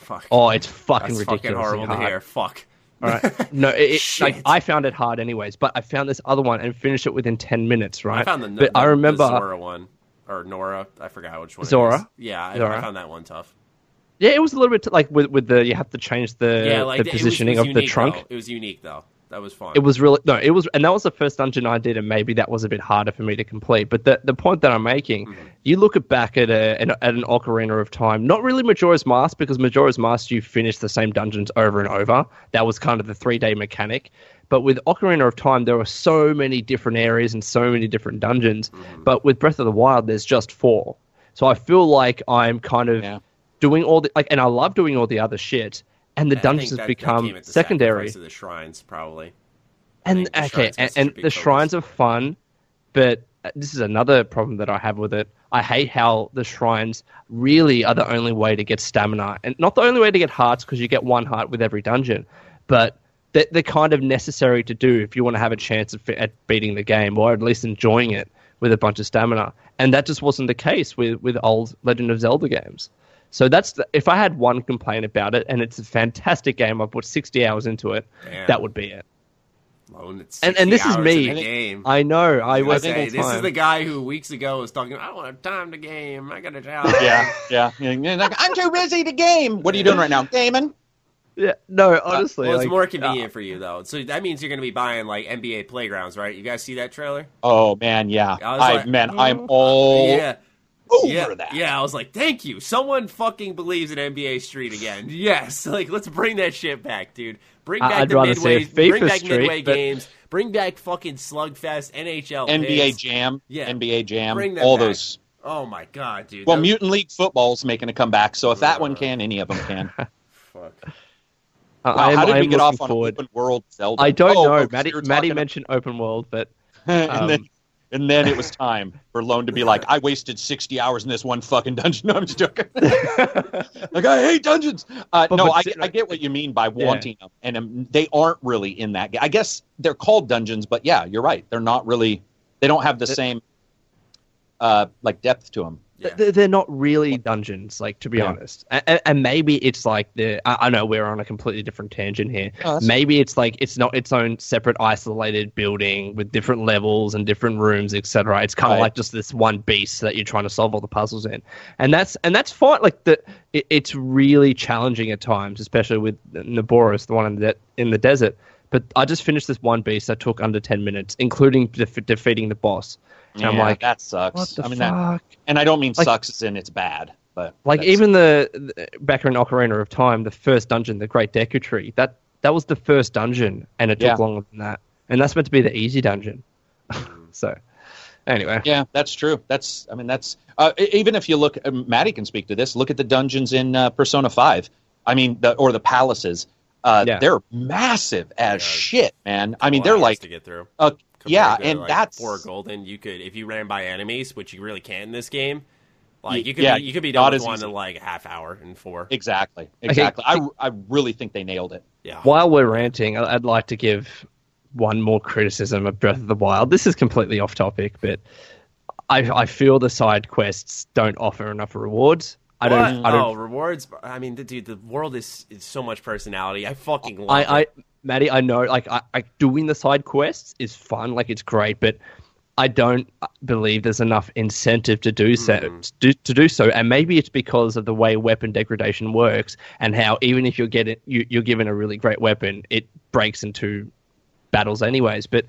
A: Fuck.
B: oh, it's fucking
A: that's
B: ridiculous.
A: fucking horrible to hear. Fuck.
B: All right. No, it, it,
A: Shit.
B: like I found it hard anyways, but I found this other one and finished it within ten minutes. Right.
A: I found the,
B: but
A: the
B: I remember.
A: the Zora one or Nora. I forgot which one. it
B: Zora?
A: is. Yeah, I,
B: Zora.
A: I found that one tough.
B: Yeah, it was a little bit like with with the you have to change the
A: Yeah, like
B: the
A: it was-
B: positioning
A: it was
B: of the trunk.
A: though. It was unique though. That was fun.
B: It was really no, it was, and that was the first dungeon I did, and maybe that was a bit harder for me to complete. But the the point that I'm making,
A: Mm-hmm.
B: you look at back at a an, at an Ocarina of Time, not really Majora's Mask because Majora's Mask you finish the same dungeons over and over. That was kind of the three day mechanic. But with Ocarina of Time, there were so many different areas and so many different dungeons.
A: Mm-hmm.
B: But with Breath of the Wild, there's just four. So I feel like I'm kind of
C: Yeah.
B: Doing all the like, and I love doing all the other shit. And the
A: I
B: dungeons
A: that-
B: have
A: that
B: become
A: came at the
B: secondary
A: of the shrines, probably.
B: and okay,
A: shrines
B: and,
A: has such a
B: and the
A: focus.
B: shrines are fun, but uh, this is another problem that I have with it. I hate how the shrines really are the only way to get stamina, and not the only way to get hearts because you get one heart with every dungeon, but they're, they're kind of necessary to do if you want to have a chance at, at beating the game or at least enjoying it with a bunch of stamina. And that just wasn't the case with with old Legend of Zelda games. So that's the, if I had one complaint about it, and it's a fantastic game. I put sixty hours into it.
A: Damn.
B: That would be it.
A: Alone
B: And and this is me.
A: game.
B: I know. I
A: I
B: was
A: say,
B: full
A: this is the guy who weeks ago was talking. I don't have time to game. I got a job.
C: yeah, yeah. Like, I'm too busy to game. What are you doing right now? Gaming.
B: Yeah, no, honestly,
A: Well, it's
B: like,
A: more convenient uh, for you though. So that means you're going to be buying like NBA playgrounds, right? You guys see that trailer?
C: Oh man, yeah.
A: I,
C: I
A: like,
C: man, I'm mm, all
A: yeah.
C: Over
A: yeah,
C: that.
A: yeah, I was like, thank you. Someone fucking believes in NBA Street again. Yes, like let's bring that shit back, dude. Bring back
B: I'd
A: the
B: rather say
A: midway, bring back
B: Street,
A: midway
B: but-
A: games. Bring back fucking Slugfest, NHL,
C: NBA
A: Piss.
C: Jam,
A: Yeah.
C: NBA Jam,
A: Bring that
C: all
A: back.
C: those.
A: Oh my god, dude.
C: Well,
A: That-
C: Mutant League Football's making a comeback, so if that one can, any of them can.
A: fuck.
C: Wow,
B: I am,
C: how did
B: I
C: we get off on
B: forward.
C: open world Zelda?
B: I don't
C: Oh,
B: know.
C: 'cause
B: Maddie, Maddie
C: talking-
B: mentioned open world, but
C: and,
B: um,
C: then, and then it was time for Lone to be like, I wasted 60 hours in this one fucking dungeon. No, I'm just joking. like, I hate dungeons. Uh,
B: But-
C: no,
B: but
C: I, I get what you mean by wanting them. And um, they aren't really in that game. I guess they're called dungeons, but yeah, you're right. They're not really, they don't have the same uh, like depth to them.
A: Yeah.
B: they're, not really dungeons. Like to be
C: Yeah.
B: honest, and, and maybe it's like the. I, I know we're on a completely different tangent here.
C: Oh,
B: maybe it's like it's not its own separate, isolated building with different levels and different rooms, etc. It's kind of
C: Right.
B: like just this one beast that you're trying to solve all the puzzles in, and that's and that's fine. Like the, it, it's really challenging at times, especially with Naboris, the one in the in the desert. But I just finished this one beast that took under ten minutes, including def- defeating the boss. And I'm like,
C: that sucks. I mean,
B: fuck?
C: that, and I don't mean
B: Like-
C: sucks as in it's bad, but
B: Like even the, the back in Ocarina of Time, the first dungeon, the Great Deku Tree, that that was the first dungeon, and it took
C: Yeah.
B: longer than that, and that's meant to be the easy dungeon. so, anyway,
C: Yeah, that's true. That's I mean that's uh, even if you look, uh, Maddie can speak to this. Look at the dungeons in uh, Persona Five. I mean, the, or the palaces. Uh,
B: Yeah.
C: They're massive as
A: Yeah.
C: shit, man. I mean, they're like,
A: to get through.
C: uh, yeah,
A: to,
C: and
A: like,
C: that's
A: for golden. You could if you ran by enemies, which you really can't in this game. Like you could
C: yeah,
A: be, you could be
C: not
A: done with one
C: easy.
A: in like a half hour in four.
C: exactly, exactly. I I really think they nailed it.
A: Yeah.
B: while we're ranting, I- I'd like to give one more criticism of Breath of the Wild. This is completely off topic, but I, I feel the side quests don't offer enough rewards. I don't.
A: What?
B: I don't.
A: oh, rewards. I mean, dude, the world is, is so much personality. I fucking love
B: I,
A: it.
B: I, Maddie, I know, like, I, I, doing the side quests is fun, like, it's great, but I don't believe there's enough incentive to do so. Mm-hmm. To, to do so, and maybe it's because of the way weapon degradation works, and how even if you're getting you, you're given a really great weapon, it breaks into battles anyways. But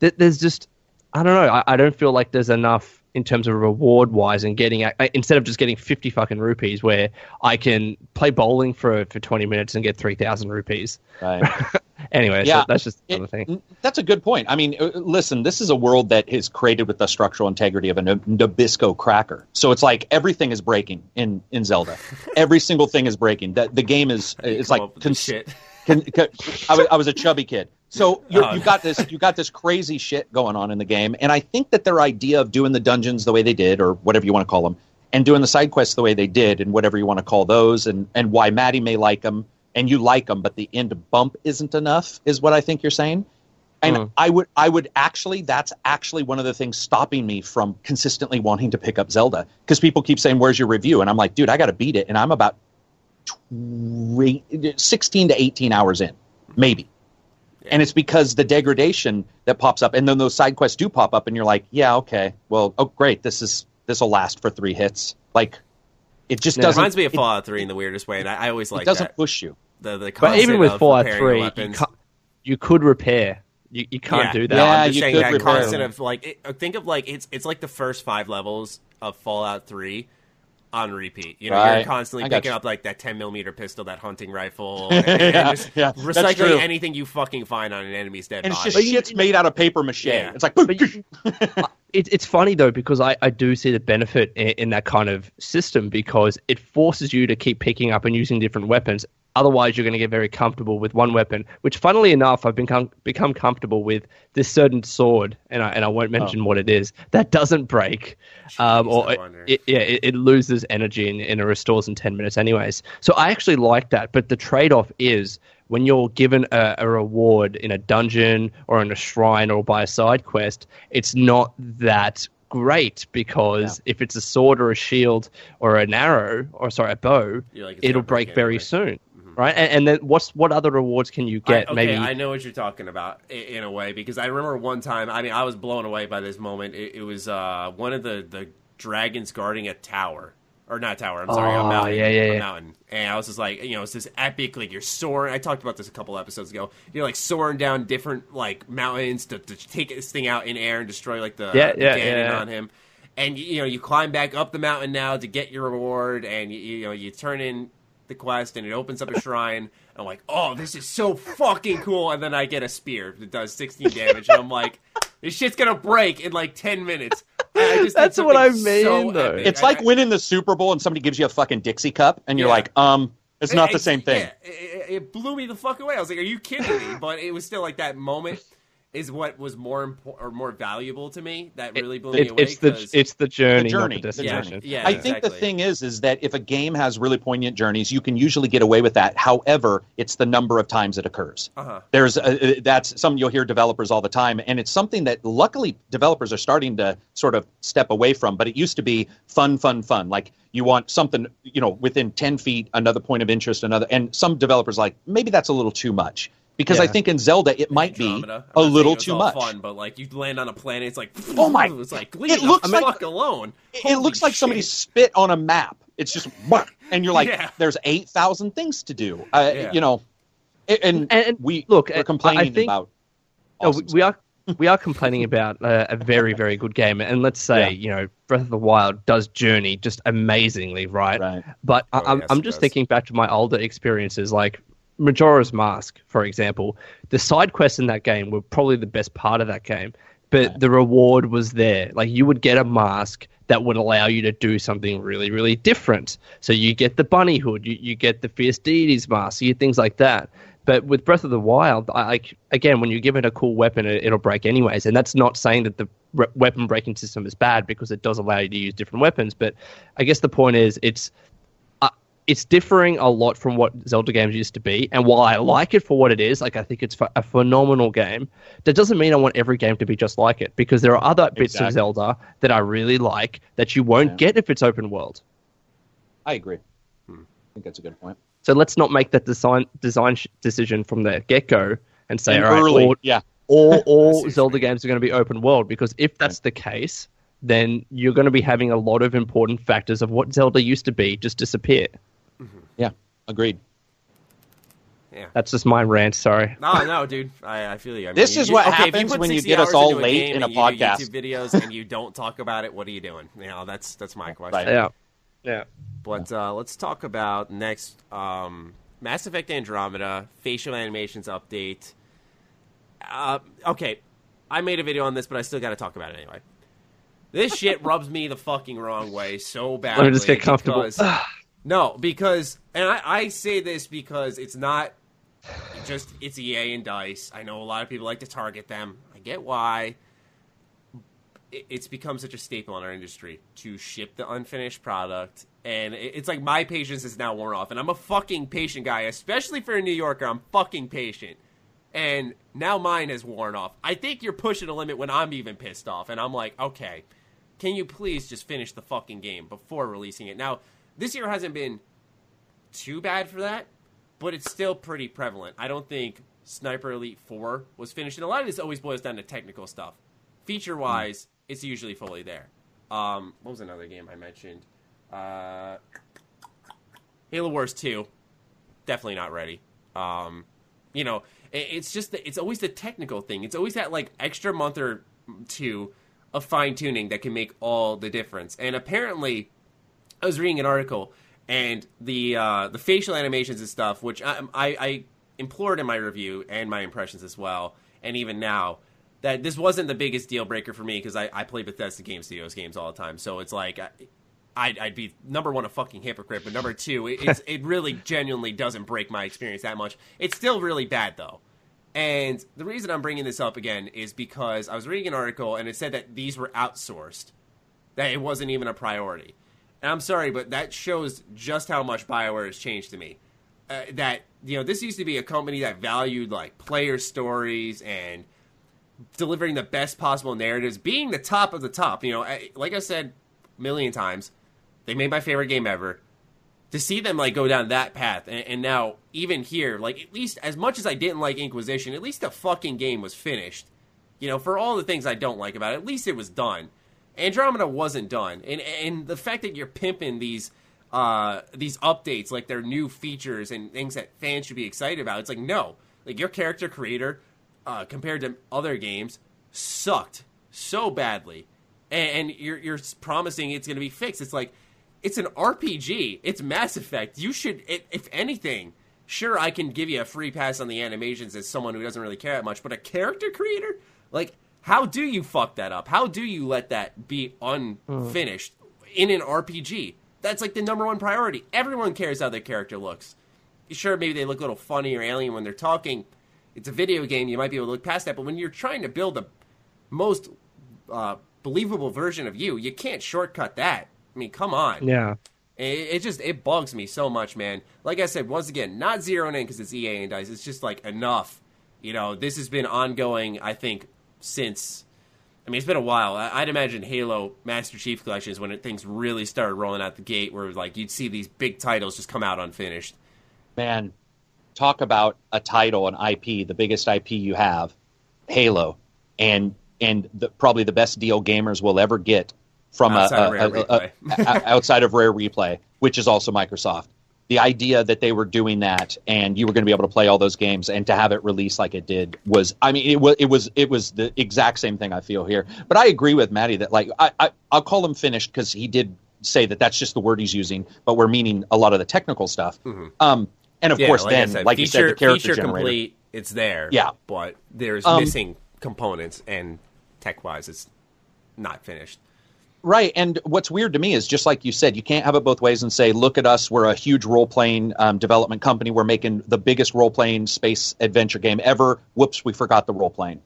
B: th- there's just, I don't know, I, I don't feel like there's enough in terms of reward wise and getting instead of just getting 50 fucking rupees where I can play bowling for for 20 minutes and get 3000 rupees.
C: Right.
B: Anyway,
C: Yeah,
B: so that's just
C: It-
B: thing.
C: That's a good point. I mean, uh, listen, this is a world that is created with the structural integrity of a Nabisco cracker. So it's like everything is breaking in, in Zelda. Every single thing is breaking. The, the game is
A: You
C: it's like cons-
A: shit.
C: Can, can, I, was, I was a chubby kid. So you you got this you got this crazy shit going on in the game, and I think that their idea of doing the dungeons the way they did, or whatever you want to call them, and doing the side quests the way they did, and whatever you want to call those, and and why Maddie may like them and you like them, but the end bump isn't enough, is what I think you're saying. And
B: Mm.
C: I would I would actually that's actually one of the things stopping me from consistently wanting to pick up Zelda because people keep saying where's your review, and I'm like, dude, I got to beat it, and I'm about 20, 16 to 18 hours in, maybe. And it's because the degradation that pops up, and then those side quests do pop up, and you're like, yeah, okay, well, oh, great, this is this will last for three hits. Like, it just
A: It
C: doesn't.
A: reminds me of
C: it-
A: Fallout Three in the weirdest way, and I, I always
C: It,
A: like
C: doesn't
A: that.
C: push you.
A: The, the
B: But even with Fallout 3, you, ca- you could repair. You, you can't
A: yeah.
B: do that.
A: No,
C: Yeah,
A: I'm just
C: you
A: saying
C: could
A: that
C: repair
A: constant of like it, uh, think of like it's it's like the first five levels of Fallout Three on repeat. You know, you're constantly picking
C: you.
A: up like that 10 millimeter pistol, that hunting rifle, and, and
C: Yeah,
A: just
C: yeah,
A: recycling anything you fucking find on an enemy's dead
C: And it's just shit's made out of paper mache.
A: Yeah.
C: It's like,
B: But you- uh, it, it's funny though because I, I do see the benefit in, in that kind of system because it forces you to keep picking up and using different weapons. Otherwise, you're going to get very comfortable with one weapon. Which, funnily enough, I've become become comfortable with this certain sword, and I and I won't mention what it is that doesn't break, um, or it, it, yeah, it, it loses energy and, and it restores in ten minutes, anyways. So I actually like that, but the trade off is when you're given a, a reward in a dungeon or in a shrine or by a side quest, it's not that great because if it's a sword or a shield or an arrow or sorry a bow,
A: like,
B: it'll
A: break
B: very soon, right? And, and then what's what other rewards can you get?
A: I, okay,
B: Maybe
A: I know what you're talking about in a way because I remember one time. I mean, I was blown away by this moment. It, it was uh, one of the the dragons guarding a tower, or not a tower. I'm sorry,
B: Oh,
A: a mountain.
B: yeah, yeah, yeah.
A: mountain. And I was just like, you know, it's this epic. Like you're soaring. I talked about this a couple episodes ago. You're like soaring down different like mountains to, to take this thing out in air and destroy like the,
B: Yeah, yeah, yeah.
A: on him. And you know, you climb back up the mountain now to get your reward, and you, you know, you turn in the quest, and it opens up a shrine. I'm like, oh, this is so fucking cool. And then I get a spear that does 16 damage, and I'm like, this shit's gonna break in like 10 minutes. Just
B: That's what I mean,
A: so
B: though.
A: epic.
C: it's
A: I-
C: like
A: I-
C: winning the Super Bowl and somebody gives you a fucking Dixie cup, and you're
A: Yeah.
C: like, um, it's not the same thing.
A: Yeah, it, it blew me the fuck away. I was like, "Are you kidding me?" But it was still like that moment is what was more important or more valuable to me. That really blew me away.
B: it's the
A: 'cause-
B: it's the journey,
C: the journey,
B: not the
C: the
B: destination.
C: journey.
A: Yeah,
C: I think the thing is, is that if a game has really poignant journeys, you can usually get away with that. However, it's the number of times it occurs.
A: Uh-huh.
C: There's a, that's something you'll hear developers all the time, and it's something that luckily developers are starting to sort of step away from. But it used to be fun, fun, fun. Like you want something, you know, within ten feet, another point of interest, another, and some developers like maybe that's a little too much. Because I think in Zelda it might be
A: Andromeda.
C: a
A: I'm not
C: little
A: it's
C: too
A: all
C: much.
A: Fun, but like you land on a planet, it's like
C: Oh my-
A: it's like leave
C: it
A: the
C: looks like-
A: fuck alone.
C: It
A: Holy
C: looks like somebody spit on a map. It's just, and you're like,
A: Yeah.
C: there's eight thousand things to do. Uh,
A: Yeah.
C: You know, and, and,
B: And- and
C: we
B: look,
C: we're
B: I-
C: complaining
B: I think-
C: about.
B: No,
C: awesome
B: we, we are we are complaining about uh, a very very good game, and let's say
C: Yeah.
B: you know Breath of the Wild does Journey just amazingly, right?
C: Right.
B: But I,
A: Oh,
B: I'm
A: yes,
B: I'm just
A: does.
B: thinking back to my older experiences, like Majora's Mask, for example. The side quests in that game were probably the best part of that game, but the reward was there. Like you would get a mask that would allow you to do something really really different. So you get the bunny hood, you, you get the fierce deities mask, you get things like that. But with Breath of the Wild, I, like again, when you give it a cool weapon, it, it'll break anyways. And that's not saying that the re- weapon breaking system is bad because it does allow you to use different weapons. But I guess the point is, it's it's differing a lot from what Zelda games used to be. And while I like it for what it is, like I think it's a phenomenal game, that doesn't mean I want every game to be just like it because there are other bits exactly. of Zelda that I really like that you won't yeah. get if it's open world.
C: I agree. Hmm. I think that's a good point.
B: So let's not make that design design decision from the get go and say,
C: and
B: all right,
C: early. all,
B: yeah, all, all Zelda games are going to be open world because if that's the case, then you're going to be having a lot of important factors of what Zelda used to be just disappear.
C: Yeah, agreed.
A: Yeah.
B: That's just my rant. Sorry.
A: No, no, dude. I, I feel you. I
C: mean, this is
A: you,
C: what
A: okay,
C: happens when you get us all late in a podcast.
A: YouTube videos and you don't talk about it. What are you doing? You know, that's that's my question.
B: Right. Yeah. Yeah.
A: But uh, let's talk about next um, Mass Effect Andromeda facial animations update. Uh, okay, I made a video on this, but I still got to talk about it anyway. This shit rubs me the fucking wrong way so badly.
B: Let me just get comfortable.
A: Because, no, because, and I, I say this because it's not just it's EA and Dice. I know a lot of people like to target them. I get why. It's become such a staple in our industry to ship the unfinished product, and it's like my patience is now worn off. And I'm a fucking patient guy, especially for a New Yorker. I'm fucking patient, and now mine has worn off. I think you're pushing a limit when I'm even pissed off, and I'm like, okay, can you please just finish the fucking game before releasing it? Now, this year hasn't been too bad for that, but it's still pretty prevalent. I don't think Sniper Elite 4 was finished, and a lot of this always boils down to technical stuff. Feature wise, it's usually fully there. Um, what was another game I mentioned? Uh, Halo Wars 2, definitely not ready. Um, you know, it, it's just the, it's always the technical thing. It's always that like extra month or two of fine tuning that can make all the difference. And apparently, I was reading an article, and the uh, the facial animations and stuff, which I, I, I implored in my review and my impressions as well, and even now that this wasn't the biggest deal breaker for me because I, I play Bethesda Game Studios games all the time. So it's like I'd, I'd be number one a fucking hypocrite, but number two, it, it really genuinely doesn't break my experience that much. It's still really bad though. And the reason I'm bringing this up again is because I was reading an article and it said that these were outsourced, that it wasn't even a priority. And I'm sorry, but that shows just how much Bioware has changed to me. Uh, that you know, this used to be a company that valued like player stories and delivering the best possible narratives, being the top of the top. You know, like I said a million times, they made my favorite game ever. To see them like go down that path, and, and now even here, like at least as much as I didn't like Inquisition, at least the fucking game was finished. You know, for all the things I don't like about it, at least it was done. Andromeda wasn't done, and and the fact that you're pimping these uh, these updates like they're new features and things that fans should be excited about, it's like no, like your character creator uh, compared to other games sucked so badly, and, and you're you're promising it's going to be fixed. It's like it's an RPG. It's Mass Effect. You should, if anything, sure I can give you a free pass on the animations as someone who doesn't really care that much, but a character creator, like how do you fuck that up? How do you let that be unfinished in an RPG? That's like the number one priority. Everyone cares how their character looks. Sure, maybe they look a little funny or alien when they're talking. It's a video game. You might be able to look past that. But when you're trying to build the most uh, believable version of you, you can't shortcut that. I mean, come on.
B: Yeah.
A: It, it, just it bugs me so much, man. Like I said, once again, not zeroing in because it's EA and Dice. It's just like enough. You know, this has been ongoing. I think since I mean, it's been a while. I'd imagine Halo Master Chief Collections when it, things really started rolling out the gate, where like you'd see these big titles just come out unfinished.
C: Man, talk about a title, an IP, the biggest IP you have, Halo, and and the, probably the best deal gamers will ever get from outside, a, a, a, a outside of Rare Replay, which is also Microsoft the idea that they were doing that and you were going to be able to play all those games and to have it released like it did was I mean it was it was it was the exact same thing I feel here. But I agree with Maddie that like I, I I'll call him finished because he did say that that's just the word he's using, but we're meaning a lot of the technical stuff. Mm-hmm. Um, and of
A: yeah,
C: course,
A: like
C: then,
A: said,
C: like
A: feature,
C: you said, the character generator.
A: complete, it's there.
C: Yeah,
A: but there's
C: um,
A: missing components, and tech wise, it's not finished.
C: Right, and what's weird to me is just like you said, you can't have it both ways and say, "Look at us, we're a huge role playing um, development company. We're making the biggest role playing space adventure game ever." Whoops, we forgot the role playing.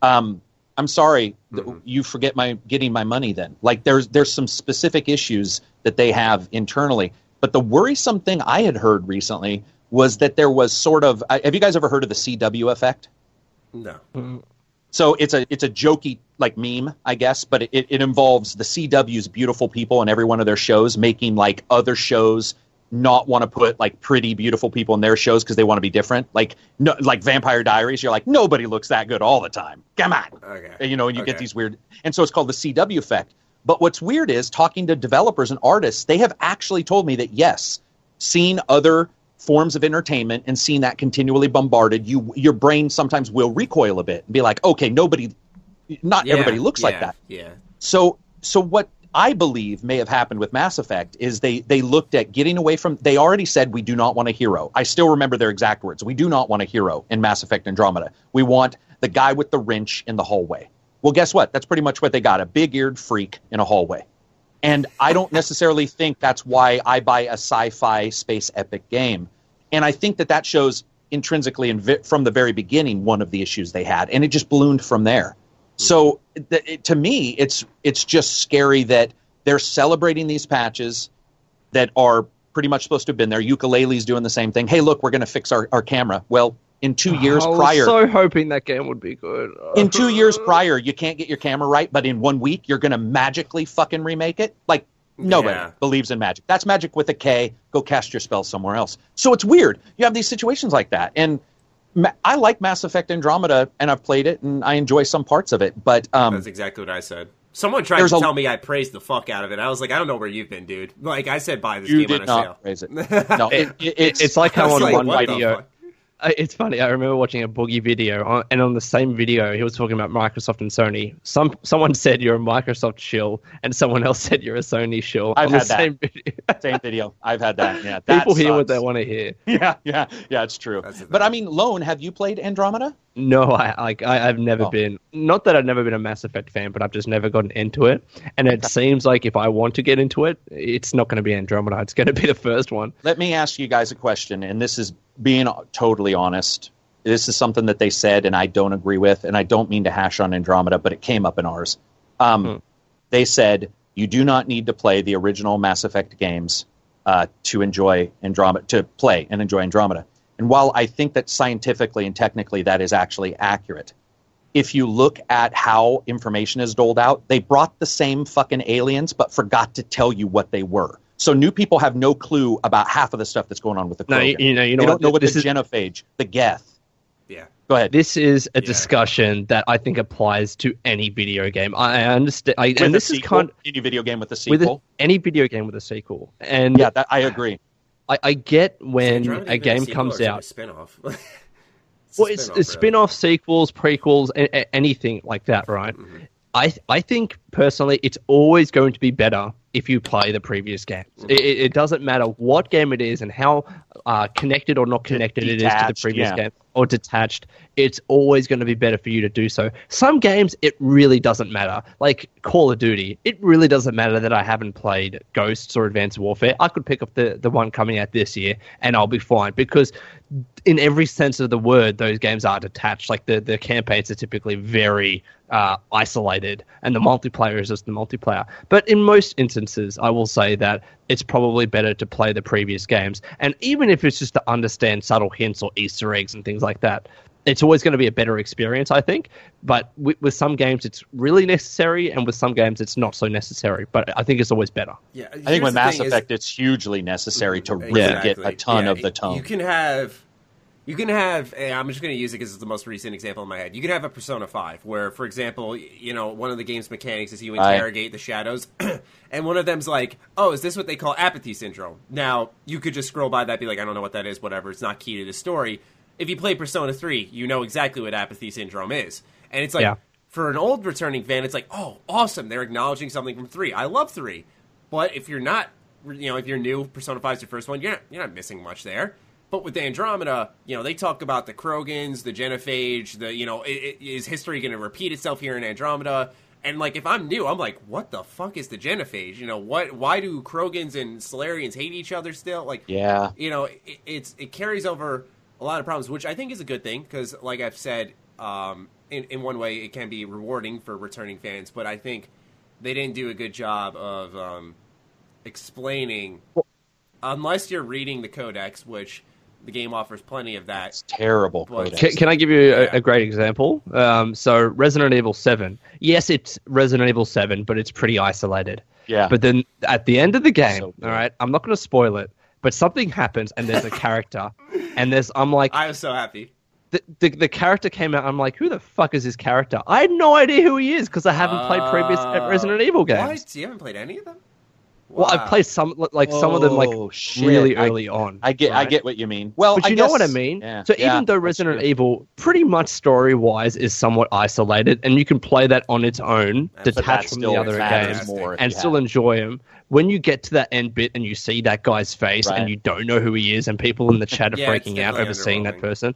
C: Um, I'm sorry, mm-hmm. you forget my getting my money. Then, like, there's there's some specific issues that they have internally. But the worrisome thing I had heard recently was that there was sort of. uh, Have you guys ever heard of the CW effect?
A: No.
C: So it's a it's a jokey like meme, I guess, but it, it involves the CW's beautiful people in every one of their shows making like other shows not want to put like pretty beautiful people in their shows because they want to be different. Like no, like Vampire Diaries, you're like nobody looks that good all the time. Come on,
A: Okay.
C: And, you know, and you get these weird, and so it's called the CW effect. But what's weird is talking to developers and artists, they have actually told me that yes, seeing other forms of entertainment and seeing that continually bombarded, you your brain sometimes will recoil a bit and be like, okay, nobody, not
A: Yeah,
C: everybody looks like that.
A: Yeah.
C: So so what I believe may have happened with Mass Effect is they they looked at getting away from they already said we do not want a hero. I still remember their exact words. We do not want a hero in Mass Effect Andromeda. We want the guy with the wrench in the hallway. Well, guess what? That's pretty much what they got, a big-eared freak in a hallway. And I don't necessarily think that's why I buy a sci-fi space epic game. And I think that that shows intrinsically and from the very beginning one of the issues they had, and it just ballooned from there. So th- it, to me, it's it's just scary that they're celebrating these patches that are pretty much supposed to have been there. Yooka-Laylee's doing the same thing. Hey, look, we're going to fix our, our camera. Well, in two years
B: I was
C: prior,
B: so hoping that game would be good.
C: in two years prior, you can't get your camera right, but in one week, you're going to magically fucking remake it. Like nobody
A: Yeah.
C: believes in magic. That's magic with a K. Go cast your spell somewhere else. So it's weird. You have these situations like that, and ma- I like Mass Effect Andromeda, and I've played it, and I enjoy some parts of it. But um,
A: That's exactly what I said. Someone tried
C: There's
A: to
C: a-
A: tell me I praised the fuck out of it. I was like, I don't know where you've been, dude. Like I said, buy this
C: you
A: game
C: did
A: on a
C: not
A: sale.
C: raise it. No, it, it, it's
B: it's like
A: I
B: how on
A: like,
B: one
A: what the
B: video,
A: fuck?
B: It's funny. I remember watching a Boogie video, and on the same video, he was talking about Microsoft and Sony. Some someone said you're a Microsoft shill, and someone else said you're a Sony shill.
C: I've
B: on the
C: had that.
B: same video.
C: same video. I've had that. Yeah, that
B: People hear what they want to hear.
C: Yeah, yeah, yeah. It's true. But I mean, Lone, have you played Andromeda?
B: No, I like I, I've never
C: Oh.
B: been. Not that I've never been a Mass Effect fan, but I've just never gotten into it. And it seems like if I want to get into it, it's not going to be Andromeda. It's going to be the first one.
C: Let me ask you guys a question, and this is being totally honest. This is something that they said, and I don't agree with, and I don't mean to hash on Andromeda, but it came up in ours. Um, They said you do not need to play the original Mass Effect games uh, to enjoy Andromeda, to play and enjoy Andromeda. And while I think that scientifically and technically that is actually accurate, if you look at how information is doled out, they brought the same fucking aliens, but forgot to tell you what they were. So new people have no clue about half of the stuff that's going on with the
B: No,
C: Krogan.
B: you, you know, you know
C: they
B: what?
C: don't know what
B: this
C: the
B: is
C: genophage, the geth.
A: Yeah.
C: Go ahead.
B: this is a
A: Yeah.
B: discussion that I think applies to any video game. I, I understand, I, and
C: a
B: this is
C: sequel,
B: kind
C: any video game with a
B: with a,
C: sequel.
B: any video game with a sequel. And
C: yeah, that, I agree.
B: I, I get when
A: Andromeda
B: a game
A: sequel
B: comes
A: or is it
B: out.
A: A spin-off.
B: well, it's, it's spin-off sequels, prequels, a- a- anything like that, right?
A: Mm-hmm.
B: I I think personally, it's always going to be better if you play the previous games.
A: Mm-hmm.
B: It, it it doesn't matter what game it is and how uh, connected or not connected it is to the previous
C: yeah.
B: game or detached. It's always going to be better for you to do so. Some games, it really doesn't matter. Like Call of Duty, it really doesn't matter that I haven't played Ghosts or Advanced Warfare. I could pick up the, the one coming out this year and I'll be fine because in every sense of the word, those games are detached. Like the, the campaigns are typically very uh, isolated, and the multiplayer is just the multiplayer. But in most instances, I will say that it's probably better to play the previous games. And even if it's just to understand subtle hints or Easter eggs and things like that, it's always going to be a better experience, I think. But with, with some games, it's really necessary, and with some games, it's not so necessary. But I think it's always better.
A: Yeah,
C: I think with Mass Effect, it's hugely necessary to really get a ton of the tone.
A: You can have, you can have. and I'm just going to use it because it's the most recent example in my head. You can have a Persona Five, where, for example, you know, one of the game's mechanics is you
C: Right.
A: interrogate the shadows, and one of them's like, "Oh, is this what they call apathy syndrome?" Now, you could just scroll by that, be like, "I don't know what that is. Whatever. It's not key to the story." If you play Persona Three, you know exactly what apathy syndrome is, and it's like.
B: Yeah.
A: For an old returning fan, it's like, oh, awesome! They're acknowledging something from three. I love three, but if you're not, you know, if you're new, Persona 5 is your first one, you're not, you're not missing much there. But with Andromeda, you know, they talk about the Krogans, the Genophage, the, you know, i i is history going to repeat itself here in Andromeda? And like, if I'm new, I'm like, what the fuck is the Genophage? You know, what? Why do Krogans and Salarians hate each other still? Like,
C: yeah.
A: you know, it, it's it carries over a lot of problems, which I think is a good thing because, like I've said, um, in in one way, it can be rewarding for returning fans, but I think they didn't do a good job of um, explaining unless you're reading the codex, which the game offers plenty of that.
C: It's terrible. Codex.
B: Can, can I give you a,
A: Yeah.
B: a great example? Um, so Resident Evil Seven. Yes, it's Resident Evil Seven, but it's pretty isolated.
C: Yeah.
B: But then at the end of the game,
C: So
B: all right, I'm not going to spoil it, but something happens and there's a character, and there's I'm like
A: I was so happy.
B: the, the the character came out. I'm like, who the fuck is this character? I had no idea who he is because I haven't played previous
A: Uh,
B: Resident Evil games.
A: What? You haven't played any of them?
B: Well,
A: Wow.
B: I've played some like some of them like
C: Oh, shit.
B: really
C: I-
B: early on.
C: I get, I get what you mean. Well,
B: But
C: I
B: you know what I mean?
C: Yeah,
B: so
C: yeah,
B: even though Resident
C: true.
B: Evil, pretty much story wise, is somewhat isolated, and you can play that on its own,
A: But
B: detached from the other
C: matters
B: games,
C: more
B: and still
C: have-
B: enjoy them. When you get to that end bit and you see that guy's face
C: Right.
B: and you don't know who he is, and people in the chat are
A: Yeah,
B: freaking out over seeing that person,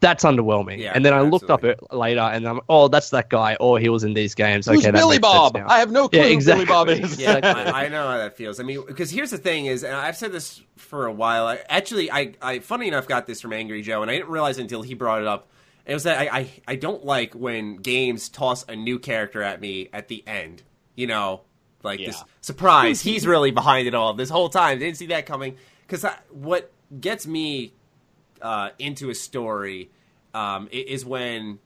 B: that's underwhelming.
A: Yeah,
B: and then I looked up it later, and I'm, oh, that's that guy, or he was in these games.
C: Who's
B: okay,
C: Billy Bob? I have no clue
B: Yeah,
C: who
B: exactly.
C: Billy Bob is.
A: Yeah, I, I know how that feels. I mean, because here's the thing is, and I've said this for a while. I, actually, I, I, funny enough, got this from Angry Joe, and I didn't realize until he brought it up. It was that I, I, I don't like when games toss a new character at me at the end. You know, like this surprise. he's really behind it all this whole time. Didn't see that coming. Because what gets me uh, into a story um, is when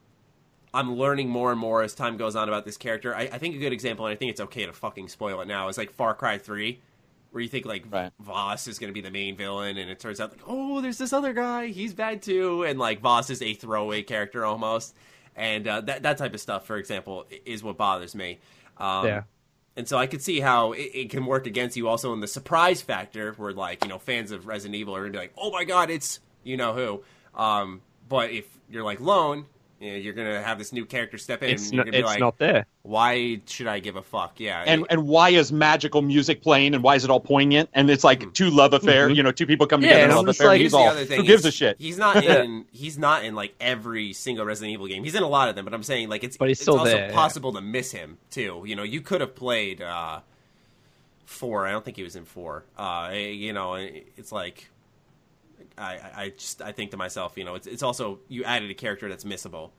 A: I'm learning more and more as time goes on about this character. I, I think a good example, and I think it's okay to fucking spoil it now, is like Far Cry 3, where you think like
C: Right.
A: Vaas is going to be the main villain, and it turns out like, oh, there's this other guy, he's bad too, and like Vaas is a throwaway character almost, and uh, that that type of stuff, for example, is what bothers me. Um,
B: Yeah.
A: And so I could see how it, it can work against you also in the surprise factor, where like you know fans of Resident Evil are gonna be like, "Oh my god, it's you know who." Um, but if you're like lone, you know, you're gonna have this new character step in,
B: It's
A: and you're
B: not,
A: gonna be
B: it's
A: like,
B: not there.
A: "Why should I give a fuck?" Yeah,
C: and and why is magical music playing and why is it all poignant and it's like two love affair you know two people come
B: Yeah,
C: together
B: and
C: in
B: I'm
C: love
B: just
C: affair
B: like-
C: and
A: Here's
C: he's
A: the
C: all
A: other thing
C: who gives
A: is
C: a shit
A: He's not in. He's not in like every single Resident Evil game. He's in a lot of them, but I'm saying like it's
B: But he's
A: it's
B: still
A: also
B: there, yeah.
A: possible to miss him too. You know, you could have played uh, four. I don't think he was in four. Uh, you know, it's like I, I- just I think to myself, you know, it's it's also you added a character that's missable.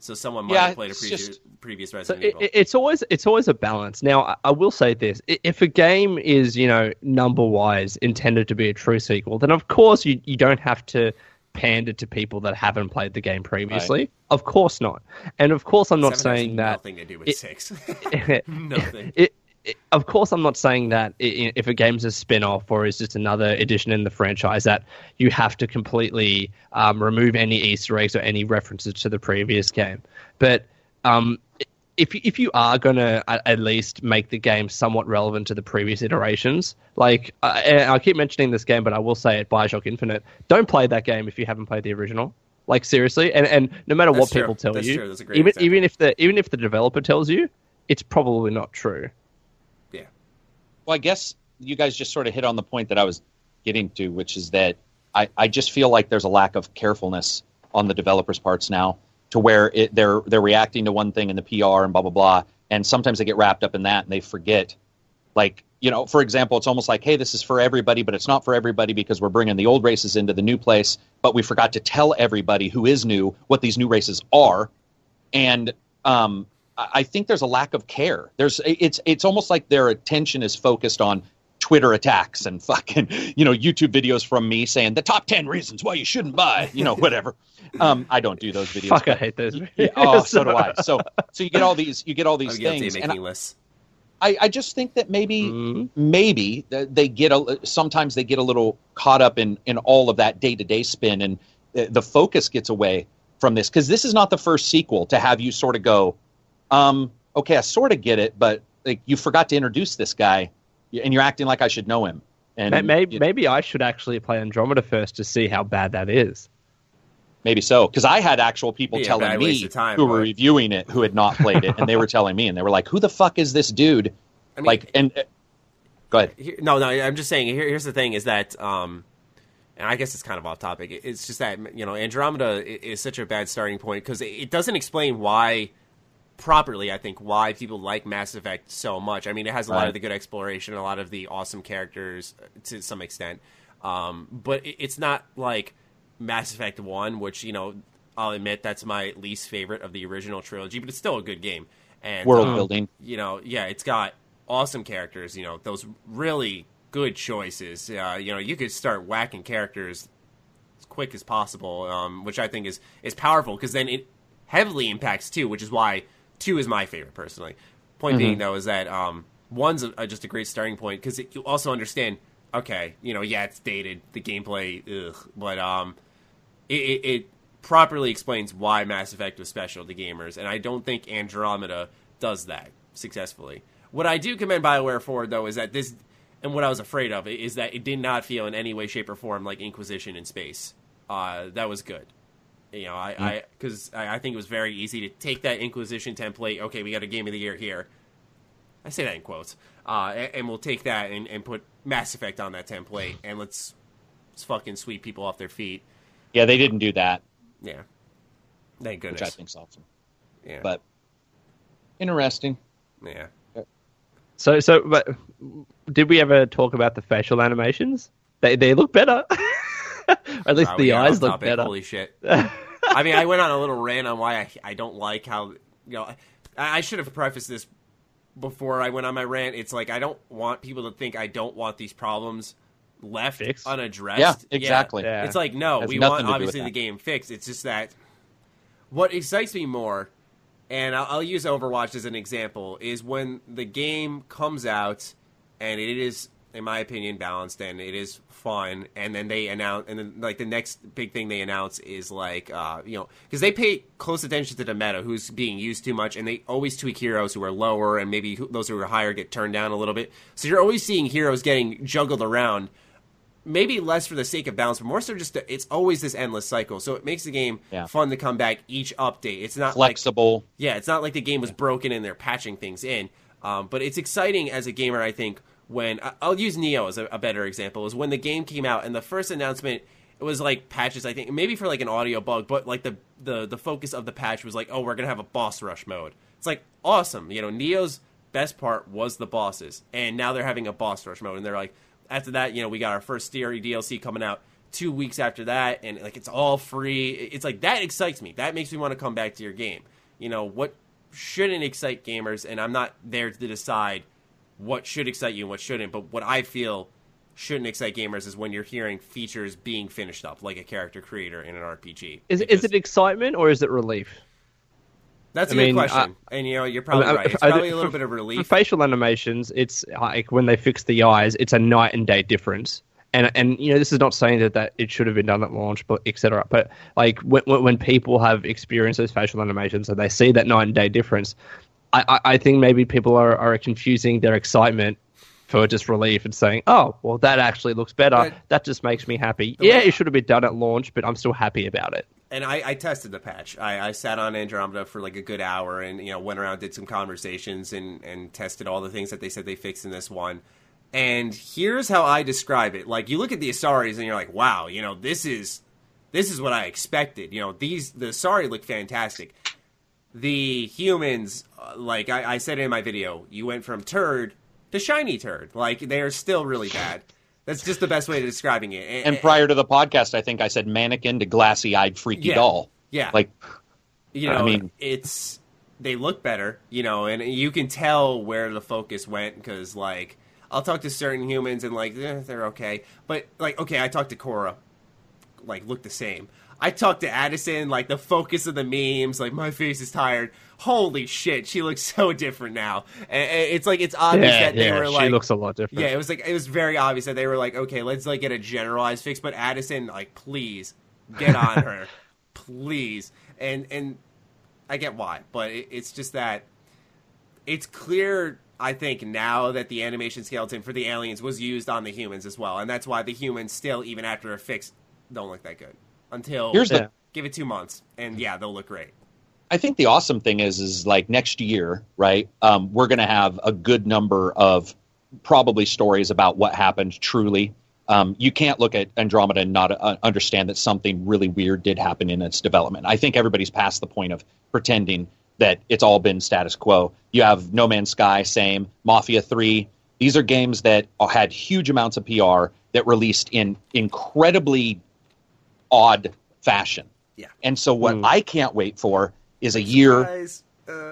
A: So someone might
C: Yeah,
A: have played a
C: just-
A: previous Resident
B: it,
A: Evil.
B: it- it's always it's always a balance. Now, I, I will say this: if a game is you know number wise intended to be a true sequel, then of course you you don't have to pander to people that haven't played the game previously. Of course not, and of course I'm not
A: Seven
B: saying that.
A: nothing to do with
B: it-
A: six. Nothing.
B: it, of course, I'm not saying that i- i- if a game's a spin off or is just another edition in the franchise, that you have to completely um, remove any Easter eggs or any references to the previous game. But um, if, if you are going to at least make the game somewhat relevant to the previous iterations, like, and I keep mentioning this game, but I will say it Bioshock Infinite, don't play that game if you haven't played the original. Like seriously, and and no matter
A: That's
B: what
A: true.
B: people tell
A: That's
B: you,
A: true. That's a great
B: even
A: example.
B: even if the even if the developer tells you, it's probably not true.
C: Well i guess you guys just sort of hit on the point that i was getting to which is that i, I just feel like there's a lack of carefulness on the developers parts now to where it, they're they're reacting to one thing in the pr and blah blah blah. And sometimes they get wrapped up in that and they forget. Like you know for example it's almost like hey this is for everybody but it's not for everybody because we're bringing the old races into the new place but we forgot to tell everybody who is new what these new races are. And um, I I think there's a lack of care. There's it's it's almost like their attention is focused on Twitter attacks and fucking you know YouTube videos from me saying the top ten reasons why you shouldn't buy you know whatever. Um, I don't do those videos.
B: Fuck, I hate those.
C: Yeah, oh, so do I. So so you get all these you get all
A: I'm
C: these things,
A: of
C: and
A: making lists.
C: I, I just think that maybe
B: Mhm.
C: maybe they get a sometimes they get a little caught up in in all of that day to day spin and the, the focus gets away from this because this is not the first sequel to have you sort of go, um, okay, I sort of get it, but like you forgot to introduce this guy and you're acting like I should know him. And
B: Maybe,
C: you-
B: maybe I should actually play Andromeda first to see how bad that is.
C: maybe so because I had actual people
A: Be a
C: telling me
A: time,
C: who were reviewing it who had not played it, and they were telling me, and they were like, "Who the fuck is this dude?"
A: I mean,
C: like, and uh, go ahead.
A: Here, no, no. I'm just saying. Here, here's the thing: is that, um, and I guess it's kind of off topic. It's just that you know Andromeda i- is such a bad starting point because it, it doesn't explain why properly. I think why people like Mass Effect so much. I mean, it has a lot of the good exploration, a lot of the awesome characters uh, to some extent, um, but it's not like Mass Effect One, which you know I'll admit that's my least favorite of the original trilogy, but it's still a good game. And
C: World
A: um,
C: building.
A: you know, yeah, it's got awesome characters. You know, those really good choices. Uh, you know, you could start whacking characters as quick as possible, um, which I think is is powerful because then it heavily impacts too, which is why two is my favorite personally. Point mm-hmm. being though is that um, one's a, a, just a great starting point because you also understand. Okay, you know, yeah, it's dated. The gameplay, ugh, but um, it, it, it properly explains why Mass Effect was special to gamers, and I don't think Andromeda does that successfully. What I do commend BioWare for, though, is that this, and what I was afraid of, is that it did not feel in any way, shape, or form like Inquisition in space. Uh, that was good. You know, I because I, I, I think it was very easy to take that Inquisition template. Okay, we got a game of the year here. I say that in quotes, uh, and, and, we'll take that and, and put Mass Effect on that template, and let's, let's fucking sweep people off their feet.
C: Yeah, they didn't do that.
A: Yeah, thank goodness.
C: Which I think's awesome. Yeah, but interesting.
A: Yeah.
B: So, so, but did we ever talk about the facial animations? They they look better. at least the eyes look better.
A: Holy shit! I mean, I went on a little rant on why I I don't like how you know. I, I should have prefaced this before I went on my rant. It's like I don't want people to think I don't want these problems left fixed? unaddressed.
C: Yeah, exactly.
A: Yeah. It's like no, we want obviously the game fixed. It's just that what excites me more and I'll, I'll, use Overwatch as an example, is when the game comes out and it is, in my opinion, balanced and it is fun, and then they announce, and then like the next big thing they announce is like, uh, you know, because they pay close attention to the meta, who's being used too much, and they always tweak heroes who are lower, and maybe those who are higher get turned down a little bit. So you're always seeing heroes getting juggled around maybe less for the sake of balance, but more so just to, it's always this endless cycle. So it makes the game yeah. fun to come back each update. It's not
C: flexible.
A: Like, yeah, it's not like the game was broken and they're patching things in. Um, but it's exciting as a gamer, I think. When I'll use Nioh as a, a better example, is when the game came out and the first announcement it was like patches. I think maybe for like an audio bug, but like the the the focus of the patch was like, oh, we're gonna have a boss rush mode. It's like awesome. You know, Nioh's best part was the bosses, and now they're having a boss rush mode, and they're like, after that, you know, we got our first Theory DLC coming out two weeks after that, and like it's all free. It's like that excites me. That makes me want to come back to your game. You know what shouldn't excite gamers, and I'm not there to decide what should excite you and what shouldn't. But what I feel shouldn't excite gamers is when you're hearing features being finished up, like a character creator in an RPG.
B: Is is it excitement or is it relief?
A: That's a I good mean, question, uh, and you know you're probably I mean, right. It's probably a little bit of relief.
B: For facial animations, it's like when they fix the eyes, it's a night and day difference. And and you know this is not saying that, that it should have been done at launch, but etc. But like when when people have experienced those facial animations and they see that night and day difference, I, I think maybe people are, are confusing their excitement for just relief and saying, "Oh, well, that actually looks better. But that just makes me happy." Yeah, it should have been done at launch, but I'm still happy about it
A: and I, I, tested the patch. I, I, sat on Andromeda for like a good hour, and you know went around, did some conversations, and and tested all the things that they said they fixed in this one. And here's how I describe it: like you look at the Asaris, and you're like, wow, you know this is this is what I expected. You know these the Asari look fantastic. The humans, uh, like I, I said in my video, you went from turd to shiny turd. Like they are still really bad. That's just the best way of describing it.
C: And, and prior to the podcast, I think I said mannequin to glassy-eyed freaky
A: yeah,
C: doll.
A: Yeah,
C: like
A: you know, I mean, it's they look better, you know, and you can tell where the focus went because like I'll talk to certain humans and like eh, they're okay, but like okay, I talked to Cora, like look the same. I talked to Addison, like the focus of the memes, like my face is tired holy shit, she looks so different now. And it's like it's obvious yeah, that they
B: yeah,
A: were like
B: she looks a lot different.
A: Yeah, it was like it was very obvious that they were like, okay, let's like get a generalized fix, but Addison, like, please get on her, please. And and I get why, but it, it's just that it's clear. I think now that the animation skeleton for the aliens was used on the humans as well, and that's why the humans still, even after a fix, don't look that good until
C: here's the
A: give it two months, and yeah, they'll look great.
C: I think the awesome thing is, is like next year, right? Um, we're going to have a good number of probably stories about what happened truly. Um, you can't look at Andromeda and not uh, understand that something really weird did happen in its development. I think everybody's past the point of pretending that it's all been status quo. You have No Man's Sky, same. Mafia 3. These are games that had huge amounts of PR that released in incredibly odd fashion.
A: Yeah.
C: And so what mm. I can't wait for is a year.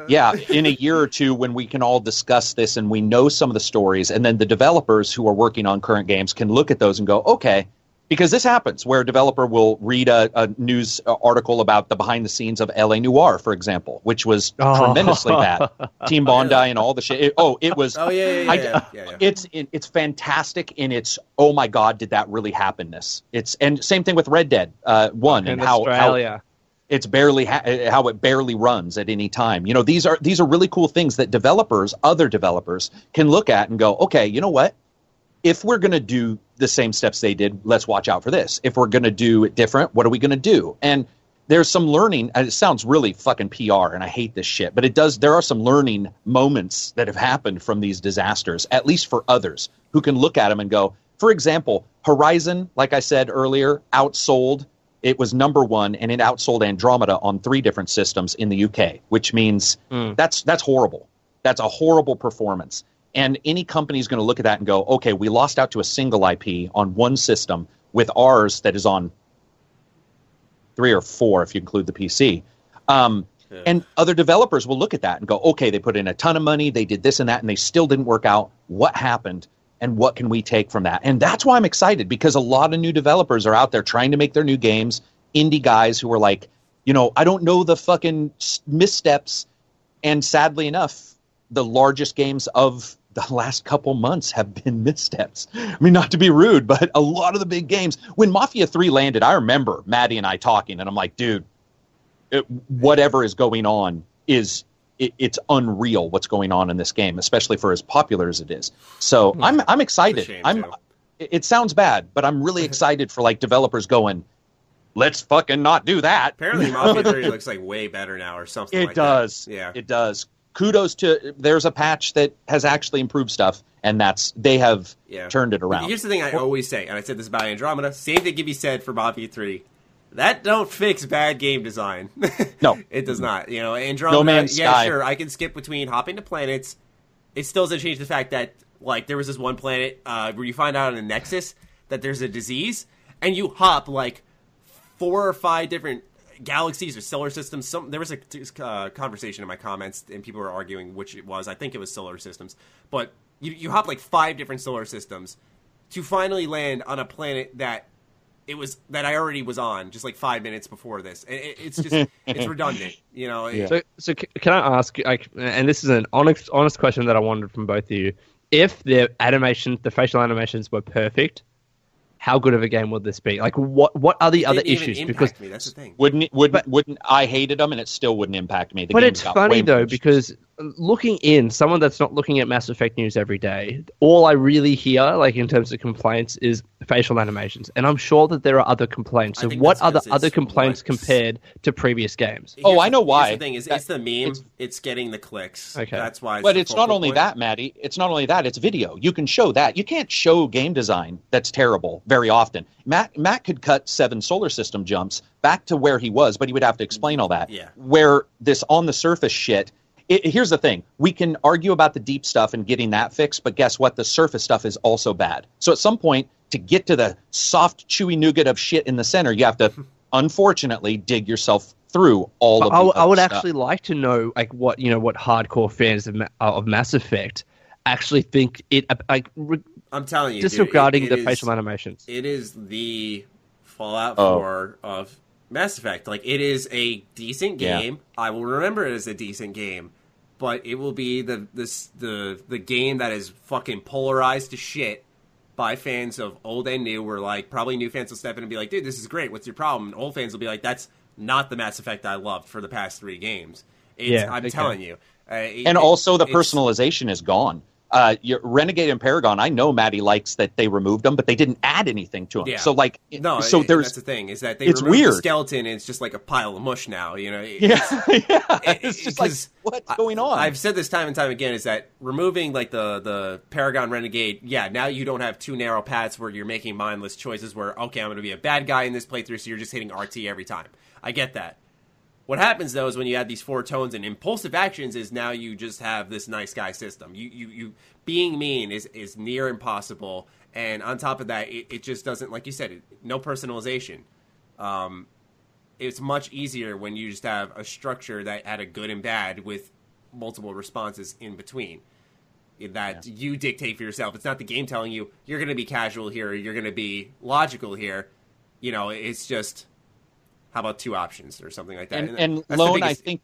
C: yeah, in a year or two when we can all discuss this and we know some of the stories, and then the developers who are working on current games can look at those and go, okay, because this happens where a developer will read a, a news article about the behind the scenes of LA Noire, for example, which was
B: Oh.
C: tremendously bad. Team Bondi and all the shit. It- oh, it was.
A: Oh yeah, yeah, yeah. yeah, yeah, yeah.
C: It's it, it's fantastic in its oh my god did that really happenness. It's and same thing with Red Dead uh, One
B: in
C: and how, how it's barely ha- how it barely runs at any time. You know, these are these are really cool things that developers, other developers, can look at and go, okay, you know what? If we're going to do the same steps they did, let's watch out for this. If we're going to do it different, what are we going to do? And there's some learning. And it sounds really fucking PR, and I hate this shit, but it does. There are some learning moments that have happened from these disasters, at least for others who can look at them and go. For example, Horizon, like I said earlier, outsold it was number one and it outsold Andromeda on three different systems in the UK, which means hmm. that's that's horrible. That's a horrible performance. And any company is going to look at that and go, okay, we lost out to a single IP on one system with ours that is on three or four if you include the PC. Um, And other developers will look at that and go, okay, they put in a ton of money, they did this and that, and they still didn't work out. What happened? And what can we take from that? And that's why I'm excited because a lot of new developers are out there trying to make their new games. Indie guys who are like, you know, I don't know the fucking missteps. And sadly enough, the largest games of the last couple months have been missteps. I mean, not to be rude, but a lot of the big games. When Mafia 3 landed, I remember Maddie and I talking, and I'm like, dude, it, whatever is going on is it, it's unreal what's going on in this game, especially for as popular as it is. So hmm. I'm I'm excited. I'm.
A: too.
C: It sounds bad, but I'm really excited for like developers going. Let's fucking not do that.
A: Apparently, Mafia 3 looks like way better now, or something. Like that.
C: It
A: like
C: does.
A: That. Yeah.
C: It does. Kudos to there's a patch that has actually improved stuff, and that's they have
A: Yeah.
C: turned it around.
A: Here's the thing I always say, and I said this about Andromeda. Same thing can be said for Mafia 3. That don't fix bad game design.
C: No.
A: it does not. You know, Andromeda.
C: No Man's
A: yeah,
C: Sky.
A: sure. I can skip between hopping to planets. It still doesn't change the fact that like there was this one planet uh, where you find out on a Nexus that there's a disease, and you hop like four or five different galaxies or solar systems. Some there was a uh, conversation in my comments, and people were arguing which it was. I think it was solar systems, but you you hop like five different solar systems to finally land on a planet that it was that I already was on just like five minutes before this. It, it- it's just it's redundant, you know. it-
B: So, so can I ask, like, and this is an honest, honest question that I wanted from both of you. If the animation, the facial animations were perfect, how good of a game would this be? Like, what what are the
A: it
B: other
A: didn't
B: issues?
A: impact
B: Because
A: me. That's the thing.
C: wouldn't wouldn't
B: But-
C: wouldn't I hated them and it still wouldn't impact me. The
B: but
C: game
B: it's funny though because looking in, someone that's not looking at Mass Effect news every day, all I really hear, like in terms of complaints, is facial animations, and I'm sure that there are other complaints. So, what are
A: the
B: other complaints
A: what's-
B: compared to previous games?
C: Oh, I know
A: the-
C: why.
A: The thing is,
C: That-
A: it's the meme.
C: it's-
A: It's, getting the clicks.
B: Okay.
A: that's why.
C: It's
A: But
C: it's not only
A: point.
C: that, Maddie. It's not only that. It's video. You can show that. You can't show game design that's terrible very often. Matt Matt could cut seven solar system jumps back to where he was, but he would have to explain mm-hmm. all that.
A: Yeah.
C: Where this on the surface shit. It, here's the thing: we can argue about the deep stuff and getting that fixed, but guess what? The surface stuff is also bad. So at some point, to get to the soft, chewy nougat of shit in the center, you have to, unfortunately, dig yourself through all
B: But
C: of.
B: I,
C: the
B: w- I would
C: stuff.
B: actually like to know, like, what you know, what hardcore fans of, uh, of Mass Effect actually think it, uh, like, re-
A: I'm telling you, dude,
B: disregarding
A: it-
B: the
A: it is-
B: facial animations.
A: it is the Fallout
C: Oh.
A: 4 of Mass Effect. Like it is a decent
C: Yeah.
A: game. I will remember it as a decent game, but it will be the this the the game that is fucking polarized to shit by fans of old and new. Where like probably new fans will step in and be like, "Dude, this is great. What's your problem?" And old fans will be like, "That's not the Mass Effect I loved for the past three games." It's,
B: Yeah,
A: I'm telling you. Uh, it-
C: and also the personalization is gone. Uh, your Renegade and Paragon, I know Maddie likes that they removed them, but they didn't add anything to them.
A: Yeah.
C: So like,
A: No,
C: so
A: it-
C: there's
A: that's the thing is that they
C: it's
A: removed the
C: weird.
A: skeleton and it's just like a pile of mush now. You know, It-
C: yeah,
A: it's-
C: yeah.
A: it-
C: It's just like what's going on?
A: I've said this time and time again is that removing like the the Paragon Renegade, yeah, now you don't have two narrow paths where you're making mindless choices. Where okay, I'm going to be a bad guy in this playthrough, so you're just hitting RT every time. I get that. What happens though is when you add these four tones and impulsive actions is now you just have this nice guy system. You you you being mean is is near impossible, and on top of that, it, it just doesn't like you said, it, no personalization. Um, it's much easier when you just have a structure that had a good and bad with multiple responses in between that yeah. you dictate for yourself. It's not the game telling you you're going to be casual here, you're going to be logical here. You know, it's just how about two options or something like that.
C: And, and, and Lone, I think.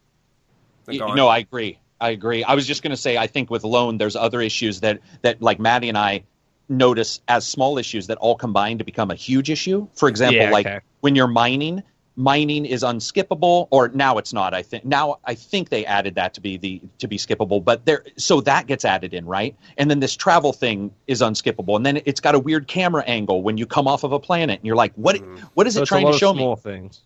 C: No, I agree. I agree. I was just going to say, I think with Lone, there's other issues that that like Maddie and I notice as small issues that all combine to become a huge issue. For example, yeah, okay. like when you're mining, mining is unskippable, or now it's not. I think now I think they added that to be the to be skippable, but there so that gets added in, right? And then this travel thing is unskippable, and then it's got a weird camera angle when you come off of a planet, and you're like, what mm. what is so it trying to show
B: small
C: me?
B: Things.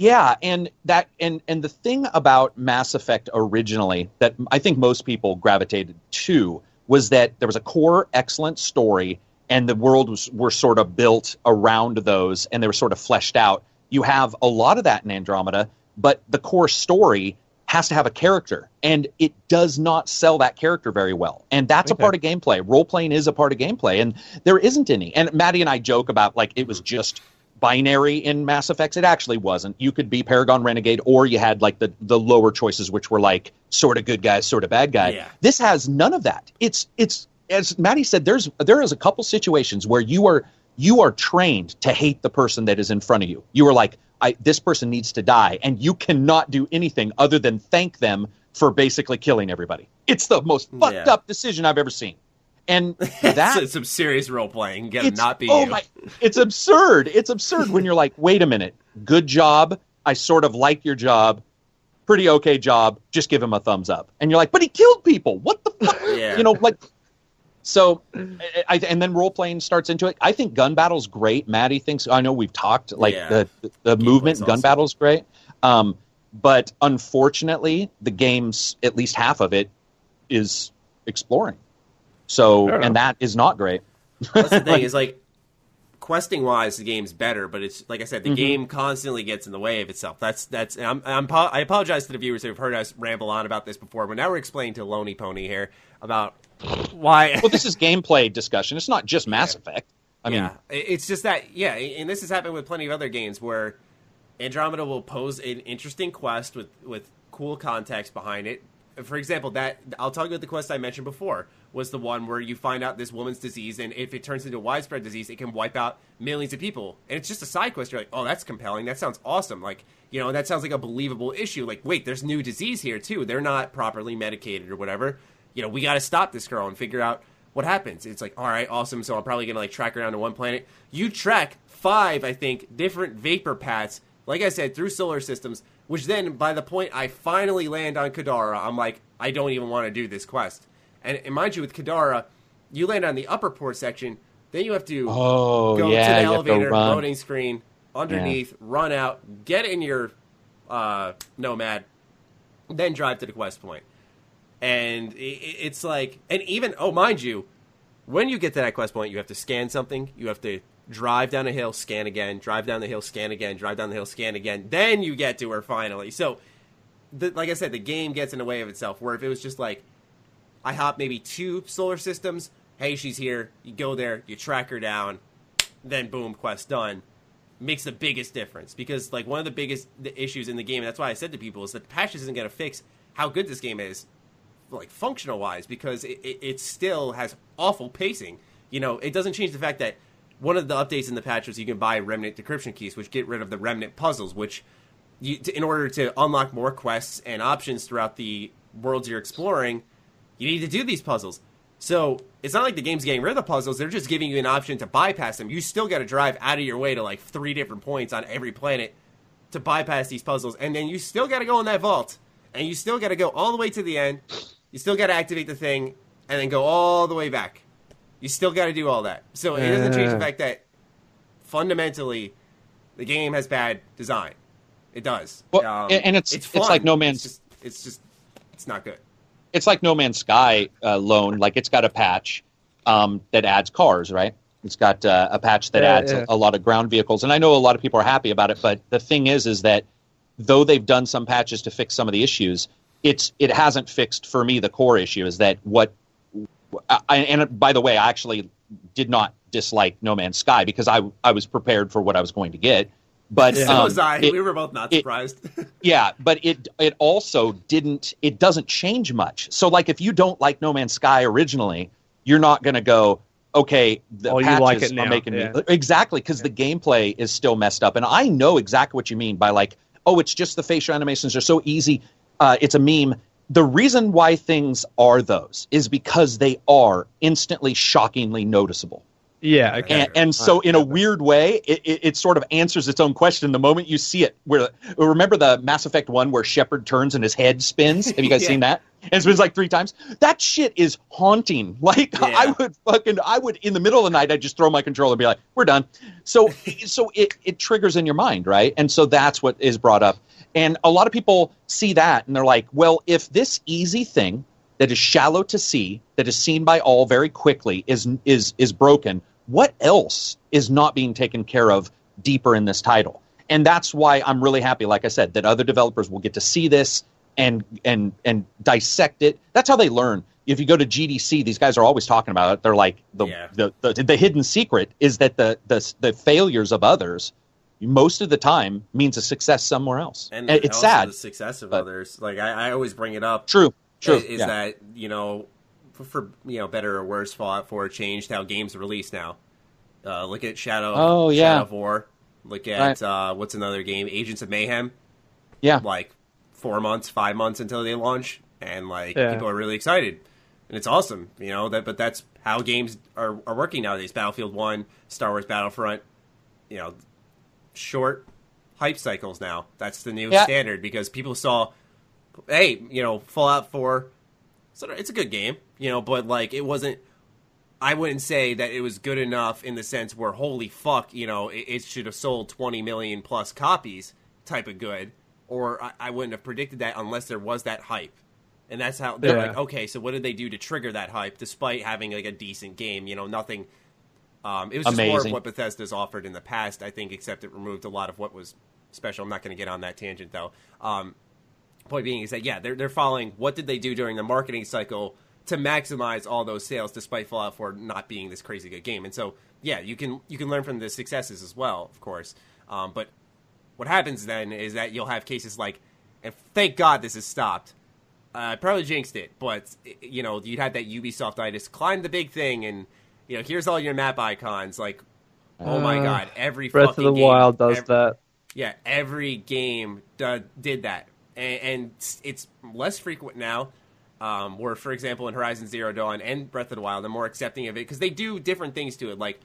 C: Yeah, and that and and the thing about Mass Effect originally that I think most people gravitated to was that there was a core excellent story and the world was were sort of built around those and they were sort of fleshed out. You have a lot of that in Andromeda, but the core story has to have a character and it does not sell that character very well and that's okay. a part of gameplay role playing is a part of gameplay and there isn't any and maddie and i joke about like it was just binary in mass effects it actually wasn't you could be paragon renegade or you had like the the lower choices which were like sort of good guys sort of bad guy yeah. this has none of that it's it's as Maddie said, there's there is a couple situations where you are you are trained to hate the person that is in front of you. You are like, I, this person needs to die, and you cannot do anything other than thank them for basically killing everybody. It's the most fucked yeah. up decision I've ever seen. And that
A: some serious role playing. Get not be oh you. My,
C: it's absurd. It's absurd when you're like, wait a minute, good job. I sort of like your job. Pretty okay job. Just give him a thumbs up. And you're like, but he killed people. What the fuck? Yeah. You know, like so, I, and then role playing starts into it. I think gun battle's great. Maddie thinks. I know we've talked like yeah. the the, movement gun awesome. battle's great. Um, but unfortunately, the game's at least half of it is exploring. So, and that is not great.
A: That's the thing is like questing wise, the game's better, but it's like I said, the mm-hmm. game constantly gets in the way of itself. That's that's. I'm, I'm, i apologize to the viewers who've heard us ramble on about this before, but now we're explaining to Loney Pony here about why.
C: well, this is gameplay discussion. It's not just Mass yeah. Effect. I mean,
A: yeah, it's just that yeah, and this has happened with plenty of other games where Andromeda will pose an interesting quest with with cool context behind it. For example, that I'll talk about the quest I mentioned before was the one where you find out this woman's disease, and if it turns into widespread disease, it can wipe out millions of people. And it's just a side quest. You're like, oh, that's compelling. That sounds awesome. Like, you know, that sounds like a believable issue. Like, wait, there's new disease here too. They're not properly medicated or whatever you know, we got to stop this girl and figure out what happens. It's like, all right, awesome. So I'm probably gonna like track her down to one planet. You track five, I think, different vapor paths. Like I said, through solar systems. Which then, by the point I finally land on Kadara, I'm like, I don't even want to do this quest. And, and mind you, with Kadara, you land on the upper port section. Then you have to
C: oh,
A: go
C: yeah,
A: to the elevator, loading screen, underneath, yeah. run out, get in your uh, Nomad, then drive to the quest point. point and it's like, and even oh, mind you, when you get to that quest point, you have to scan something. You have to drive down a hill, scan again, drive down the hill, scan again, drive down the hill, scan again. Then you get to her finally. So, the, like I said, the game gets in the way of itself. Where if it was just like, I hop maybe two solar systems. Hey, she's here. You go there, you track her down, then boom, quest done. Makes the biggest difference because like one of the biggest issues in the game, and that's why I said to people, is that the patch isn't going to fix how good this game is like functional wise because it, it, it, still has awful pacing. You know, it doesn't change the fact that one of the updates in the patch was you can buy remnant decryption keys, which get rid of the remnant puzzles, which you, in order to unlock more quests and options throughout the worlds you're exploring, you need to do these puzzles. So it's not like the game's getting rid of the puzzles; they're just giving you an option to bypass them. You still got to drive out of your way to like three different points on every planet to bypass these puzzles, and then you still got to go in that vault, and you still got to go all the way to the end you still got to activate the thing and then go all the way back. You still got to do all that. So it doesn't change the fact that fundamentally the game has bad design. It does.
C: Well, um, and it's it's, it's, like No Man's.
A: It's just, it's just it's not good.
C: It's like No Man's Sky uh, Lone. Like it's got a patch um, that adds cars, right? It's got uh, a patch that yeah, adds yeah. A, a, lot of ground vehicles, and I know a lot of people are happy about it. But the thing is, is that though they've done some patches to fix some of the issues, it's it hasn't fixed for me the core issue is that what I, and by the way I actually did not dislike No Man's Sky because I I was prepared for what I was going to get But
A: So
C: um,
A: was I.
C: it-
A: we were both not
C: it-
A: surprised.
C: yeah, but it it also didn't it doesn't change much. So like if you don't like No Man's Sky originally, you're not going to go okay, the
B: Oh, you
C: patches
B: like it
C: are
B: now,
C: making
B: yeah.
C: me exactly because the gameplay is still messed up, and I know exactly what you mean by like, oh, it's just the facial animations are so easy. Uh, it's a meme. The reason why things are those is because they are instantly, shockingly noticeable.
B: Yeah, okay.
C: And, and so, in a weird way, it, it, it sort of answers its own question the moment you see it. Where remember the Mass Effect one where Shepard turns and his head spins? Have you guys
A: Yeah.
C: seen that? And it spins like three times. That shit is haunting. Like
A: Yeah.
C: I would fucking, I would in the middle of the night, I'd just throw my controller and be like, "We're done." So, so it it triggers in your mind, right? And so that's what is brought up. And a lot of people see that and they're like, "Well, if this easy thing that is shallow to see, that is seen by all very quickly, is is is broken. What else is not being taken care of deeper in this title? And that's why I'm really happy, like I said, that other developers will get to see this and and and dissect it. That's how they learn. If you go to GDC, these guys are always talking about it. They're like the
A: Yeah.
C: the, the the hidden secret is that the the the failures of others most of the time means a success somewhere else.
A: and
C: it's
A: also
C: sad.
A: the success of
C: but-
A: others. Like I, I always bring it up.
C: True. True.
A: Is
C: yeah.
A: that you know, for, for you know better or worse, Fallout 4 changed how games release now. Uh, look at Shadow.
C: Oh, yeah.
A: Shadow of War. Look at
C: Right.
A: uh, what's another game? Agents of Mayhem.
C: yeah.
A: Like four months, five months until they launch, and like
B: Yeah.
A: people are really excited, and it's awesome. You know that, but that's how games are, are working nowadays. Battlefield One, Star Wars Battlefront. You know, short hype cycles now. That's the new
C: Yeah.
A: standard because people saw, hey, you know, Fallout Four. So it's a good game, you know, but like it wasn't. I wouldn't say that it was good enough in the sense where holy fuck, you know, it, it should have sold twenty million plus copies type of good, or I, I wouldn't have predicted that unless there was that hype. And that's how they're
B: Yeah.
A: like, okay, so what did they do to trigger that hype, despite having like a decent game? You know, nothing. Um, it was just more of what Bethesda's offered in the past, I think, except it removed a lot of what was special. I'm not going to get on that tangent though. Um, point being is that yeah, they're they're following what did they do during the marketing cycle to maximize all those sales, despite Fallout 4 not being this crazy good game. And so yeah, you can you can learn from the successes as well, of course. Um, but what happens then is that you'll have cases like, and thank God this has stopped. Uh, I probably jinxed it, but you know you'd had that Ubisoft itis climb the big thing, and you know here's all your map icons. Like, oh my
B: Uh,
A: god, every
B: Breath of the
A: game,
B: Wild does
A: ev-
B: that.
A: yeah, every game do, did that, and, and it's- it's less frequent now. Um, where, for example, in Horizon Zero Dawn and Breath of the Wild, I'm more accepting of it because they do different things to it. Like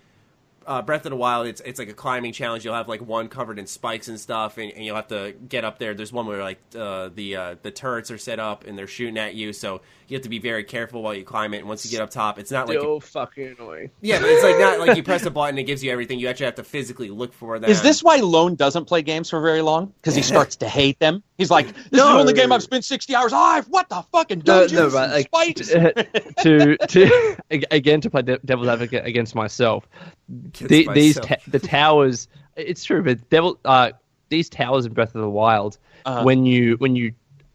A: uh, Breath of the Wild, it's it's like a climbing challenge. You'll have like one covered in spikes and stuff, and, and you'll have to get up there. There's one where like uh, the uh, the turrets are set up and they're shooting at you, so you have to be very careful while you climb it. And once you get up top, it's not like you,
B: fucking annoying.
A: yeah, but it's like not like you press a button, and it gives you everything. You actually have to physically look for them.
C: Is this why Lone doesn't play games for very long? Because he starts to hate them. He's like, "This is the only game I've spent sixty hours. Oh, what the fucking
B: No,
C: dungeons
B: no,
C: and
B: but like
C: spikes?"
B: to to again to play devil's advocate against myself. The, these ta- the towers. It's true, but devil uh, these towers in Breath of the Wild,
C: Uh-huh.
B: when you when you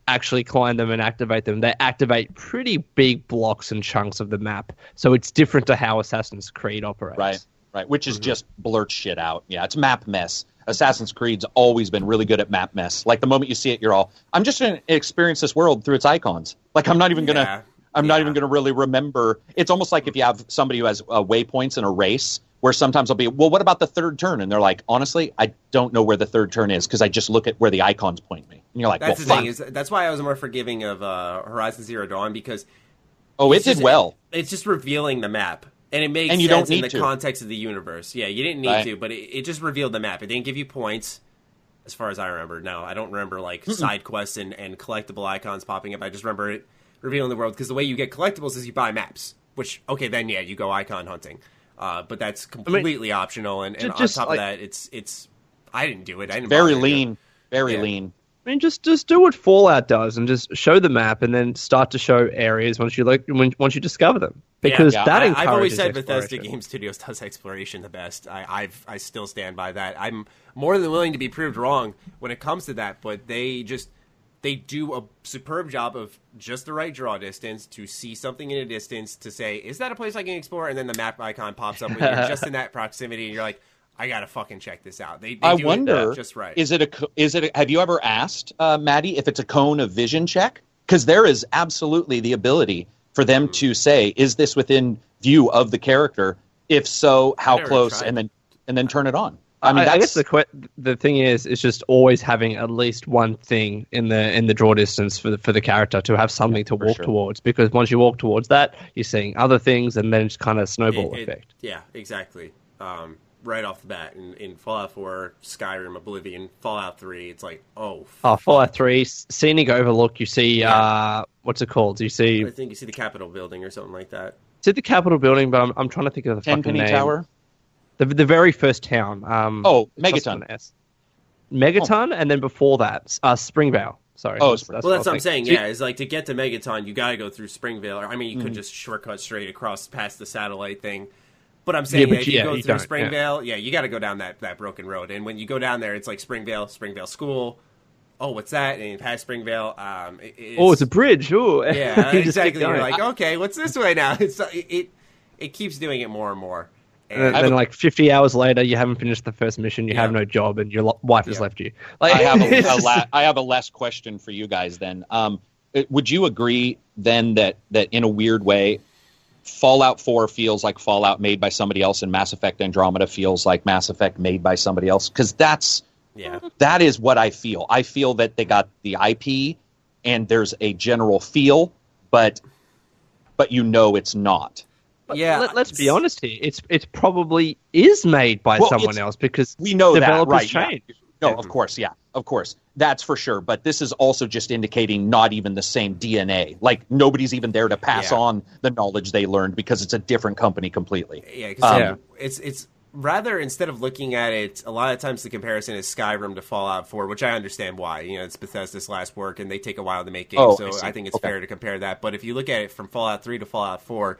B: actually climb them and activate them, they activate pretty big blocks and chunks of the map. So it's different to how Assassin's Creed operates.
C: Right, right. Which is just blurt shit out. Yeah, it's map mess. Assassin's Creed's always been really good at map mess. Like the moment you see it, you're all, I'm just going to experience this world through its icons. Like I'm not even going to.
A: Yeah,
C: I'm not even going to really remember. It's almost like if you have somebody who has uh, waypoints in a race, where sometimes I'll be, well, what about the third turn? And they're like, honestly, I don't know where the third turn is because I just look at where the icons point me. And you're like,
A: That's
C: well,
A: the
C: fuck.
A: thing is that's why I was more forgiving of uh, Horizon Zero Dawn because
C: oh, it did
A: just-
C: well.
A: It's just revealing the map, and it makes
C: And you
A: sense
C: don't
A: in the
C: to.
A: context of the universe. Yeah, you didn't need
C: Right.
A: to, but it, it just revealed the map. It didn't give you points, as far as I remember. No, I don't remember like side quests and, and collectible icons popping up. I just remember it revealing the world because the way you get collectibles is you buy maps. Which okay, then yeah, you go icon hunting, uh, but that's completely optional. And, and
B: ju-
A: on top
B: like-
A: of that, it's it's I didn't do it. I didn't
C: Very
A: bother to it.
C: lean. Very
A: Yeah.
C: lean.
B: I mean, just just do what Fallout does and just show the map and then start to show areas once you like when once you discover them because
C: Yeah.
B: that
A: I, I've always said Bethesda. Game Studios does exploration the best. I, I've I still stand by that. I'm more than willing to be proved wrong when it comes to that, but they just they do a superb job of just the right draw distance to see something in a distance to say, is that a place I can explore? And then the map icon pops up when you're just in that proximity, and you're like, I gotta fucking check this out. They, they
C: I
A: do
C: wonder,
A: it just right.
C: Is it a? Is it? A, have you ever asked uh, Maddie if it's a cone of vision check? Because there is absolutely the ability for them
A: Hmm.
C: to say, "Is this within view of the character? If so, how close?"
A: tried.
C: And then and then turn it on. I mean,
B: I, I guess the que- the thing is, is just always having at least one thing in the in the draw distance for the, for the character to have something to walk
C: sure.
B: towards. Because once you walk towards that, you're seeing other things, and then it's kind of snowball
A: It- it-
B: effect.
A: yeah, exactly. Um, right off the bat, in, in Fallout 4, Skyrim, Oblivion, Fallout 3, it's like, oh,
B: Oh, Fallout Three, s- scenic overlook. You see,
A: Yeah.
B: uh, what's it called? You see,
A: I think you see the Capitol building or something like that.
B: see the Capitol building, but I'm, I'm trying to think of the fucking
C: Tenpenny
B: name.
C: Tower.
B: The the very first town. Um,
C: Oh, Megaton.
B: an S. Megaton, and then before that, uh, Springvale. Sorry.
C: Oh,
B: that's,
C: Spring-
A: Well, that's
B: I
A: what I'm
B: was
A: saying. Yeah, it's like to get to Megaton, you got to go through Springvale. Or, I mean, you
C: Mm-hmm.
A: could just shortcut straight across past the satellite thing. But I'm saying
B: but
A: that if you
B: yeah,
A: go
B: you
A: through
B: don't, yeah.
A: Springvale, yeah, you got to go down that, that broken road. And when you go down there, it's like Springvale, Springvale School. Oh, what's that? And you pass Springvale. Um, it- it's,
B: Oh, it's a bridge. Oh,
A: yeah,
B: You
A: exactly. You're
B: going.
A: like, okay, what's this way now? It's it it, it keeps doing it more and more.
B: And then,
A: And,
C: I have
B: then
C: a-
B: like 50 hours later, you haven't finished the first mission, you
A: Yeah.
B: have no job, and your lo- wife has left you. Like,
C: I have a, a la- I have a last question for you guys. Then, um, it- would you agree then that that in a weird way, Fallout Four feels like Fallout made by somebody else, and Mass Effect Andromeda feels like Mass Effect made by somebody else? Because that's
A: yeah,
C: that is what I feel. I feel that they got the IP, and there's a general feel, but but you know it's not.
B: But
A: Yeah,
B: Let, us be honest here. It's it's probably is made by
C: Well,
B: someone else because
C: We know that,
B: developers
C: right? yeah. No, of course, yeah, of course, that's for sure. But this is also just indicating not even the same DNA. Like nobody's even there to pass
A: Yeah.
C: on the knowledge they learned because it's a different company completely.
A: yeah, 'cause
C: Um,
B: Yeah.
A: it's it's rather instead of looking at it, a lot of times the comparison is Skyrim to Fallout 4, which I understand why. You know, it's Bethesda's last work, and they take a while to make games,
C: Oh,
A: so
C: see.
A: I, think it's
C: Okay.
A: fair to compare that. But if you look at it from Fallout 3 to Fallout 4,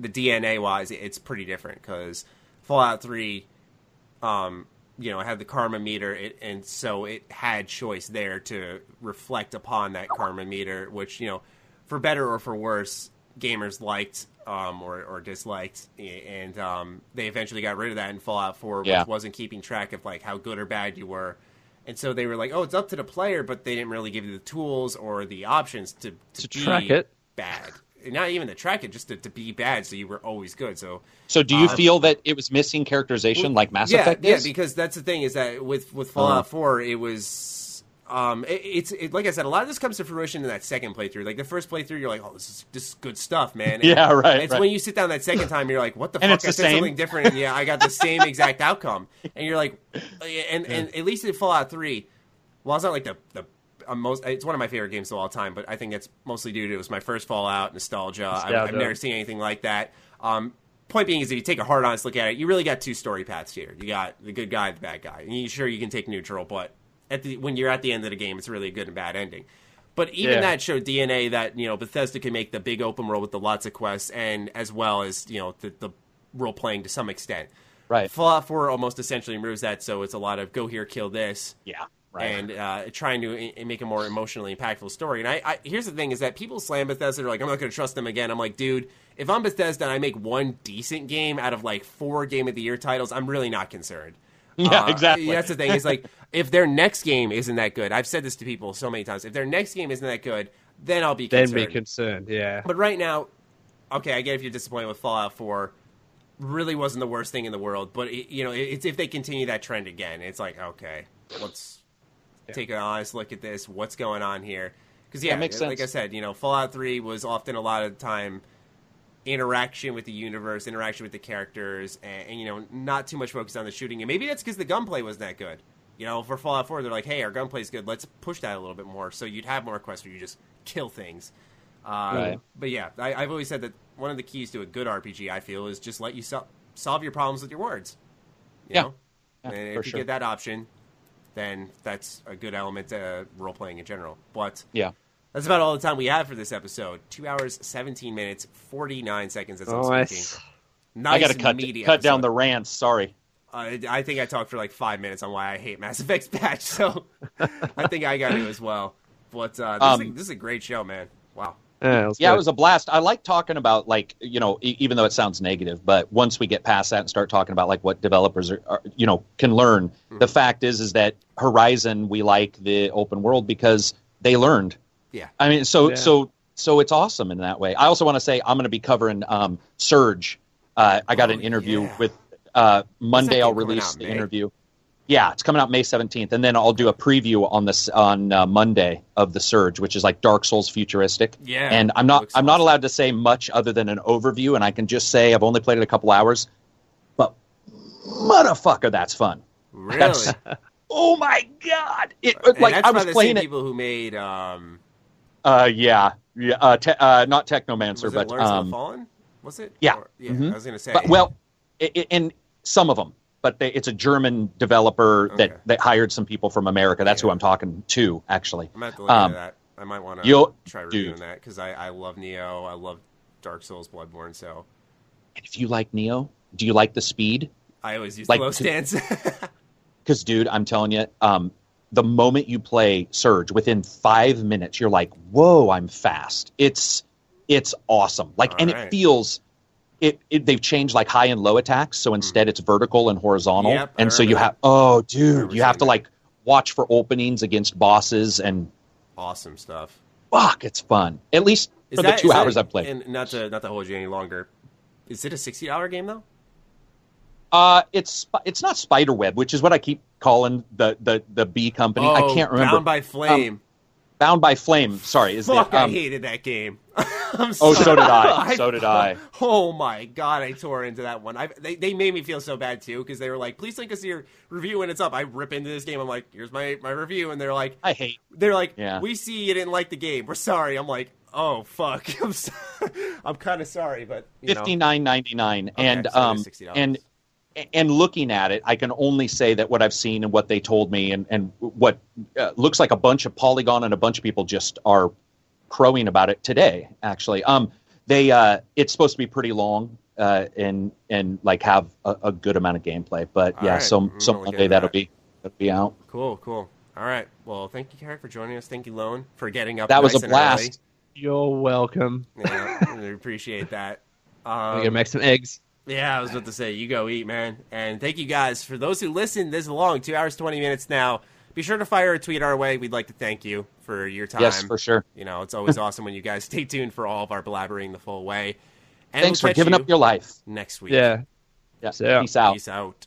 A: the DNA wise, it's pretty different because Fallout 3 um, you know, had the karma meter, it, and so it had choice there to reflect upon that karma meter, which you know, for better or for worse, gamers liked um, or, or disliked, and um, they eventually got rid of that in Fallout 4,
C: Yeah.
A: which wasn't keeping track of like how good or bad you were. And so they were like, "Oh, it's up to the player," but they didn't really give you the tools or the options to to,
B: To track it.
A: bad. Not even to track it, just to, to be bad, so you were always good. So
C: So, do you
A: Um,
C: feel that it was missing characterization like Mass
A: yeah,
C: Effect
A: yeah, because that's the thing is that with with Fallout
C: Uh-huh.
A: Four, it was um, it, it's it, like I said, a lot of this comes to fruition in that second playthrough. Like the first playthrough, you're like, oh, this is this is good stuff, man. And
C: Yeah, right,
A: It's
C: right.
A: when you sit down that second time, you're like, what the
C: And
A: fuck? I
C: the
A: said
C: same.
A: something different, and yeah, I got the same exact outcome. And you're like, and and at least in Fallout Three, well, it's not like the the. Most, it's one of my favorite games of all time, but I think it's mostly due to it was my first Fallout nostalgia. I've, I've never seen anything like that. Um, point being is if you take a hard honest look at it, you really got two story paths here. You got the good guy, the bad guy. And you sure you can take neutral, but at the when you're at the end of the game, it's really a good and bad ending. But even
B: Yeah.
A: that showed DNA that you know Bethesda can make the big open world with the lots of quests, and as well as you know the, the role playing to some extent.
C: Right.
A: Fallout 4 almost essentially removes that, so it's a lot of go here, kill this
C: Yeah. Right.
A: and uh, trying to i- make a more emotionally impactful story. And I, I here's the thing: is that people slam Bethesda, they're like, "I'm not going to trust them again." I'm like, dude, if I'm Bethesda and I make one decent game out of like four Game of the Year titles, I'm really not concerned.
C: Yeah,
A: Uh,
C: exactly.
A: That's the thing. Is like if their next game isn't that good, I've said this to people so many times. If their next game isn't that good, then I'll be
B: Then
A: concerned.
B: be concerned. Yeah.
A: But right now, okay, I get if you're disappointed with Fallout 4. Really wasn't the worst thing in the world, but it, you know, it's if they continue that trend again, it's like okay, let's take an honest look at this. What's going on here? Because yeah,
C: makes
A: like I said, you know, Fallout 3 was often a lot of time interaction with the universe, interaction with the characters, and, and you know, not too much focus on the shooting. And maybe that's because the gunplay wasn't that good. You know, for Fallout 4, they're like, hey, our gunplay's good. Let's push that a little bit more. So you'd have more quests where you just kill things. Uh,
C: Right.
A: But yeah, I, I've always said that one of the keys to a good RPG, I feel, is just let you sol- solve your problems with your words. You
C: Yeah.
A: Know?
C: Yeah,
A: and if you
C: sure.
A: get that option, then that's a good element to role playing in general. But
C: yeah.
A: that's about all the time we have for this episode. Two hours, seventeen minutes, forty nine seconds as I'm speaking.
B: Nice.
C: I got to cut cut down the rants. Sorry.
A: Uh, I think I talked for like five minutes on why I hate Mass Effect's patch, so I think I got to as well. But uh, this, is a,
C: Um,
A: this is a great show, man. Wow.
B: Yeah, it was,
C: Yeah,
B: good.
C: it was a blast. I like talking about like you know, e- even though it sounds negative, but once we get past that and start talking about like what developers are, are you know, can learn.
A: Mm-hmm.
C: The fact is, is that Horizon we like the open world because they learned.
A: Yeah.
C: I mean, so
B: Yeah.
C: so so it's awesome in that way. I also want to say I'm going to be covering um, Surge. Uh, I got
A: Oh,
C: an interview
A: yeah.
C: with uh, Monday. I'll release the
A: May?
C: interview. Yeah, it's coming out May 17th, and then I'll do a preview on this on uh, Monday of the Surge, which is like Dark Souls futuristic.
A: Yeah,
C: and I'm not I'm not allowed to say much other than an overview, and I can just say I've only played it a couple hours, but motherfucker, that's fun.
A: Really?
C: That's oh my god! It
A: And
C: like I was playing it.
A: people who made um,
C: Uh, yeah, yeah. Uh, te- uh not Technomancer,
A: was it
C: but
A: Lords
C: um,
A: Fallen? Was it?
C: yeah.
A: Or- yeah.
C: Mhm.
A: I was gonna say.
C: but well, i i and some of them, but they, it's a German developer
A: Okay.
C: that that hired some people from America. That's who I'm talking to, actually.
A: I'm gonna look
C: um,
A: that. I might want to try reviewing
C: dude.
A: that because I, I love Nioh. I love Dark Souls, Bloodborne. So
C: And if you like Nioh, do you like the speed?
A: I always use
C: Like
A: the low stance.
C: Because, dude, I'm telling you, um, the moment you play Surge, within five minutes, you're like, "Whoa, I'm fast!" It's it's awesome. Like, and
A: Alright.
C: it feels. It, it they've changed like high and low attacks, so instead it's vertical and horizontal,
A: Hmm. Yep,
C: and so you have oh, dude, you have to
A: that.
C: like watch for openings against bosses, and
A: awesome stuff.
C: fuck, it's fun. At least
A: Is
C: for
A: that-
C: the two hours I've played.
A: And not to not to hold you any longer. Is it a sixty hour game though?
C: Uh, it's it's not Spiderweb, which is what I keep calling the the the B company. I
A: Oh,
C: can't remember.
A: Bound by Flame.
C: Bound by Flame. Sorry, is
A: Fuck,
C: the,
A: I
C: um,
A: hated that game. I'm
C: Oh, so did I. So did I.
A: Oh my god, I tore into that one. I, they they made me feel so bad too because they were like, "Please link us your review when it's up." I rip into this game. I'm like, "Here's my my review," and they're like,
C: I hate.
A: "They're like,
C: Yeah.
A: we see you didn't like the game. We're sorry." I'm like, "Oh fuck, I'm so- I'm kind of sorry, but
C: fifty nine ninety nine, and
A: so
C: um and and looking at it, I can only say that what I've seen and what they told me, and and what uh, looks like a bunch of Polygon and a bunch of people just are crowing about it today. Actually, um, they uh, it's supposed to be pretty long. Uh, and and like have a, a good amount of gameplay, but
A: All
C: yeah,
A: right,
C: so
A: I'm
C: so Monday that'll
A: that.
C: be that'll be out.
A: Cool, cool. All right. Well, thank you, Carrick, for joining us. Thank you, Lone, for getting up.
C: That was
A: nice
C: a
A: and early.
C: blast.
B: You're welcome.
A: Yeah, really appreciate that.
B: I'm
A: Um,
B: gonna make some eggs.
A: Yeah, I was about to say, you go eat, man. And thank you guys for those who listened this long, two hours twenty minutes now. Be sure to fire a tweet our way. We'd like to thank you for your time.
C: Yes, for sure.
A: You know, it's always awesome when you guys stay tuned for all of our blabbering the full way. And
C: Thanks
A: we'll
C: for giving
A: you
C: up your life.
A: next week.
B: Yeah.
C: Yeah.
B: So-
C: Peace out.
A: Peace out.